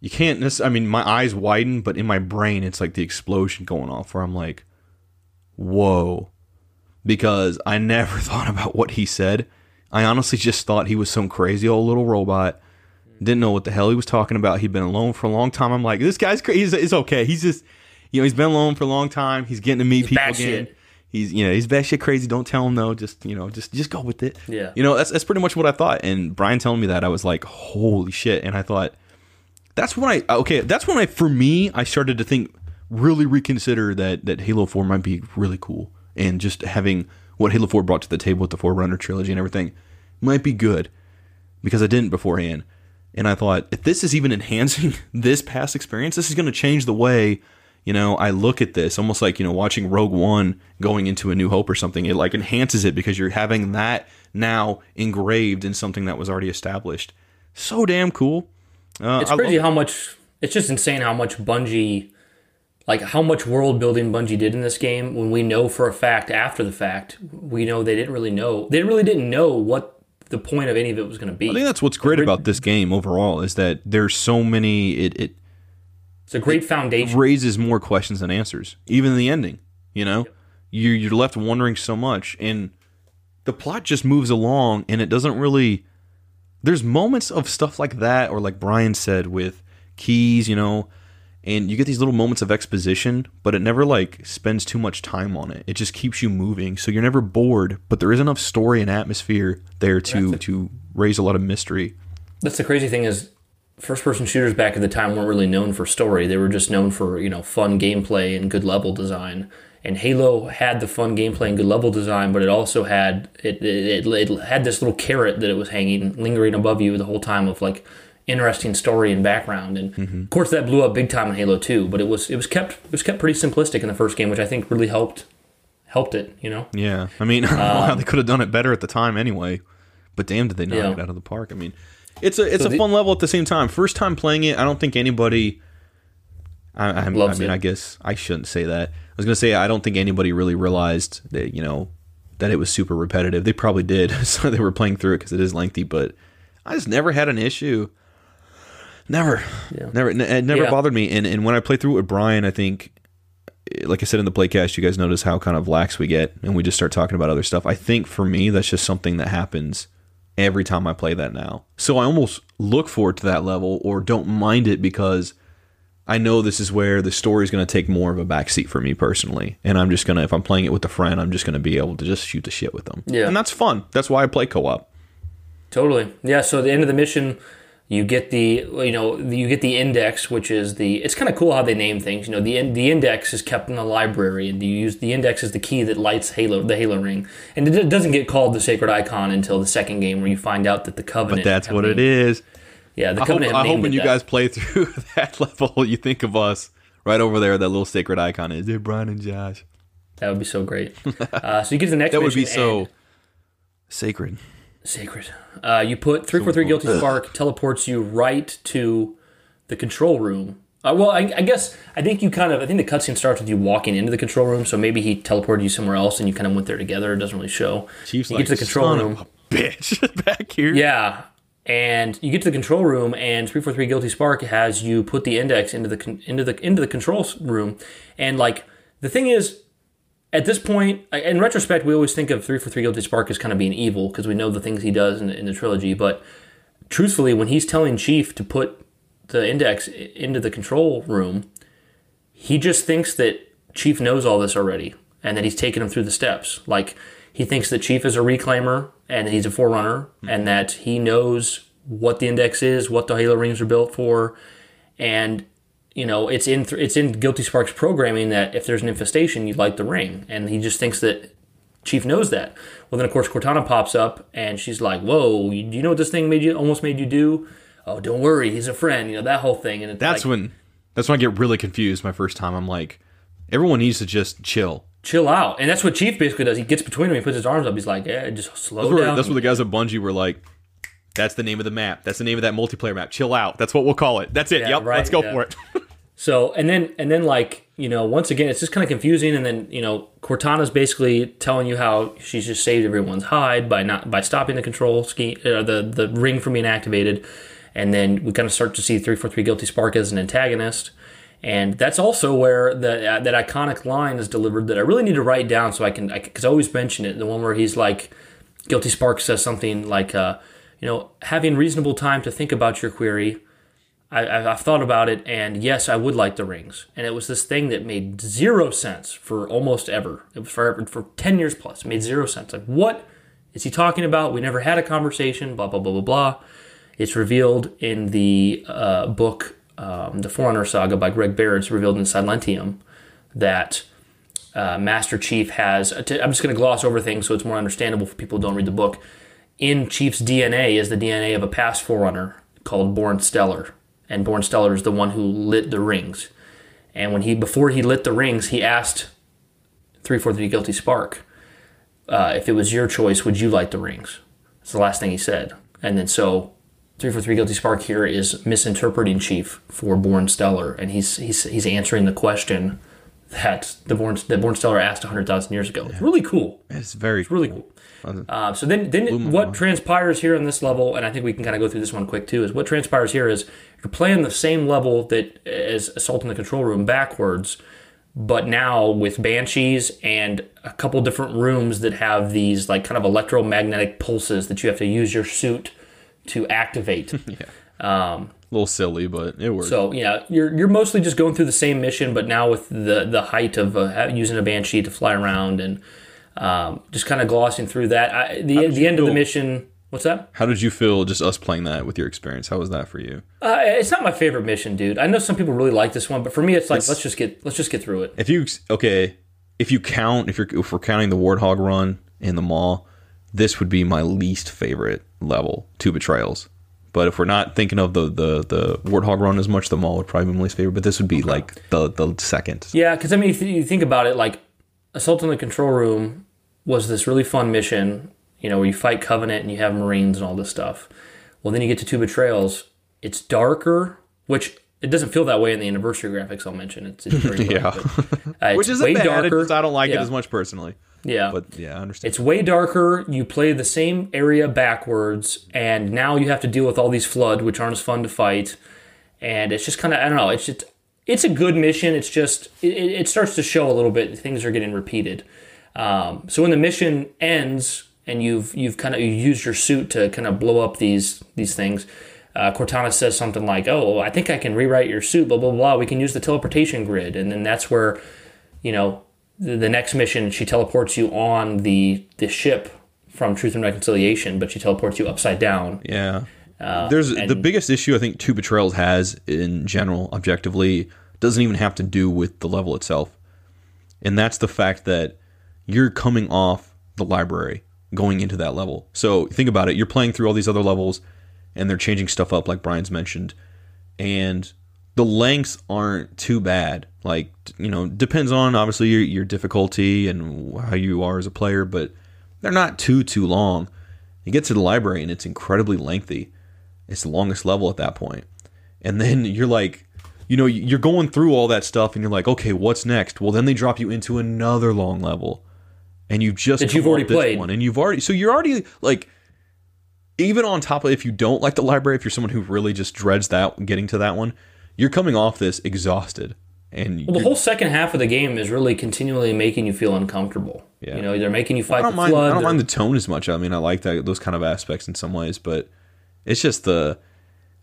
you can't necess- i mean my eyes widen but in my brain it's like the explosion going off where i'm like whoa. Because i never thought about what he said. I honestly just thought he was some crazy old little robot. Didn't know what the hell he was talking about. He'd been alone for a long time. I'm like this guy's crazy he's, it's okay. He's just you know he's been alone for a long time he's getting to meet people batshit. again he's you know he's batshit crazy don't tell him though just you know just just go with it Yeah. you know that's, that's pretty much what i thought and brian telling me that i was like holy shit and i thought that's when I okay. That's when I, for me, I started to think, really reconsider that that Halo Four might be really cool, and just having what Halo Four brought to the table with the Forerunner trilogy and everything might be good, because I didn't beforehand, and I thought if this is even enhancing this past experience, this is going to change the way. You know, I look at this almost like you know watching Rogue One going into A New Hope or something. It like enhances it because you're having that now engraved in something that was already established. So damn cool. Uh, It's crazy love- how much. It's just insane how much Bungie, like how much world building Bungie did in this game. When we know for a fact after the fact, we know they didn't really know. They really didn't know what the point of any of it was going to be. I think that's what's great about this game overall is that there's so many. It, it it's a great foundation. raises more questions than answers, even in the ending. You know, you you're left wondering so much, and the plot just moves along, and it doesn't really. There's moments of stuff like that, or like Brian said with Keyes, you know, and you get these little moments of exposition, but it never like spends too much time on it. It just keeps you moving, so you're never bored. But there is enough story and atmosphere there to to raise a lot of mystery. That's the crazy thing is, first person shooters back at the time weren't really known for story. They were just known for you know fun gameplay and good level design. And Halo had the fun gameplay and good level design, but it also had it, it, it, it had this little carrot that it was hanging, lingering above you the whole time of like interesting story and background. And mm-hmm. of course, that blew up big time in Halo 2. But it was it was kept it was kept pretty simplistic in the first game, which I think really helped helped it. You know, Yeah, I mean, wow, um, they could have done it better at the time anyway. But damn, did they knock Yeah. it out of the park? I mean, it's a it's So a fun level at the same time. First time playing it, I don't think anybody. I, I, I mean, it. I guess I shouldn't say that. I was gonna say I don't think anybody really realized that you know that it was super repetitive. They probably did, so they were playing through it because it is lengthy. But I just never had an issue. Never, never, n- it never Yeah. bothered me. And and when I play through it with Brian, I think like I said in the playcast, you guys notice how kind of lax we get, and we just start talking about other stuff. I think for me, that's just something that happens every time I play that now. So I almost look forward to that level, or don't mind it because I know this is where the story is going to take more of a backseat for me personally, and I'm just gonna, if I'm playing it with a friend, I'm just gonna be able to just shoot the shit with them. Yeah. and that's fun. That's why I play co-op. Totally. Yeah. So the end of the mission, you get the you know you get the index, which is the. It's kind of cool how they name things. You know, the the index is kept in the library, and you use the index as the key that lights Halo the Halo ring, and it doesn't get called the sacred icon until the second game, where you find out that the covenant. But that's what it named- is. Yeah, the I hope, covenant. I hope when you that. guys play through that level, you think of us right over there. That little sacred icon is it Brian and Josh. That would be so great. Uh, so you get to the next. That would be so and- sacred. Sacred. Uh, you put 343 Guilty Spark teleports you right to the control room. Uh, well, I, I guess I think you kind of I think the cutscene starts with you walking into the control room, so maybe he teleported you somewhere else and you kind of went there together. It doesn't really show. Chief's you like, get to the control room. bitch back here. Yeah, and you get to the control room, and 343 Guilty Spark has you put the index into the con- into the into the control room, and like the thing is, at this point, in retrospect, we always think of 343 Guilty Spark as kind of being evil because we know the things he does in the, in the trilogy. But truthfully, when he's telling Chief to put the index into the control room, he just thinks that Chief knows all this already and that he's taken him through the steps. Like he thinks that Chief is a reclaimer and that he's a forerunner mm-hmm. and that he knows what the index is, what the Halo rings are built for, and you know it's in th- it's in Guilty Spark's programming that if there's an infestation, you'd light the ring, and he just thinks that Chief knows that. Well, then of course Cortana pops up and she's like, "Whoa, you, do you know what this thing made you almost made you do?" Oh, don't worry, he's a friend. You know that whole thing, and it's That's like, when that's when I get really confused. My first time, I'm like, everyone needs to just chill. chill out. And that's what Chief basically does. He gets between them, he puts his arms up. He's like, yeah, just slow That's where, down. that's where the guys at Bungie were like, "That's the name of the map. That's the name of that multiplayer map. Chill out. That's what we'll call it. That's it. Yeah, yep, right, let's go yeah. for it." so, and then, and then like, you know, once again, it's just kind of confusing. And then, you know, Cortana's basically telling you how she's just saved everyone's hide by not, by stopping the control scheme, uh, the, the ring from being activated. And then we kind of start to see 343 Guilty Spark as an antagonist. And that's also where the, uh, that iconic line is delivered that I really need to write down so I can, because I, always mention it. The one where he's like, Guilty Spark says something like, uh, you know, having reasonable time to think about your query. I, I've thought about it, and yes, I would like the rings. And it was this thing that made zero sense for almost ever. It was forever for ten years plus. It made zero sense. Like, what is he talking about? We never had a conversation. Blah blah blah blah blah. It's revealed in the uh, book, um, the Forerunner Saga by Greg Bear. It's revealed in Silentium that uh, Master Chief has. I'm just going to gloss over things so it's more understandable for people who don't read the book. In Chief's DNA is the DNA of a past Forerunner called Bornstellar, and Bornstellar is the one who lit the rings. And when he before he lit the rings, he asked 343 Guilty Spark, uh, if it was your choice, would you light the rings? That's the last thing he said. And then so three for three guilty spark here is misinterpreting chief for Bornstellar, and he's he's he's answering the question that the Born that Bornstellar asked hundred thousand years ago. It's really cool. It's very It's really cool. Uh, so then, then what transpires here on this level, and I think we can kind of go through this one quick too, is what transpires here is you're playing the same level that as Assault in the Control Room backwards, but now with banshees and a couple different rooms that have these like kind of electromagnetic pulses that you have to use your suit to activate. a little silly, but it works. So yeah, you're you're mostly just going through the same mission, but now with the the height of uh, using a banshee to fly around and um, just kind of glossing through that. I, the the end of the mission. What's that? How did you feel just us playing that with your experience? How was that for you? Uh, it's not my favorite mission, dude. I know some people really like this one, but for me, it's like It's- let's just get let's just get through it. If you okay, if you count if you're if we're counting the Warthog run in the mall, this would be my least favorite level, two betrayals. But if we're not thinking of the the the Warthog run as much, the mall would probably be my least favorite. But this would be like the the second. Yeah, because I mean, if you think about it, like Assault on the Control Room was this really fun mission, you know, where you fight Covenant and you have Marines and all this stuff. Well, then you get to Two Betrayals. It's darker, which it doesn't feel that way in the anniversary graphics. I'll mention it's, it's very Yeah. dark, but, uh, Which isn't way bad. darker. it's I don't like Yeah. it as much personally. Yeah, But yeah, I understand. it's way darker. You play the same area backwards, and now you have to deal with all these flood, which aren't as fun to fight. And it's just kind of I don't know. It's just it's a good mission. It's just it, it starts to show a little bit. Things are getting repeated. Um, so when the mission ends and you've you've kind of you used your suit to kind of blow up these these things. Uh, Cortana says something like, "Oh, I think I can rewrite your suit." Blah blah blah. We can use the teleportation grid, and then that's where, you know, the, the next mission she teleports you on the the ship from Truth and Reconciliation, but she teleports you upside down. Yeah. There's the Uh, biggest issue I think Two Betrayals has in general, objectively, doesn't even have to do with the level itself. And that's the fact that you're coming off the library going into that level. So think about it. You're playing through all these other levels and they're changing stuff up like Brian's mentioned. And the lengths aren't too bad. Like, you know, depends on obviously your, your difficulty and how you are as a player, but they're not too, too long. You get to the library and it's incredibly lengthy. It's the longest level at that point. And then you're like, you know, you're going through all that stuff and you're like, okay, what's next? Well, then they drop you into another long level. And you've just That you've already this played. one and you've already so you're already like even on top of if you don't like the library, if you're someone who really just dreads that getting to that one, you're coming off this exhausted. And Well, the whole second half of the game is really continually making you feel uncomfortable. Yeah. You know, they're making you fight I don't the mind. flood. I don't mind the tone as much. I mean, I like that those kind of aspects in some ways, but it's just the.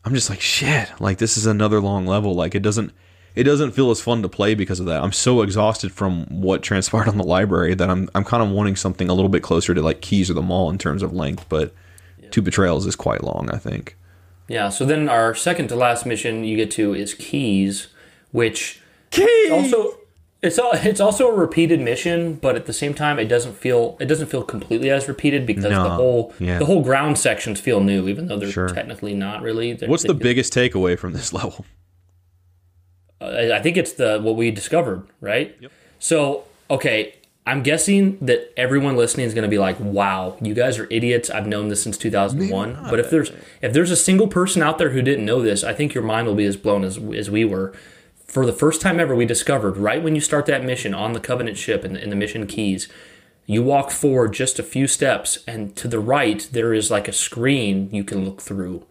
I'm just like shit. Like this is another long level. Like it doesn't. It doesn't feel as fun to play because of that. I'm so exhausted from what transpired on the library that I'm. I'm kind of wanting something a little bit closer to like Keyes or the Mall in terms of length, but Two Betrayals is quite long. I think. Yeah. So then our second to last mission you get to is Keyes, which Keyes also it's it's also a repeated mission, but at the same time it doesn't feel it doesn't feel completely as repeated because the whole yeah. the whole ground sections feel new, even though they're Sure. technically not really. They're- What's the biggest takeaway from this level? I I think it's the what we discovered, right? Yep. So, okay, I'm guessing that everyone listening is going to be like, "Wow, you guys are idiots. I've known this since 2001." But if there's if there's a single person out there who didn't know this, I think your mind will be as blown as as we were. For the first time ever, we discovered right when you start that mission on the Covenant ship in the, in the mission Keyes, you walk forward just a few steps, and to the right there is like a screen you can look through.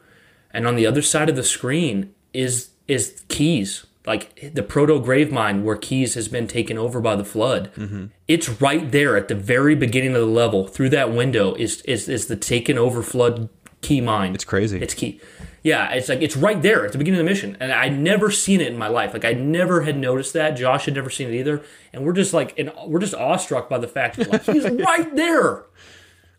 And on the other side of the screen is is Keyes. Like the proto Gravemind where Keyes has been taken over by the flood. Mm-hmm. It's right there at the very beginning of the level. Through that window is is, is the taken over flood key mine. It's crazy. it's key yeah it's like it's right there at the beginning of the mission and i'd never seen it in my life like i never had noticed that josh had never seen it either and we're just like and we're just awestruck by the fact that like he's right there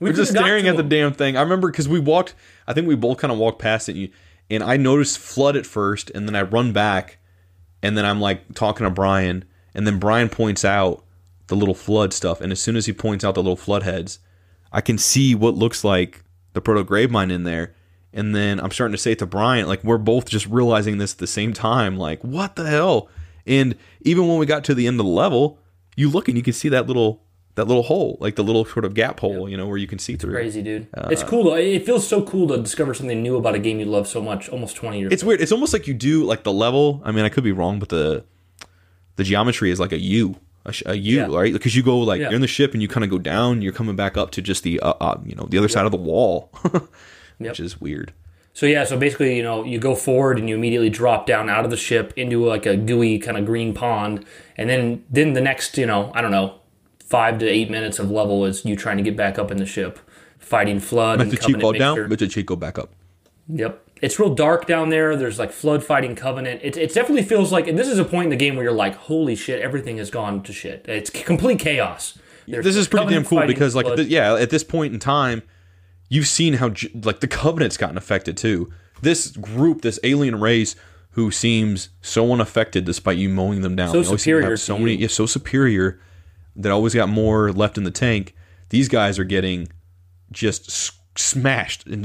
we We're just staring at the damn thing. I remember because we walked. I think we both kind of walked past it, and I noticed flood at first, and then I run back, and then I'm like talking to Brian, and then Brian points out the little flood stuff, and as soon as he points out the little flood heads, I can see what looks like the proto Gravemind in there. And then I'm starting to say it to Brian, like we're both just realizing this at the same time, like what the hell? And even when we got to the end of the level, you look and you can see that little that little hole, like the little sort of gap hole, you know, where you can see through. Crazy, dude. Uh, it's cool though. It feels so cool to discover something new about a game you love so much. Almost twenty years. It's weird. It's almost like you do like the level. I mean, I could be wrong, but the the geometry is like a U, a, a U, Yeah. right? Because you go like Yeah. you're in the ship and you kind of go down. You're coming back up to just the uh, uh, you know the other side of the wall, which is weird. So yeah, so basically, you know, you go forward and you immediately drop down out of the ship into like a gooey kind of green pond, and then then the next, you know, I don't know, five to eight minutes of level is you trying to get back up in the ship, fighting flood Let and the cheat go down. Let the cheat go back up. Yep. It's real dark down there. There's like flood fighting covenant. It, it definitely feels like, and this is a point in the game where you're like, holy shit, everything has gone to shit. It's complete chaos. There's this is pretty damn cool because like thi- yeah, at this point in time, you've seen how like the covenant's gotten affected too. This group, this alien race, who seems so unaffected despite you mowing them down. So They always seem to superior so many, yeah, so superior that always got more left in the tank. These guys are getting just smashed and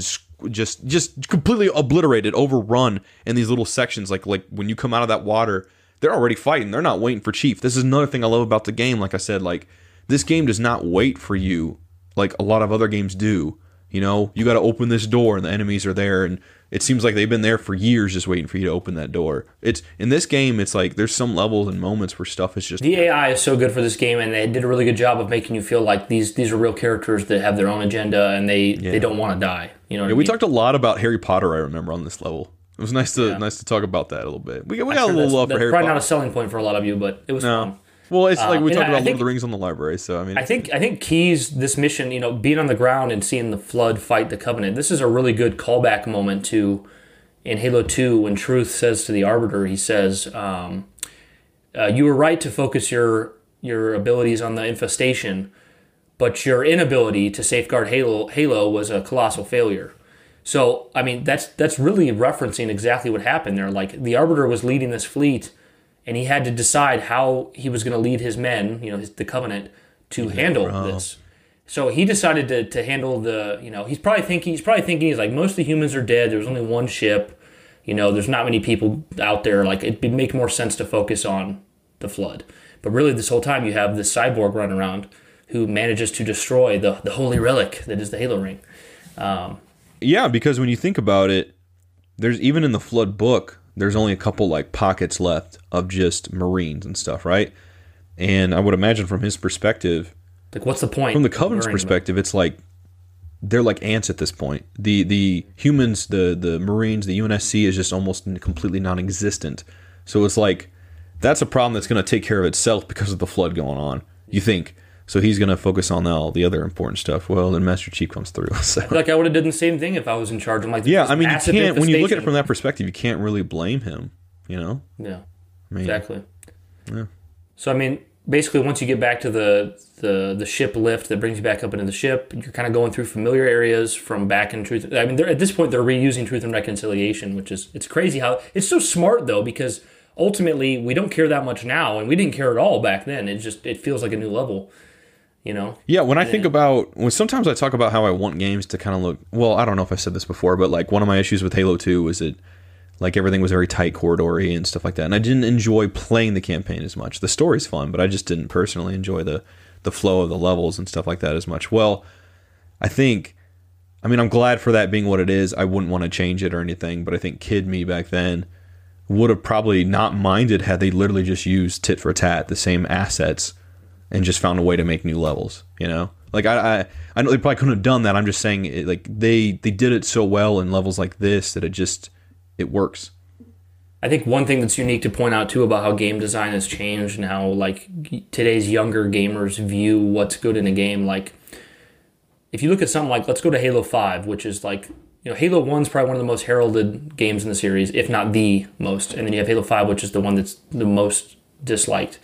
just just completely obliterated, overrun in these little sections. Like like when you come out of that water, they're already fighting. They're not waiting for Chief. This is another thing I love about the game. Like I said, like this game does not wait for you like a lot of other games do. You know, you got to open this door and the enemies are there, and it seems like they've been there for years just waiting for you to open that door. It's in this game, it's like there's some levels and moments where stuff is just The AI is so good for this game, and they did a really good job of making you feel like these these are real characters that have their own agenda and they they don't want to die. You know, Yeah, I we talked a lot about Harry Potter. I remember on this level. It was nice to nice to talk about that a little bit. We, we got a little love for Harry probably Potter. not a selling point for a lot of you, but it was no. fun. Well, it's like we and talked about I Lord of the Rings on the library. So I mean, I think I think Keyes this mission, you know, being on the ground and seeing the flood fight the covenant. This is a really good callback moment to in Halo Two when Truth says to the Arbiter, he says, um, uh, "You were right to focus your your abilities on the infestation, but your inability to safeguard Halo Halo was a colossal failure." So I mean, that's that's really referencing exactly what happened there. Like the Arbiter was leading this fleet and he had to decide how he was going to lead his men, you know, his, the Covenant, to handle this. So he decided to, to handle the, you know, he's probably thinking, he's probably thinking, he's like, most of the humans are dead. There's only one ship. You know, there's not many people out there. Like, it'd make more sense to focus on the flood. But really, this whole time, you have this cyborg run around who manages to destroy the, the holy relic that is the Halo ring. Um, yeah, because when you think about it, there's even in the flood book, there's only a couple like pockets left of just Marines and stuff, right? And I would imagine from his perspective, Like, what's the point? from the Covenant's worrying about- perspective, it's like they're like ants at this point. The the humans, the the Marines, the UNSC is just almost completely non-existent. So it's like that's a problem that's going to take care of itself because of the flood going on. You think? So he's going to focus on all the other important stuff. Well, then Master Chief comes through. So Like, I would have done the same thing if I was in charge. I'm like, yeah, I mean, you can't when you look at it from that perspective, you can't really blame him. You know? Yeah, mean, exactly. Yeah. So I mean, basically, once you get back to the, the the ship lift that brings you back up into the ship, you're kind of going through familiar areas from back in Truth. I mean, they're, at this point, they're reusing Truth and Reconciliation, which is it's crazy how it's so smart though because ultimately we don't care that much now, and we didn't care at all back then. It just it feels like a new level, you know. Yeah, when I think about when sometimes I talk about how I want games to kind of look well, I don't know if I said this before, but like one of my issues with Halo 2 was that like everything was very tight corridory and stuff like that. And I didn't enjoy playing the campaign as much. The story's fun, but I just didn't personally enjoy the the flow of the levels and stuff like that as much. Well, I think I mean, I'm glad for that being what it is. I wouldn't want to change it or anything, but I think kid me back then would have probably not minded had they literally just used tit for tat, the same assets, and just found a way to make new levels. You know, like I, I, I know they probably couldn't have done that. I'm just saying, it, like they they did it so well in levels like this that it just it works. I think one thing that's unique to point out too about how game design has changed and how like today's younger gamers view what's good in a game. Like, if you look at something like let's go to Halo Five, which is like you know Halo One's probably one of the most heralded games in the series, if not the most, and then you have Halo Five, which is the one that's the most disliked.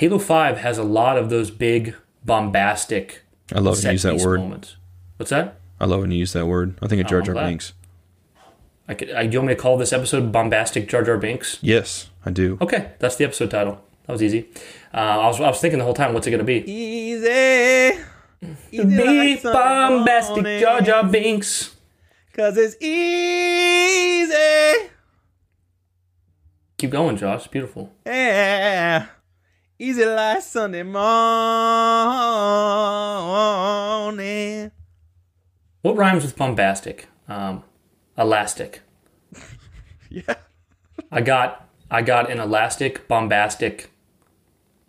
Halo Five has a lot of those big bombastic. I love when you use that word. Moments. What's that? I love when you use that word. I think of Jar I'm Jar. Binks. I could, I, do you want me to call this episode "Bombastic Jar Jar Binks"? Yes, I do. Okay, that's the episode title. That was easy. Uh, I was I was thinking the whole time, what's it gonna be? Easy, Be bombastic Jar Jar Binks. cause it's easy. Keep going, Josh. Beautiful. Yeah. Easy like Sunday morning. What rhymes with bombastic? Um, elastic. Yeah. I got I got an elastic bombastic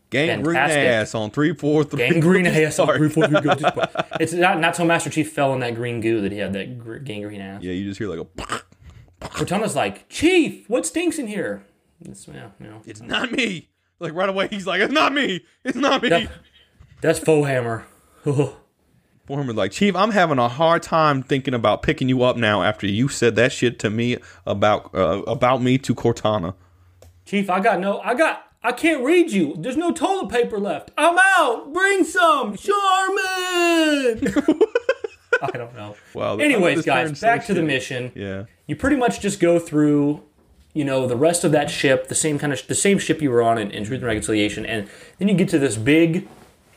Gangrene ass on three four three. gangrene ass. Sorry. Three, four, three. It's not not till Master Chief fell in that green goo that he had that gr- gangrene ass. Yeah, you just hear like a. Cortana's like, Chief, what stinks in here? It's, yeah, you know, It's not me. Like right away, he's like, "It's not me. It's not me." That- that's Foehammer. Foreman like, Chief, I'm having a hard time thinking about picking you up now after you said that shit to me about uh, about me to Cortana. Chief, I got no, I got, I can't read you. There's no toilet paper left. I'm out. Bring some, Charmin. I don't know. Well, Anyways, guys, back to the mission. Yeah. You pretty much just go through, you know, the rest of that ship, the same kind of, the same ship you were on in, in Truth and Reconciliation, and then you get to this big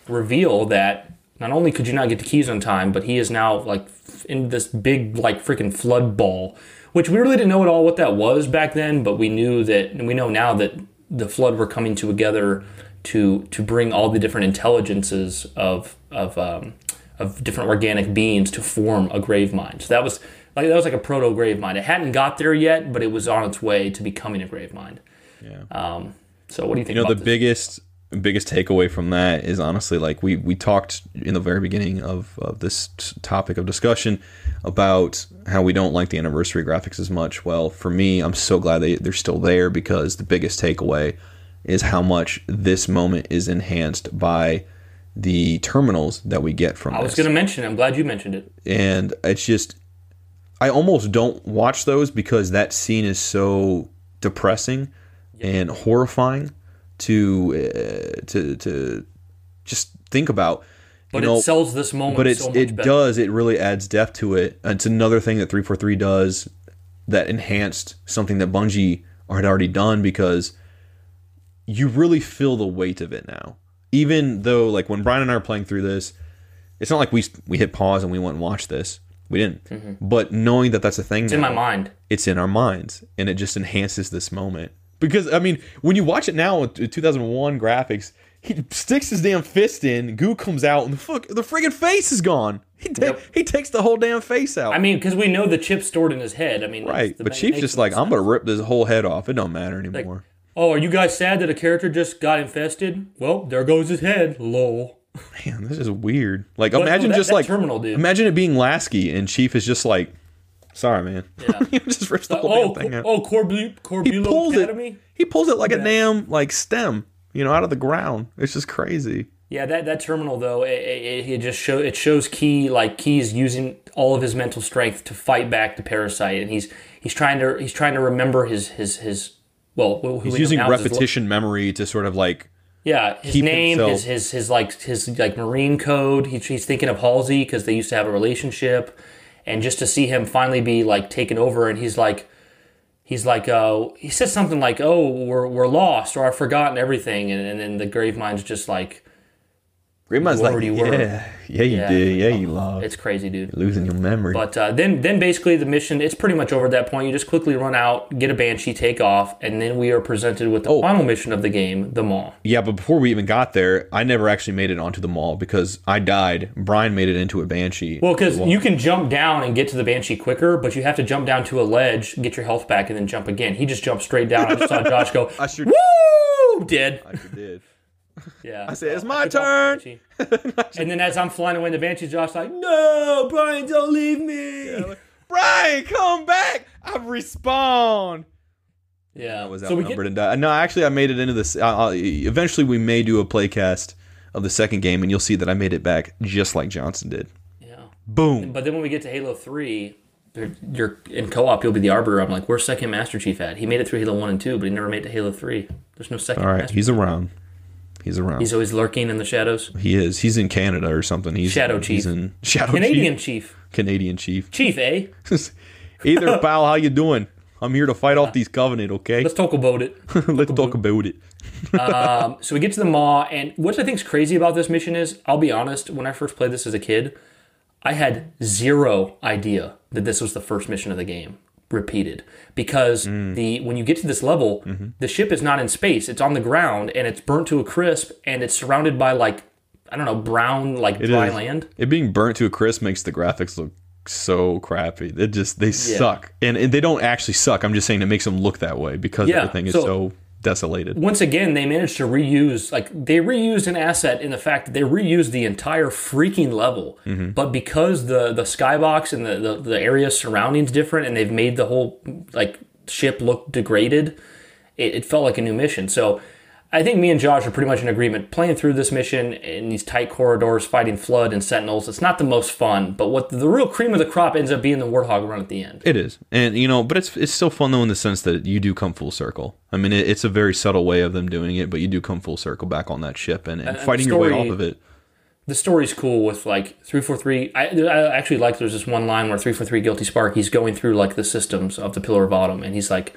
reveal that not only could you not get the Keyes on time, but he is now like in this big like freaking flood ball, which we really didn't know at all what that was back then, but we knew that, and we know now that the flood were coming together to to bring all the different intelligences of of um, of different organic beings to form a Gravemind. So that was like that was like a proto Gravemind. It hadn't got there yet, but it was on its way to becoming a grave mind. Yeah. Um, so what do you think? You know, the this? biggest biggest takeaway from that is honestly like we we talked in the very beginning of, of this t- topic of discussion about how we don't like the anniversary graphics as much. Well, for me, I'm so glad they they're still there because the biggest takeaway is how much this moment is enhanced by the terminals that we get from I was going to mention. I'm glad you mentioned it. and it's just I almost don't watch those because that scene is so depressing and horrifying to uh, to to just think about. But you know, it sells this moment. but so much it better. does it really adds depth to it. It's another thing that 343 does that enhanced something that Bungie had already done because you really feel the weight of it now. Even though like when Brian and I are playing through this, it's not like we we hit pause and we went and watched this. We didn't. But knowing that that's a thing Mm-hmm. It's in my mind. it's in our minds and it just enhances this moment because i mean when you watch it now with 2001 graphics he sticks his damn fist in goo comes out and the fuck the friggin' face is gone he, ta- Yep. he takes the whole damn face out I mean, because we know the chip's stored in his head. I mean, right but chief's just like i'm gonna rip this whole head off it don't matter anymore Oh, are you guys sad that a character just got infested? Well, there goes his head. Lol. Man this is weird like But, imagine that- just that like terminal, dude. imagine it being lasky and chief is just like sorry man Yeah. he just rips the whole Oh, thing out oh, Corbu- he pulls Academy. it he pulls it like a Yeah. damn like stem you know out of the ground it's just crazy Yeah, that, that terminal though, it, it, it just show it shows Keyes like Keyes's using all of his mental strength to fight back the parasite, and he's he's trying to he's trying to remember his his his well we He's using now is his- repetition memory to sort of like yeah, his name, himself- his, his his like his like marine code. He, he's thinking of Halsey because they used to have a relationship, and just to see him finally be like taken over, and he's like. He's like, uh, he says something like, "Oh, we're, we're lost, or I've forgotten everything," and, and then the Gravemind's just like, Grandma's Where like, you yeah, were. yeah, you Yeah. did, yeah, you lost, "It's crazy, dude." losing your memory. But uh, then, then basically the mission it's pretty much over at that point. You just quickly run out, get a banshee, take off, and then we are presented with the Oh. final mission of the game, the mall. yeah, but before we even got there, I never actually made it onto the mall because I died. Brian made it into a banshee. Well, because you can jump down and get to the banshee quicker, but you have to jump down to a ledge, get your health back, and then jump again. He just jumped straight down. I just saw Josh go, I sure, "Woo!" Dead. I sure did. Yeah. I said, "It's my I took off the banshee. and then as I'm flying away in the banshee, Josh like, "No, Brian, don't leave me." Brian, come back! I've respawned. Yeah. I was so we outnumbered and died. No, actually, I made it into this. Eventually, we may do a playcast of the second game, and you'll see that I made it back just like Johnson did. yeah. Boom. But then when we get to Halo Three, you're, you're in co-op. You'll be the Arbiter. I'm like, where's second Master Chief at? He made it through Halo One and Two, but he never made it to Halo Three. There's no second. All right, Master he's around. He's around. He's always lurking in the shadows. he is. He's in Canada or something. He's Shadow He's Chief. in Shadow Canadian Chief. Chief. Canadian Chief. Chief, eh? Either pal, how you doing? I'm here to fight off these Covenant. Okay, Let's talk about it. let's talk about it. Um, so we get to the Maw, and what I think's crazy about this mission is, I'll be honest, when I first played this as a kid, I had zero idea that this was the first mission of the game. Repeated because mm. the when you get to this level, mm-hmm. the ship is not in space; it's on the ground and it's burnt to a crisp, and it's surrounded by like I don't know brown like It dry is. land. It being burnt to a crisp makes the graphics look so crappy. It just they suck, and, and they don't actually suck. I'm just saying it makes them look that way because Yeah, everything is so- so, desolated. once again they managed to reuse like they reused an asset in the fact that they reused the entire freaking level. Mm-hmm. But because the the skybox and the, the the area surroundings different and they've made the whole like ship look degraded it, it felt like a new mission. So I think me and Josh are pretty much in agreement. Playing through this mission in these tight corridors, fighting Flood and Sentinels, it's not the most fun. But what the real cream of the crop ends up being the Warthog run at the end. It is, and you know, but it's it's still fun though in the sense that you do come full circle. I mean, it, it's a very subtle way of them doing it, but you do come full circle back on that ship and, and, And fighting your way off of it. the story's cool with like 343 I, I actually like there's this one line where 343 guilty spark he's going through like the systems of the pillar of autumn and he's like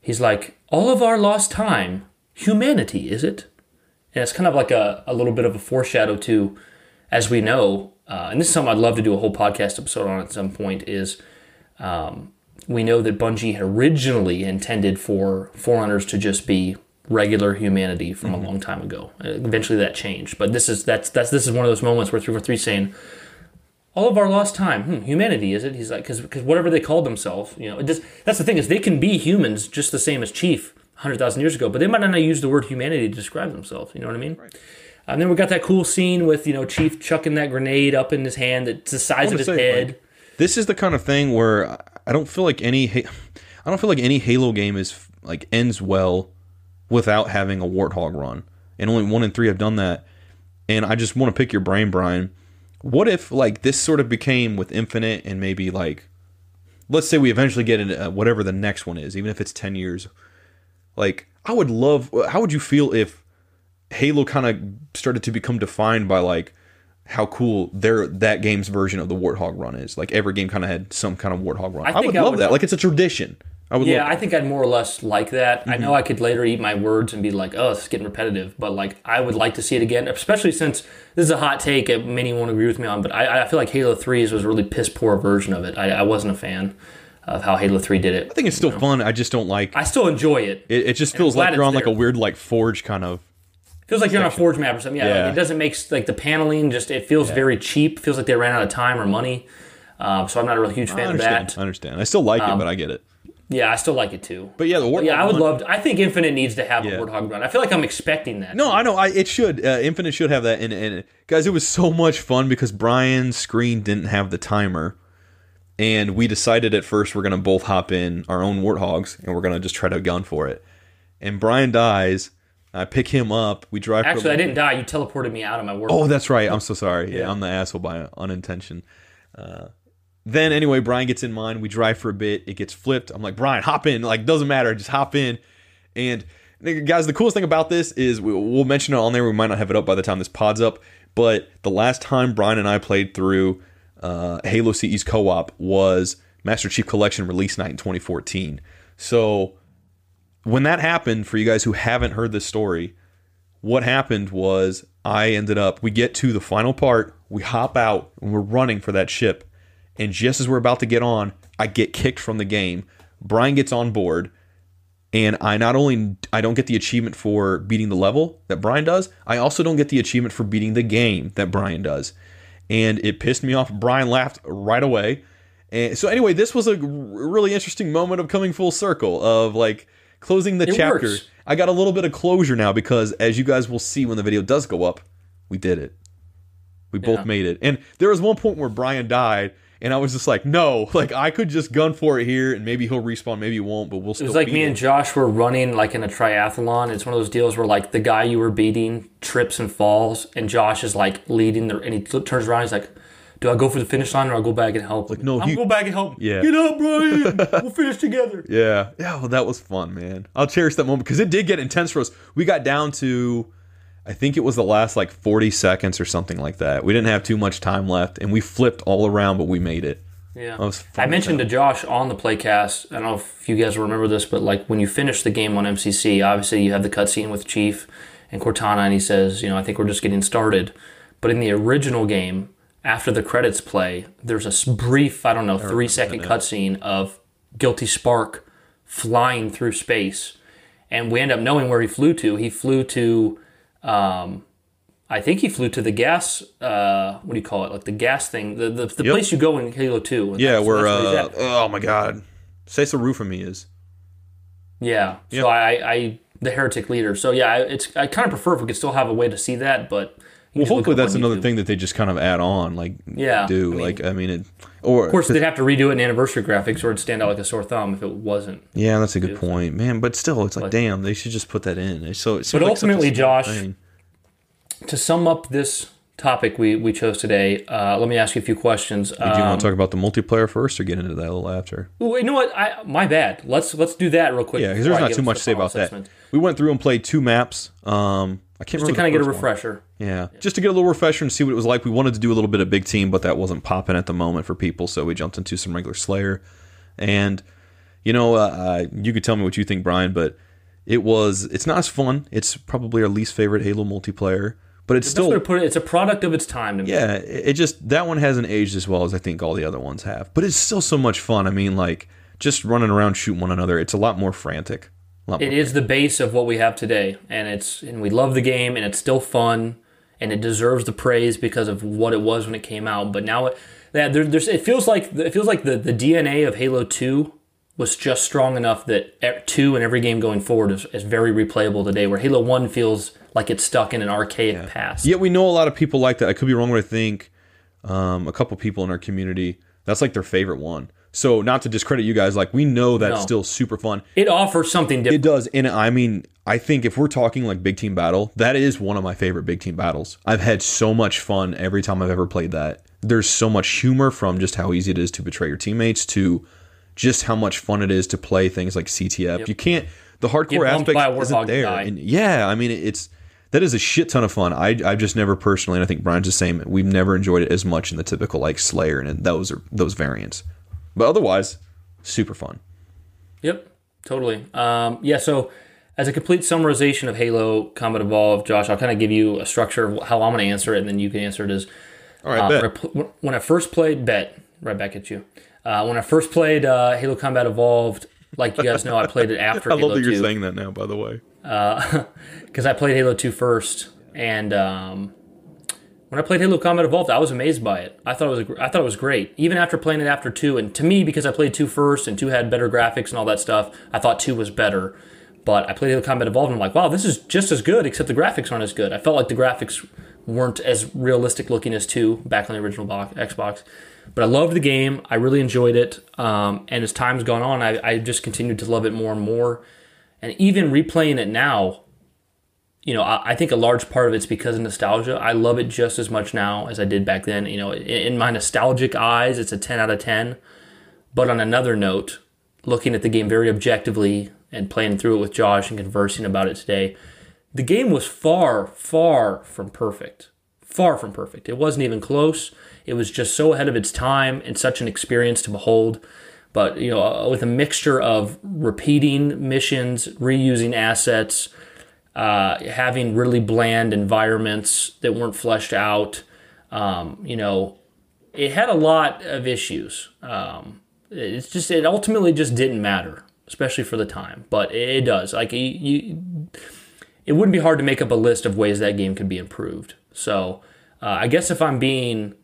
he's like all of our lost time humanity is it and it's kind of like a, a little bit of a foreshadow to as we know uh, and this is something i'd love to do a whole podcast episode on at some point is um, we know that bungie had originally intended for forerunners to just be regular humanity from a long time ago. Uh, Eventually, that changed, but this is that's that's this is one of those moments where three four three saying, "All of our lost time, hmm, humanity is it?" He's like, because whatever they called themselves, you know, it just that's the thing is they can be humans just the same as Chief hundred thousand years ago, but they might not use the word humanity to describe themselves. You know what I mean? And then we got that cool scene with you know Chief chucking that grenade up in his hand that's the size of his say, head. like, This is the kind of thing where I- don't feel like any I don't feel like any Halo game is like ends well without having a Warthog run, and only one in three have done that. And I just want to pick your brain, Brian. What if like this sort of became with Infinite and maybe like, let's say we eventually get into uh, whatever the next one is, even if it's ten years. Like I would love. How would you feel if Halo kind of started to become defined by like how cool their that game's version of the Warthog run is. Like every game kind of had some kind of Warthog run. I, think would I love would- that. Like it's a tradition. I would. Yeah, I think I'd more or less like that. I mm-hmm. know I could later eat my words and be like, "Oh, is getting repetitive," but like I would like to see it again, especially since this is a hot take many won't agree with me on. But I, I feel like Halo 3's was a really piss poor version of it. I, I wasn't a fan of how Halo 3 did it. I think it's still fun. I just don't like. I still enjoy it. it, it just feels like you're on like a weird like forge kind of. feels like you're on a Forge map or something. Yeah, Yeah. like, it doesn't make like the paneling just it feels very cheap. Feels like they ran out of time or money. Um, so I'm not a really huge fan of that. I understand. I still like Um, it, but I get it. Yeah, I still like it too. But yeah, the Warthog. yeah, I would run- love. To, I think Infinite needs to have Yeah. a Warthog run. I feel like I'm expecting that. No, I know. I it should. Uh, Infinite should have that. And, and guys, it was so much fun because Brian's screen didn't have the timer, and we decided at first we're gonna both hop in our own warthogs and we're gonna just try to gun for it. And Brian dies. I pick him up. We drive. Actually, I didn't die. You teleported me out of my work. Oh, that's right. I'm so sorry. Yeah, I'm the asshole by unintention. Uh, then anyway, Brian gets in mine. We drive for a bit. It gets flipped. I'm like, Brian, hop in. Like, doesn't matter. Just hop in. And guys, the coolest thing about this is we'll mention it on there. We might not have it up by the time this pod's up. But the last time Brian and I played through uh, Halo CE's co-op was Master Chief Collection release night in 2014. So when that happened, for you guys who haven't heard this story, what happened was I ended up, we get to the final part, we hop out, and we're running for that ship. And just as we're about to get on, I get kicked from the game. Brian gets on board, and I not only I don't get the achievement for beating the level that Brian does, I also don't get the achievement for beating the game that Brian does. And it pissed me off. Brian laughed right away. And so anyway, this was a really interesting moment of coming full circle of like closing the It chapter. works. I got a little bit of closure now because as you guys will see when the video does go up, we did it. We both made it. And there was one point where Brian died and I was just like, no, like I could just gun for it here and maybe he'll respawn, maybe he won't, but we'll It was like me him. and Josh were running like in a triathlon. It's one of those deals where like the guy you were beating trips and falls, and Josh is like leading the, and he turns around. He's like, "Do I go for the finish line or I go back and help?" Like, no, I'm he- go back and help. Yeah. get up, Brian. we'll finish together. Yeah. Yeah, well that was fun, man. I'll cherish that moment because it did get intense for us. We got down to I think it was the last like 40 seconds or something like that. We didn't have too much time left and we flipped all around but we made it. Yeah. I mentioned to. Josh on the playcast. I don't know if you guys remember this, but like when you finish the game on MCC, obviously you have the cutscene with Chief and Cortana, and he says, you know, I think we're just getting started. But in the original game, after the credits play, there's a brief, I don't know, three second cutscene of guilty spark flying through space, and we end up knowing where he flew to. He flew to, um, I think he flew to the gas. Uh, what do you call it? Like the gas thing, the the, the Yep. place you go in Halo Two. Yeah, where uh, oh my god, Sesa 'Refumee is. Yeah. Yep. So I, I, the heretic leader. So yeah, I- it's I kind of prefer if we could still have a way to see that, but Well, hopefully that's another YouTube. thing that they just kind of add on, like Yeah, do I mean- like I mean, it, or Of course, they'd have to redo it in anniversary graphics, or it'd stand out like a sore thumb if it wasn't. yeah, that's a good point, man. But still, it's like But- damn, they should just put that in. It's so, it But like ultimately, Josh, thing. To sum up this topic we we chose today, uh, let me ask you a few questions. do you Um, want to talk about the multiplayer first, or get into that a little after? Well, you know what? I my bad. Let's let's do that real quick. Yeah, because there's not too much to say about that. We went through and played two maps. Um, I can't Just to kind of get a refresher. Yeah, just to get a little refresher and see what it was like. We wanted to do a little bit of big team, but that wasn't popping at the moment for people, so we jumped into some regular Slayer. And you know, uh, uh, you could tell me what you think, Brian, but it was. It's not as fun. It's probably our least favorite Halo multiplayer, but it's still. put it. It's a product of its time. To me. Yeah, it it just that one hasn't aged as well as I think all the other ones have, but it's still so much fun. I mean, like just running around shooting one another. It's a lot more frantic. It is the base of what we have today, and it's and we love the game, and it's still fun, and it deserves the praise because of what it was when it came out. But now, it, that there, there's it feels like it feels like the, the DNA of Halo Two was just strong enough that two and every game going forward is, is very replayable today. Where Halo One feels like it's stuck in an archaic past. Yet we know a lot of people like that. I could be wrong, but I think um, a couple people in our community that's like their favorite one. So not to discredit you guys, like we know that's No. still super fun. It offers something different. It does, and I mean, I think if we're talking like big team battle, that is one of my favorite big team battles. I've had so much fun every time I've ever played that. There's so much humor from just how easy it is to betray your teammates to just how much fun it is to play things like CTF. You can't the hardcore aspect isn't there. And yeah, I mean, it's that is a shit ton of fun. I I've just never personally, and I think Brian's the same. We've never enjoyed it as much in the typical like Slayer and those are those variants. But otherwise, super fun. Yep, totally. Um, yeah, so as a complete summarization of Halo Combat Evolved, Josh, I'll kind of give you a structure of how I'm going to answer it, and then you can answer it as All right, uh, bet. when I when I first played Bet, right back at you. Uh, when I first played uh, Halo Combat Evolved, like you guys know, I played it after I Halo love that 2 you're saying that now. By the way. because I played Halo 2 first, and um, when I played Halo Combat Evolved, I was amazed by it. I thought it was I thought it was great, even after playing it after two. And to me, because I played two first, and two had better graphics and all that stuff, I thought two was better. But I played Halo Combat Evolved, and I'm like, wow, this is just as good, except the graphics aren't as good. I felt like the graphics weren't as realistic looking as two back on the original box, Xbox. But I loved the game. I really enjoyed it. Um, and as time's gone on, I, I just continued to love it more and more. And even replaying it now, you know, I, I think a large part of it's because of nostalgia. I love it just as much now as I did back then. You know, in, in my nostalgic eyes, it's a 10 out of 10. But on another note, looking at the game very objectively and playing through it with Josh and conversing about it today, the game was far, far from perfect. Far from perfect. It wasn't even close. It was just so ahead of its time and such an experience to behold. But you know, uh, with a mixture of repeating missions, reusing assets, uh, having really bland environments that weren't fleshed out, um, you know, it had a lot of issues. Um, it's just it ultimately just didn't matter, especially for the time. But it, does. Like you, you, it wouldn't be hard to make up a list of ways that game could be improved. So uh, I guess if I'm being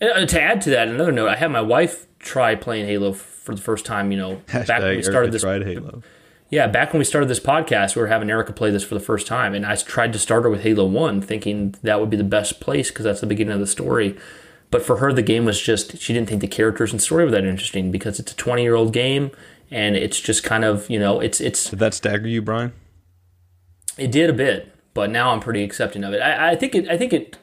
uh, to add to that, another note, I had my wife try playing Halo for the first time. You know, back when we started this. tried Halo. Yeah, back when we started this podcast, we were having Erica play this for the first time, and I tried to start her with Halo One, thinking that would be the best place because that's the beginning of the story. But for her, the game was just she didn't think the characters and story were that interesting because it's a twenty year old game, and it's just kind of you know it's it's Did that stagger you, Brian? it did a bit, but now I'm pretty accepting of it. I, I think it. I think it.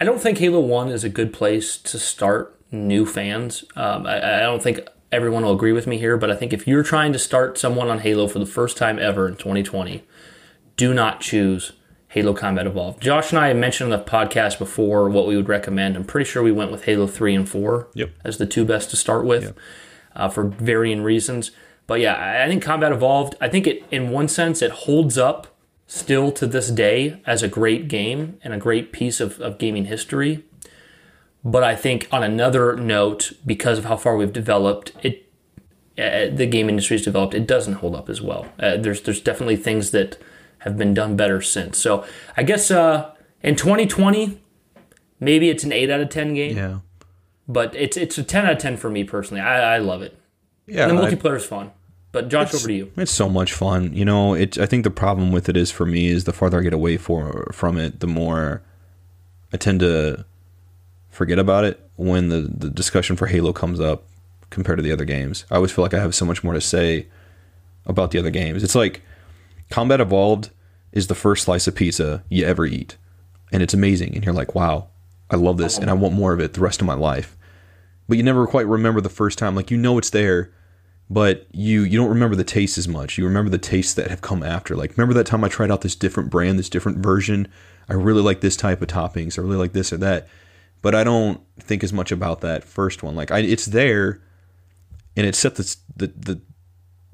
I don't think Halo One is a good place to start new fans. Um, I, I don't think everyone will agree with me here, but I think if you're trying to start someone on Halo for the first time ever in 2020, do not choose Halo Combat Evolved. Josh and I mentioned on the podcast before what we would recommend. I'm pretty sure we went with Halo 3 and 4 Yep. as the two best to start with uh, for varying reasons. But yeah, I- I think Combat Evolved, I think it, in one sense, it holds up still to this day as a great game and a great piece of, of gaming history. But I think on another note, because of how far we've developed, it uh, the game industry has developed, it doesn't hold up as well. Uh, there's there's definitely things that have been done better since. So I guess uh, in 2020, maybe it's an eight out of ten game. Yeah. But it's it's a ten out of ten for me personally. I, I love it. Yeah. And the I- multiplayer is fun. But Josh, over to you. It's so much fun. You know, it I think the problem with it is for me is the farther I get away for, from it, the more I tend to forget about it when the, the discussion for Halo comes up compared to the other games. I always feel like I have so much more to say about the other games. It's like Combat Evolved is the first slice of pizza you ever eat. And it's amazing. And you're like, wow, I love this and I want more of it the rest of my life. But you never quite remember the first time. Like you know it's there, but you you don't remember the taste as much. You remember the tastes that have come after. Like remember that time I tried out this different brand, this different version. I really like this type of toppings. I really like this or that. But I don't think as much about that first one. Like I, it's there, and it set the the the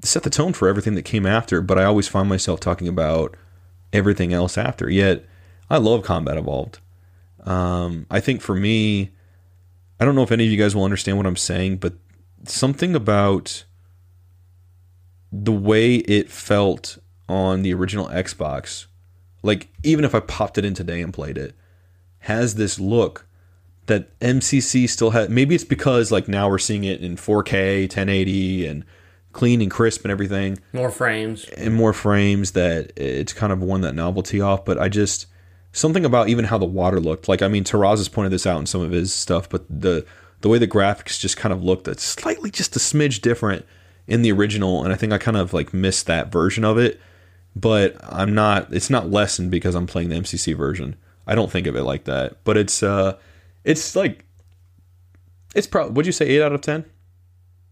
set the tone for everything that came after. But I always find myself talking about everything else after. Yet I love Combat Evolved. Um, I think for me, I don't know if any of you guys will understand what I'm saying, but something about the way it felt on the original Xbox, like even if I popped it in today and played it, has this look that MCC still had. Maybe it's because like now we're seeing it in 4K, 1080, and clean and crisp and everything More frames. and more frames that it's kind of worn that novelty off. But I just something about even how the water looked. Like I mean, Taraz has pointed this out in some of his stuff, but the the way the graphics just kind of looked, it's slightly just a smidge different in the original, and I think I kind of like missed that version of it. But I'm not. It's not lessened because I'm playing the MCC version. I don't think of it like that. But it's uh, it's like it's probably. Would you say eight out of ten?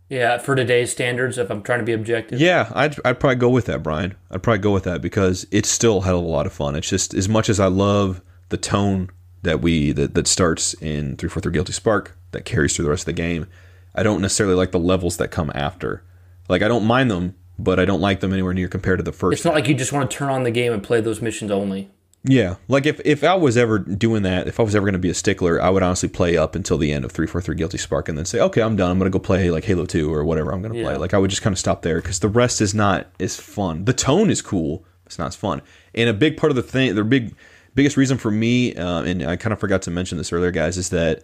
Yeah, for today's standards, if I'm trying to be objective. Yeah, I'd, I'd probably go with that, Brian. I'd probably go with that because it's still a hell of a lot of fun. It's just as much as I love the tone that we that, that starts in 343 Guilty Spark that carries through the rest of the game. I don't necessarily like the levels that come after. Like I don't mind them, but I don't like them anywhere near compared to the first. It's not like you just want to turn on the game and play those missions only. Yeah, like if, if I was ever doing that, if I was ever going to be a stickler, I would honestly play up until the end of 343 Guilty Spark and then say, okay, I'm done. I'm going to go play like Halo 2 or whatever I'm going to play. Like I would just kind of stop there because the rest is not as fun. The tone is cool, it's not as fun. And a big part of the thing, the big biggest reason for me, uh, and I kind of forgot to mention this earlier, guys, is that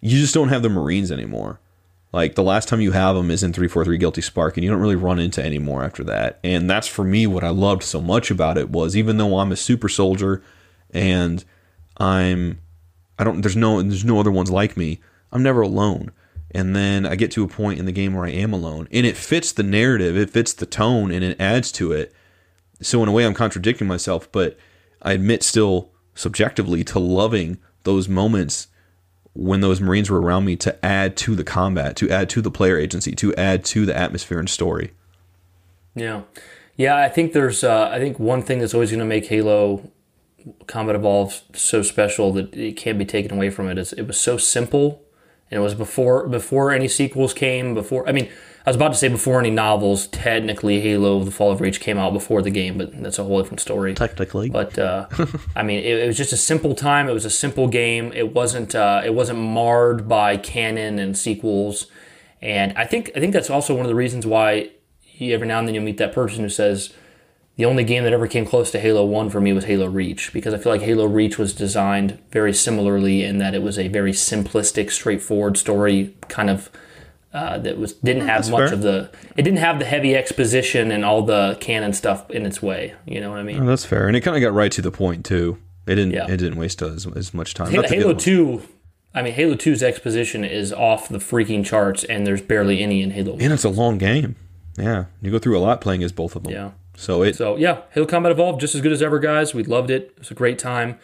you just don't have the Marines anymore. Like the last time you have them is in 343 Guilty Spark, and you don't really run into any more after that. And that's for me what I loved so much about it was even though I'm a super soldier and I'm I don't there's no there's no other ones like me, I'm never alone. And then I get to a point in the game where I am alone. And it fits the narrative, it fits the tone, and it adds to it. So in a way I'm contradicting myself, but I admit still subjectively to loving those moments when those Marines were around me to add to the combat, to add to the player agency, to add to the atmosphere and story. Yeah, yeah. I think there's. Uh, I think one thing that's always going to make Halo Combat Evolved so special that it can't be taken away from it is it was so simple, and it was before before any sequels came. Before I mean, I was about to say before any novels. Technically, Halo: The Fall of Reach came out before the game, but that's a whole different story. Technically. But uh, I mean, it, it was just a simple time. It was a simple game. It wasn't. Uh, it wasn't marred by canon and sequels. And I think I think that's also one of the reasons why you, every now and then you'll meet that person who says the only game that ever came close to Halo One for me was Halo Reach because I feel like Halo Reach was designed very similarly in that it was a very simplistic, straightforward story kind of. Uh, that was didn't have That's much fair. of the it didn't have the heavy exposition and all the canon stuff in its way you know what I mean Oh, that's fair, and it kind of got right to the point too. It didn't. Yeah. It didn't waste as, as much time. Halo, Not to get Halo Two, I mean Halo 2's exposition is off the freaking charts, and there's barely any in Halo. and it's a long game. Yeah, you go through a lot playing as both of them. Yeah. So it. So yeah, Halo Combat Evolved just as good as ever, guys. We loved it. It was a great time.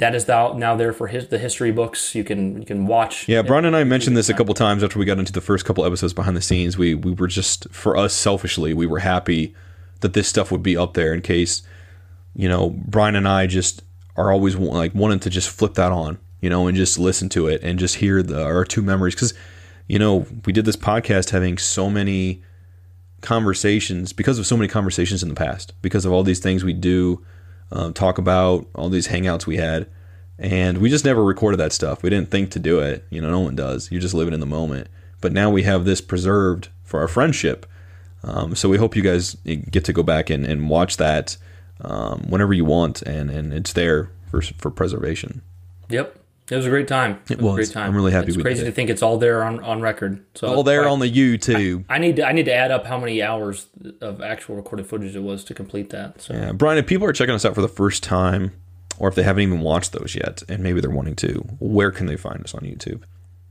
That is now now there for his, the history books. You can you can watch. yeah, Brian and I mentioned this a couple times after we got into the first couple episodes behind the scenes. We we were just for us selfishly, we were happy that this stuff would be up there in case, you know, Brian and I just are always wa- like wanting to just flip that on, you know, and just listen to it and just hear the our two memories because, you know, we did this podcast having so many conversations because of so many conversations in the past because of all these things we do um, talk about all these hangouts we had and we just never recorded that stuff we didn't think to do it you know no one does you're just living in the moment but now we have this preserved for our friendship. Um, so we hope you guys get to go back and, and watch that um, whenever you want, and, and it's there for for preservation. Yep. It was a great time. It, was. a great time. I'm really happy It's crazy it. to think it's all there on, on record. So All there on the YouTube. I need to I need to add up how many hours of actual recorded footage it was to complete that. So Yeah, Brian, if people are checking us out for the first time, or if they haven't even watched those yet, and maybe they're wanting to, where can they find us on YouTube?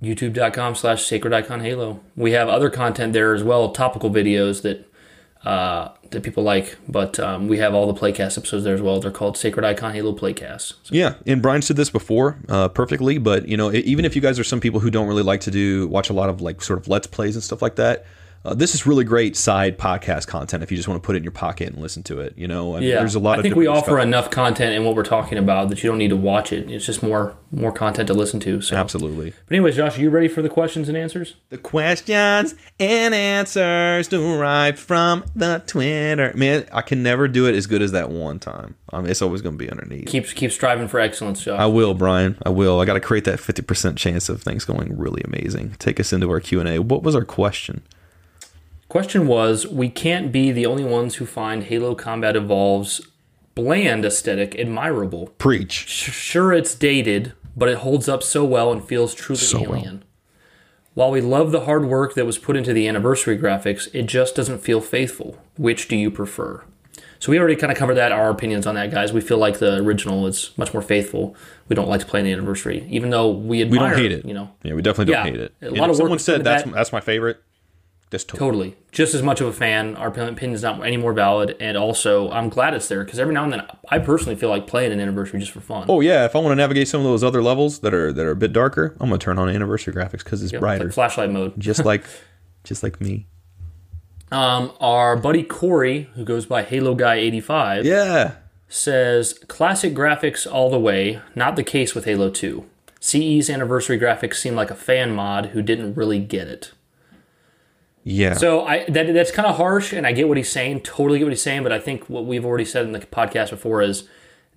youtube.com slash sacred icon halo we have other content there as well topical videos that uh, that people like but um, we have all the playcast episodes there as well. They're called sacred icon halo playcasts so, Yeah, and Brian said this before uh, perfectly, but you know, even if you guys are some people who don't really like to do watch a lot of like sort of let's plays and stuff like that, uh, this is really great side podcast content if you just want to put it in your pocket and listen to it. You know, I mean, yeah there's a lot. i of think we offer stuff. enough content in what we're talking about that you don't need to watch it it's just more more content to listen to so Absolutely. but anyways josh are you ready for the questions and answers The questions and answers derived from the Twitter. Man, I can never do it as good as that one time. I mean, it's always going to be underneath. keep keep striving for excellence josh I will, Brian. I will. I got to create that fifty percent chance of things going really amazing. Take us into our Q and A. What was our question? Question was We can't be the only ones who find Halo Combat Evolve's bland aesthetic admirable. Preach. Sure, it's dated, but it holds up so well and feels truly So well. alien. While we love the hard work that was put into the anniversary graphics, it just doesn't feel faithful. Which do you prefer? So we already kind of covered that, our opinions on that, guys. We feel like the original is much more faithful. We don't like to play in the anniversary, even though we admire. We don't hate it. You know, Yeah, we definitely don't Yeah, hate it. a lot of work someone said that's that. that's my favorite. That's totally. Totally. Just as much of a fan. Our opinion is not any more valid. And also, I'm glad it's there because every now and then I personally feel like playing an anniversary just for fun. Oh yeah, if I want to navigate some of those other levels that are that are a bit darker, I'm gonna turn on anniversary graphics because it's Yep, brighter, like flashlight mode. just like just like me. Um, our buddy Corey, who goes by Halo Guy 85, Yeah. says classic graphics all the way. Not the case with Halo 2. CE's anniversary graphics seem like a fan mod who didn't really get it. Yeah. So I that that's kind of harsh, and I get what he's saying. Totally get what he's saying, but I think what we've already said in the podcast before is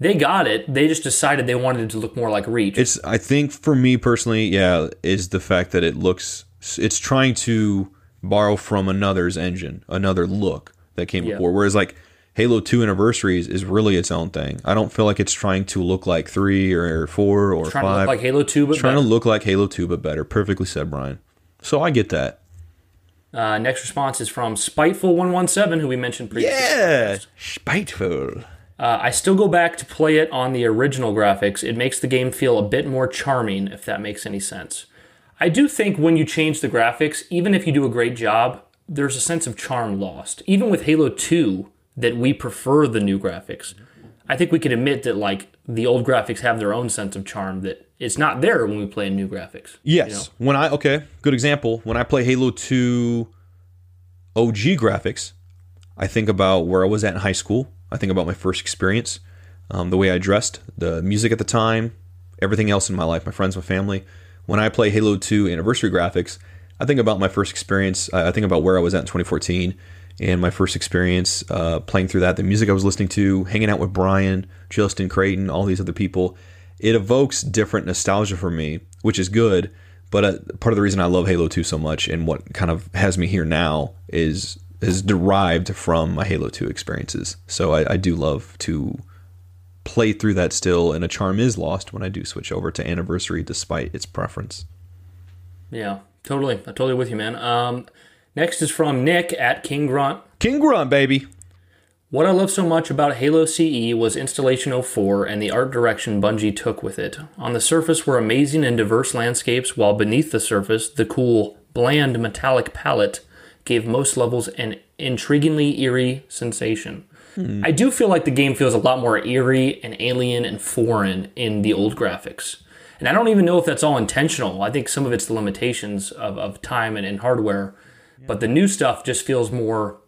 they got it. They just decided they wanted it to look more like Reach. It's I think for me personally, yeah, is the fact that it looks it's trying to borrow from another's engine, another look that came Yeah. before. Whereas like Halo 2 Anniversaries is really its own thing. I don't feel like it's trying to look like 3 or 4 or trying 5. to look like Halo 2, but It's trying better. to look like Halo 2 but better. Perfectly said, Brian. So I get that. Uh, next response is from Spiteful117, who we mentioned previously. Yeah. Spiteful. Uh, I still go back to play it on the original graphics. It makes the game feel a bit more charming, if that makes any sense. I do think when you change the graphics, even if you do a great job, there's a sense of charm lost. Even with Halo 2, that we prefer the new graphics. I think we can admit that like the old graphics have their own sense of charm that it's not there when we play new graphics. Yes. When I okay, good example. When I play Halo 2 OG graphics, I think about where I was at in high school. I think about my first experience, um, the way I dressed, the music at the time, everything else in my life, my friends, my family. When I play Halo 2 anniversary graphics, I think about my first experience. I I think about where I was at in 2014 and my first experience uh, playing through that, the music I was listening to, hanging out with Brian, Justin Creighton, all these other people. It evokes different nostalgia for me, which is good. But uh, part of the reason I love Halo 2 so much and what kind of has me here now is is derived from my Halo 2 experiences. So I, I do love to play through that still, and a charm is lost when I do switch over to Anniversary despite its preference. Yeah, totally. I'm totally with you, man. Um, next is from Nick at King Grunt. King Grunt, baby. What I love so much about Halo CE was Installation 04 and the art direction Bungie took with it. On the surface were amazing and diverse landscapes, while beneath the surface, the cool, bland metallic palette gave most levels an intriguingly eerie sensation. Hmm. I do feel like the game feels a lot more eerie and alien and foreign in the old graphics. And I don't even know if that's all intentional. I think some of it's the limitations of, of time and, and hardware. But the new stuff just feels more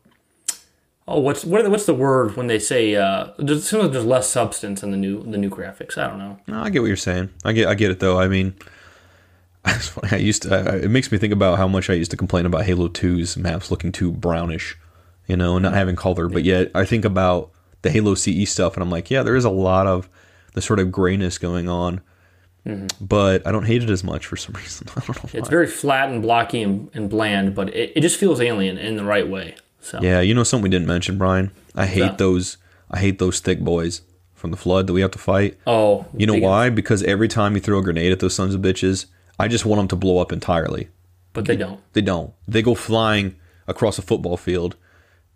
Oh, what's what, what's the word when they say uh, there's, like there's less substance in the new the new graphics? I don't know. No, I get what you're saying. I get I get it though. I mean. I used to. I, it makes me think about how much I used to complain about Halo 2's maps looking too brownish, you know, and not having color. But yet I think about the Halo CE stuff, and I'm like, yeah, there is a lot of the sort of grayness going on. but I don't hate it as much for some reason. I don't know why. It's very flat and blocky and, and bland, but it, it just feels alien in the right way. So Yeah, you know something we didn't mention, Brian. I hate those. I hate those thick boys from the flood that we have to fight. Oh, You know why? Because every time you throw a grenade at those sons of bitches, I just want them to blow up entirely. But they don't. They don't. They go flying across a football field,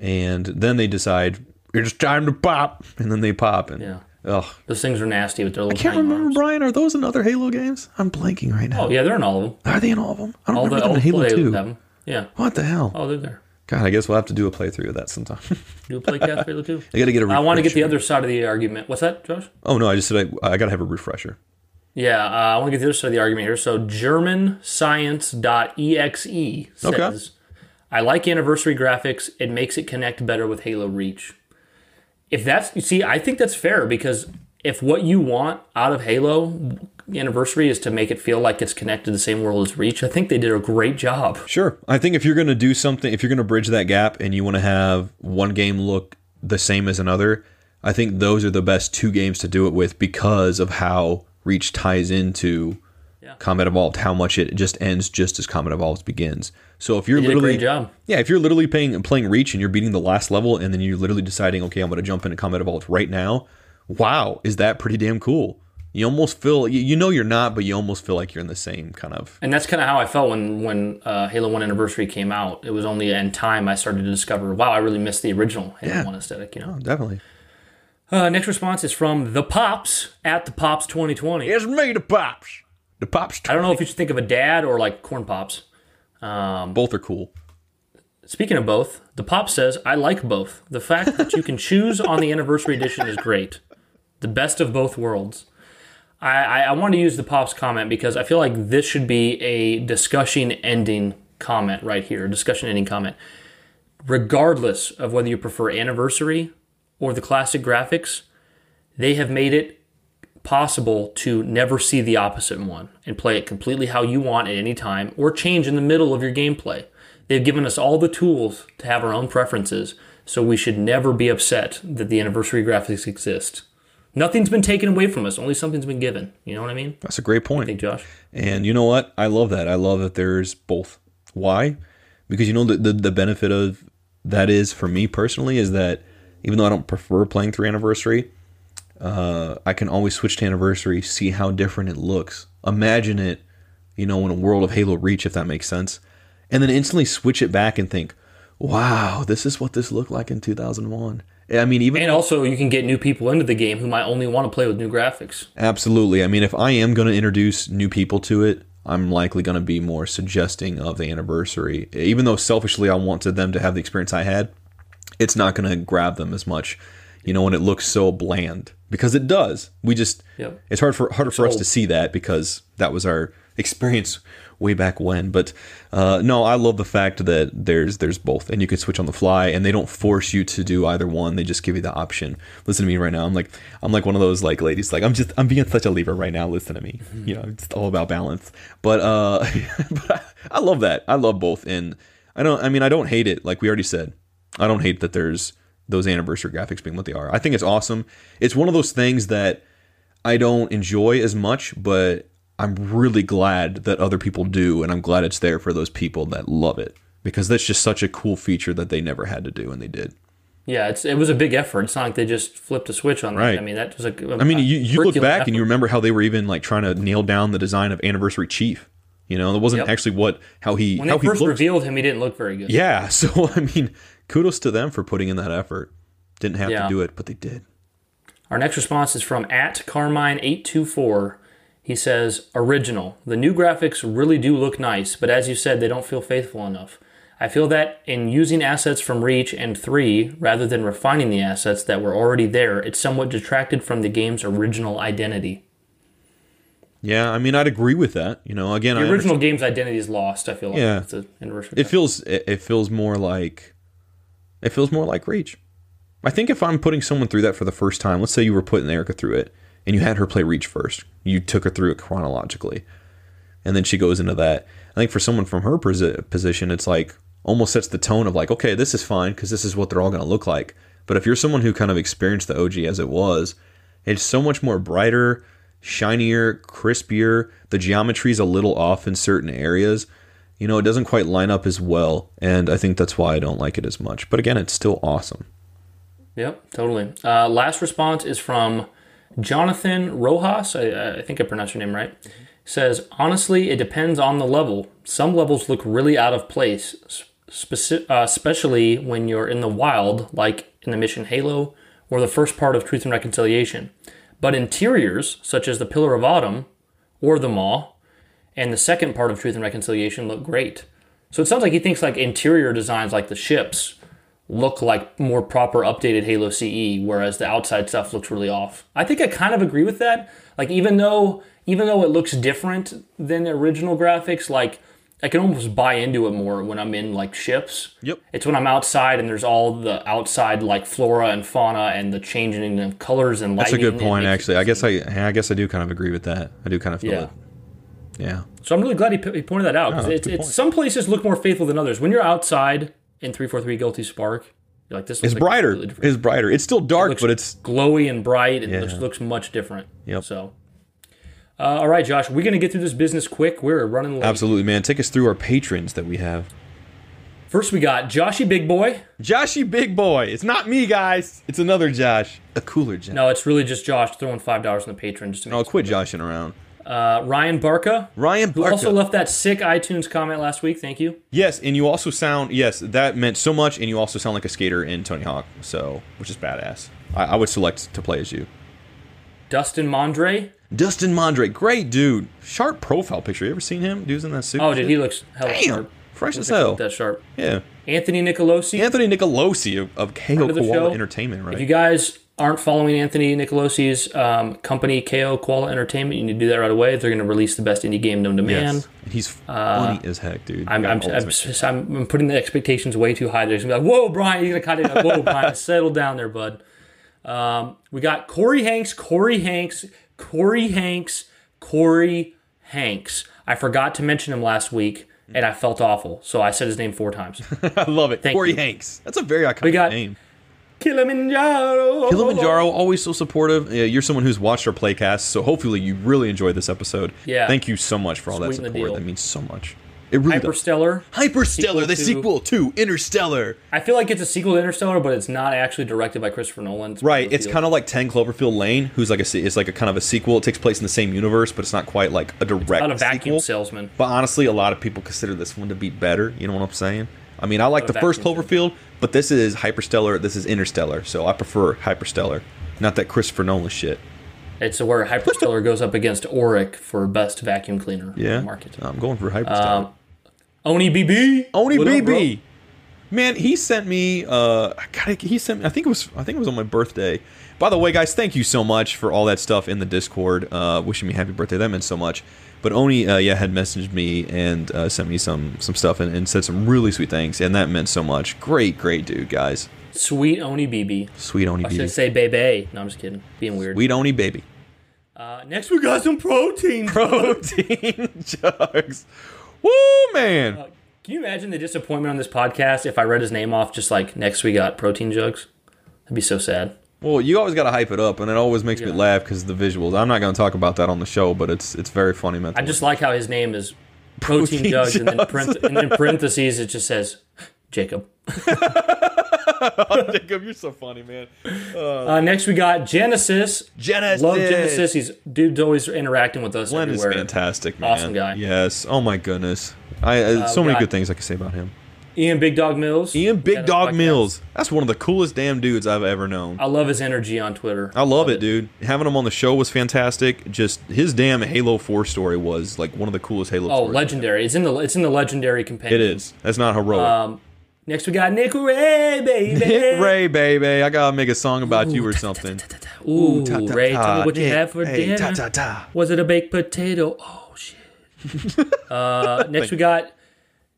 and then they decide it's time to pop, and then they pop. And Yeah. ugh, Those things are nasty with their little I can't remember, arms. Brian. Are those in other Halo games? I'm blanking right now. Oh yeah, they're in all of them. Are they in all of them? I don't All the remember them all in Halo Two. them. Yeah. What the hell? Oh, they're there. God, I guess we'll have to do a playthrough of that sometime. Do a play cast too. I got to get a. I want to get the other side of the argument. What's that, Josh? Oh no, I just said I, I got to have a refresher. Yeah, uh, I want to get the other side of the argument here. So GermanScience.exe says, Okay. I like anniversary graphics. It makes it connect better with Halo Reach. If that's, you see, I think that's fair because if what you want out of Halo anniversary is to make it feel like it's connected to the same world as Reach, I think they did a great job. Sure. I think if you're going to do something, if you're going to bridge that gap and you want to have one game look the same as another, I think those are the best two games to do it with because of how Reach ties into Yeah. Combat Evolved, how much it just ends just as Combat Evolved begins. So if you're literally great job. Yeah, if you're literally playing playing Reach and you're beating the last level and then you're literally deciding, okay, I'm going to jump into Combat Evolved right now. Wow, is that pretty damn cool? You almost feel you, you know you're not, but you almost feel like you're in the same kind of And that's kind of how I felt when when uh, Halo One Anniversary came out. It was only in time I started to discover, wow, I really missed the original Halo Yeah. One aesthetic. You know. oh, definitely. Uh, next response is from the Pops at the Pops 2020. It's me, the pops. The pops. I don't know if you should think of a dad or like corn pops. Both are cool. Speaking of both, the Pop says, I like both. The fact that you can choose on the anniversary edition is great. The best of both worlds. I, I, want to use the Pop's comment because I feel like this should be a discussion ending comment right here, a discussion ending comment. Regardless of whether you prefer anniversary or the classic graphics, they have made it possible to never see the opposite one and play it completely how you want at any time or change in the middle of your gameplay. They've given us all the tools to have our own preferences, so we should never be upset that the anniversary graphics exist. Nothing's been taken away from us, only something's been given. You know what I mean? That's a great point. I think, Josh. And you know what? I love that. I love that there's both. Why? Because you know the, the the benefit of that is for me personally is that even though I don't prefer playing through anniversary, uh, I can always switch to anniversary, see how different it looks. Imagine it, you know, in a world of Halo Reach, if that makes sense, and then instantly switch it back and think, "Wow, this is what this looked like in 2001." I mean, even And also, you can get new people into the game who might only want to play with new graphics. Absolutely. I mean, if I am going to introduce new people to it, I'm likely going to be more suggesting of the anniversary. Even though selfishly I wanted them to have the experience I had, it's not going to grab them as much, you know, when it looks so bland because it does. We just Yep. it's hard for harder for us to see that because that was our experience way back when. But uh, no, I love the fact that there's there's both, and you can switch on the fly, and they don't force you to do either one. They just give you the option. Listen to me right now. I'm like I'm like one of those like ladies. Like I'm just I'm being such a lever right now. Listen to me. You know, it's all about balance. But uh, but I, I love that. I love both, and I don't. I mean, I don't hate it. Like we already said, I don't hate that there's those anniversary graphics being what they are. I think it's awesome. It's one of those things that I don't enjoy as much, but I'm really glad that other people do, and I'm glad it's there for those people that love it because that's just such a cool feature that they never had to do, and they did. Yeah, it's it was a big effort. It's not like they just flipped a switch on that. Right. I mean, that was a. I mean, you, you look back and you remember how they were even like trying to nail down the design of Anniversary Chief. You know, that wasn't Yep. actually what how he when how they he first looked. revealed him, he didn't look very good. Yeah, so I mean, kudos to them for putting in that effort. Didn't have Yeah. to do it, but they did. Our next response is from at Carmine824. He says, Original. The new graphics really do look nice, but as you said, they don't feel faithful enough. I feel that in using assets from Reach and 3, rather than refining the assets that were already there, it's somewhat detracted from the game's original identity. Yeah, I mean, I'd agree with that. You know, again, The original game's identity is lost, I feel like. Yeah. anniversary. it feels it, it feels more like it feels more like reach i think if i'm putting someone through that for the first time let's say you were putting erica through it and you had her play reach first you took her through it chronologically and then she goes into that i think for someone from her posi- position it's like almost sets the tone of like okay this is fine because this is what they're all going to look like but if you're someone who kind of experienced the og as it was it's so much more brighter shinier, crispier. The geometry's a little off in certain areas. You know, it doesn't quite line up as well, and I think that's why I don't like it as much. But again, it's still awesome. Yep, totally. Uh, last response is from Jonathan Rojas. I, I think I pronounced your name right. Says, honestly, it depends on the level. Some levels look really out of place, uh, especially when you're in the wild, like in the mission Halo or the first part of Truth and Reconciliation. But interiors, such as the Pillar of Autumn or the Maw, and the second part of Truth and Reconciliation look great. So it sounds like he thinks like interior designs, like the ships, look like more proper updated Halo CE, whereas the outside stuff looks really off. I think I kind of agree with that. Like even though even though it looks different than the original graphics, like I can almost buy into it more when I'm in like ships. Yep. It's when I'm outside and there's all the outside like flora and fauna and the changing of colors and That's a good point, actually. I guess I, I guess I do kind of agree with that. I do kind of feel Yeah. it. Yeah. So I'm really glad he, p- he pointed that out because it's, it's some places look more faithful than others. When you're outside in 343 Guilty Spark, you're like this. It's Looks like brighter. It's brighter. It's still dark, looks but it's glowy and bright and Yeah. looks, looks much different. Yep. So, uh, all right, Josh, we're gonna get through this business quick. We're running late. absolutely man. Take us through our patrons that we have. First, we got Joshy Big Boy. Joshy Big Boy. It's not me, guys. It's another Josh. A cooler Josh. No, it's really just Josh throwing five dollars on the patron. Just to make Oh, quit joshing around. Uh, Ryan Barca, Ryan who Barca. also left that sick iTunes comment last week. Thank you. yes, and you also sound yes, that meant so much, and you also sound like a skater in Tony Hawk, so which is badass. I, I would select to play as you. Dustin Mondre. Dustin Mondre, great dude. Sharp profile picture. You ever seen him? Dude's in that suit. Oh, dude, he looks hella Damn, sharp. fresh as hell. That sharp. Yeah. Anthony Nicolosi. Anthony Nicolosi of, of KO Friend of the Koala. Entertainment, right? If you guys aren't following Anthony Nicolosi's um, company, KO Koala Entertainment, you need to do that right away. They're going to release the best indie game known to man. yes. He's funny as heck, dude. Uh, I'm, I'm, I'm, I'm, I'm putting the expectations way too high. They're going to be like, whoa, Brian, you're going to kind of like, whoa, Brian, settle down there, bud. Um, we got Corey Hanks, Corey Hanks, Corey Hanks, Corey Hanks. I forgot to mention him last week, and I felt awful, so I said his name four times. I love it. Thank Corey you. Hanks. That's a very iconic We got- name. Kilimanjaro. Kilimanjaro, always so supportive. Yeah, you're someone who's watched our playcast, so hopefully you really enjoyed this episode. Yeah. Thank you so much for all that Sweeten the support. That means so much. It really does. Hyperstellar. Hyperstellar, the sequel to Interstellar. I feel like it's a sequel to Interstellar, but it's not actually directed by Christopher Nolan. Right, it's kind of like 10 Cloverfield Lane, who's like a it's like a kind of a sequel. It takes place in the same universe, but it's not quite like a direct not a vacuum sequel. salesman. But honestly, a lot of people consider this one to be better. You know what I'm saying? I mean, I like the first Cloverfield, but this is Hyperstellar. This is Interstellar, so I prefer Hyperstellar, not that Christopher Nolan shit. It's where Hyperstellar goes up against Oreck for best vacuum cleaner Yeah, market. I'm going for Hyperstellar. Um, Oni BB. Oni What up. BB. Man, he sent me. Uh, God, he sent. Me, I think it was. I think it was on my birthday. By the way, guys, thank you so much for all that stuff in the Discord. Uh, wishing me happy birthday. That meant so much. But Oni, uh, yeah, had messaged me and uh, sent me some some stuff and, and said some really sweet things, and that meant so much. Great, great dude, guys. Sweet Oni BB. Sweet Oni I should BB. say baby. No, I'm just kidding. Being weird. Sweet Oni baby. Uh, next we got some protein. Protein jugs. Woo, man. Can you imagine the disappointment on this podcast if I read his name off just like next we got protein jugs? That'd be so sad. Well, you always got to hype it up, and it always makes me laugh because the visuals. I'm not going to talk about that on the show, but it's it's very funny. Meant I just like how his name is protein, Protein jugs, and then, and then parentheses it just says Jacob. Jacob, you're so funny, man. Uh, next we got Genesis. Genesis. Love Genesis. He's dude's always interacting with us Glenn is fantastic, man. Awesome guy. Yes. Oh my goodness. I uh, so many got- good things I can say about him. Ian Big Dog Mills. Ian Big Dog. Mills. That's one of the coolest damn dudes I've ever known. I love his energy on Twitter. I love it, dude. Having him on the show was fantastic. Just his damn Halo 4 story was like one of the coolest Halo Oh, stories. legendary! It's in the it's in the legendary companion. It is. That's not heroic. Um, next we got Nick Ray, baby. Nick Ray, baby. I gotta make a song about you or something. Ooh, ta, Ray, tell me what you had for hey, dinner. Was it a baked potato? Oh shit. uh, next we got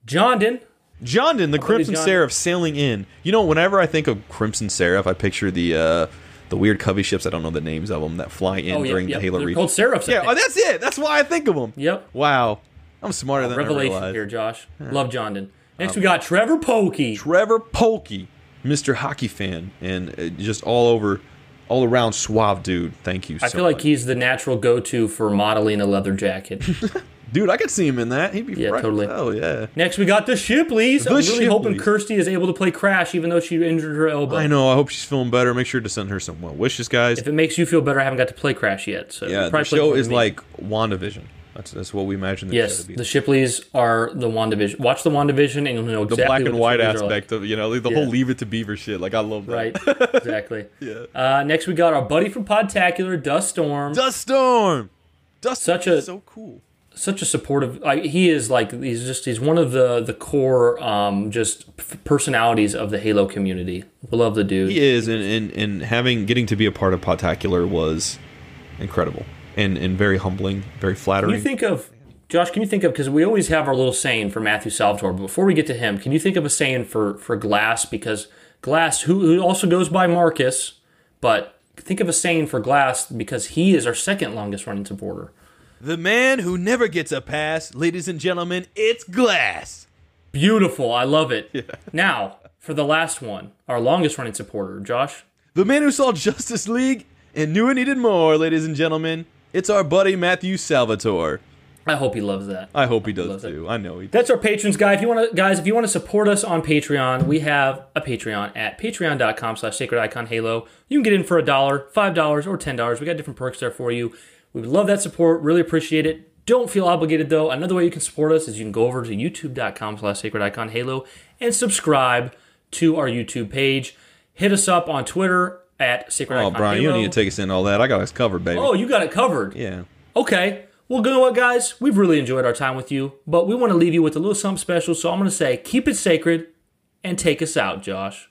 Jondon. Jondon, the Crimson Jondon. Seraph sailing in. You know, whenever I think of Crimson Seraph, I picture the uh, the weird covey ships. I don't know the names of them that fly in Oh yeah, during yep. the Halo They're region. called Seraphs. I Yeah, think. oh, that's it. That's why I think of them. Yep. Wow, I'm smarter than I Revelation realized. here, Josh. Love Jondon. Next we got Trevor Pokey. Trevor Polkey, Mr. Hockey fan, and uh, just all over, all around suave dude. Thank you. I so feel like he's the natural go-to for modeling a leather jacket. dude. I could see him in that. He'd be Yeah, fresh totally. as hell, yeah. Next, we got the Shipleys. I'm The really hoping Kirsty is able to play Crash, even though she injured her elbow. I know. I hope she's feeling better. Make sure to send her some well wishes, guys. If it makes you feel better, I haven't got to play Crash yet. So yeah, the probably play show is me. like WandaVision. That's that's what we imagine the show yes, be. the Shipleys are the WandaVision. Watch the WandaVision, and you'll know exactly the exactly black what and the white Shipleys are aspect of you know like the Yeah. whole Leave It to Beaver shit. Like I love like. that. Right, exactly. yeah. Uh, next, we got our buddy from Podtacular, Dust Storm. Dust Storm. Dust Such a- so cool. Such a supportive like he is like he's just he's one of the the core um just p- personalities of the halo community. Love the dude. He is, and, and and having getting to be a part of Podtacular was incredible and and very humbling, very flattering. can you think of josh can you think of because we always have our little saying for matthew salvatore but before we get to him can you think of a saying for for glass? Because glass who, who also goes by marcus but think of a saying for glass because he is our second longest running supporter the man who never gets a pass, ladies and gentlemen, it's Glass. beautiful i love it now for the last one our longest running supporter josh The man who saw Justice League and knew it needed more, ladies and gentlemen, it's our buddy Matthew Salvatore. i hope he loves that I hope he does Loves it. too. I know he does. That's our patrons, guy. If you want to, guys, if you want to support us on Patreon, we have a Patreon at patreon.com slash sacred icon halo. You can get in for a dollar, five dollars, or ten dollars. We got different perks there for you. We would love that support. Really appreciate it. Don't feel obligated though. Another way you can support us is you can go over to youtube.com slash sacred icon halo and subscribe to our YouTube page. Hit us up on Twitter at sacred Oh, icon Brian, you don't need to take us in all that. I got us covered, baby. Oh, you got it covered. yeah. Okay. Well, you know what, guys? We've really enjoyed our time with you, but we want to leave you with a little something special. So I'm going to say, keep it sacred and take us out, Josh.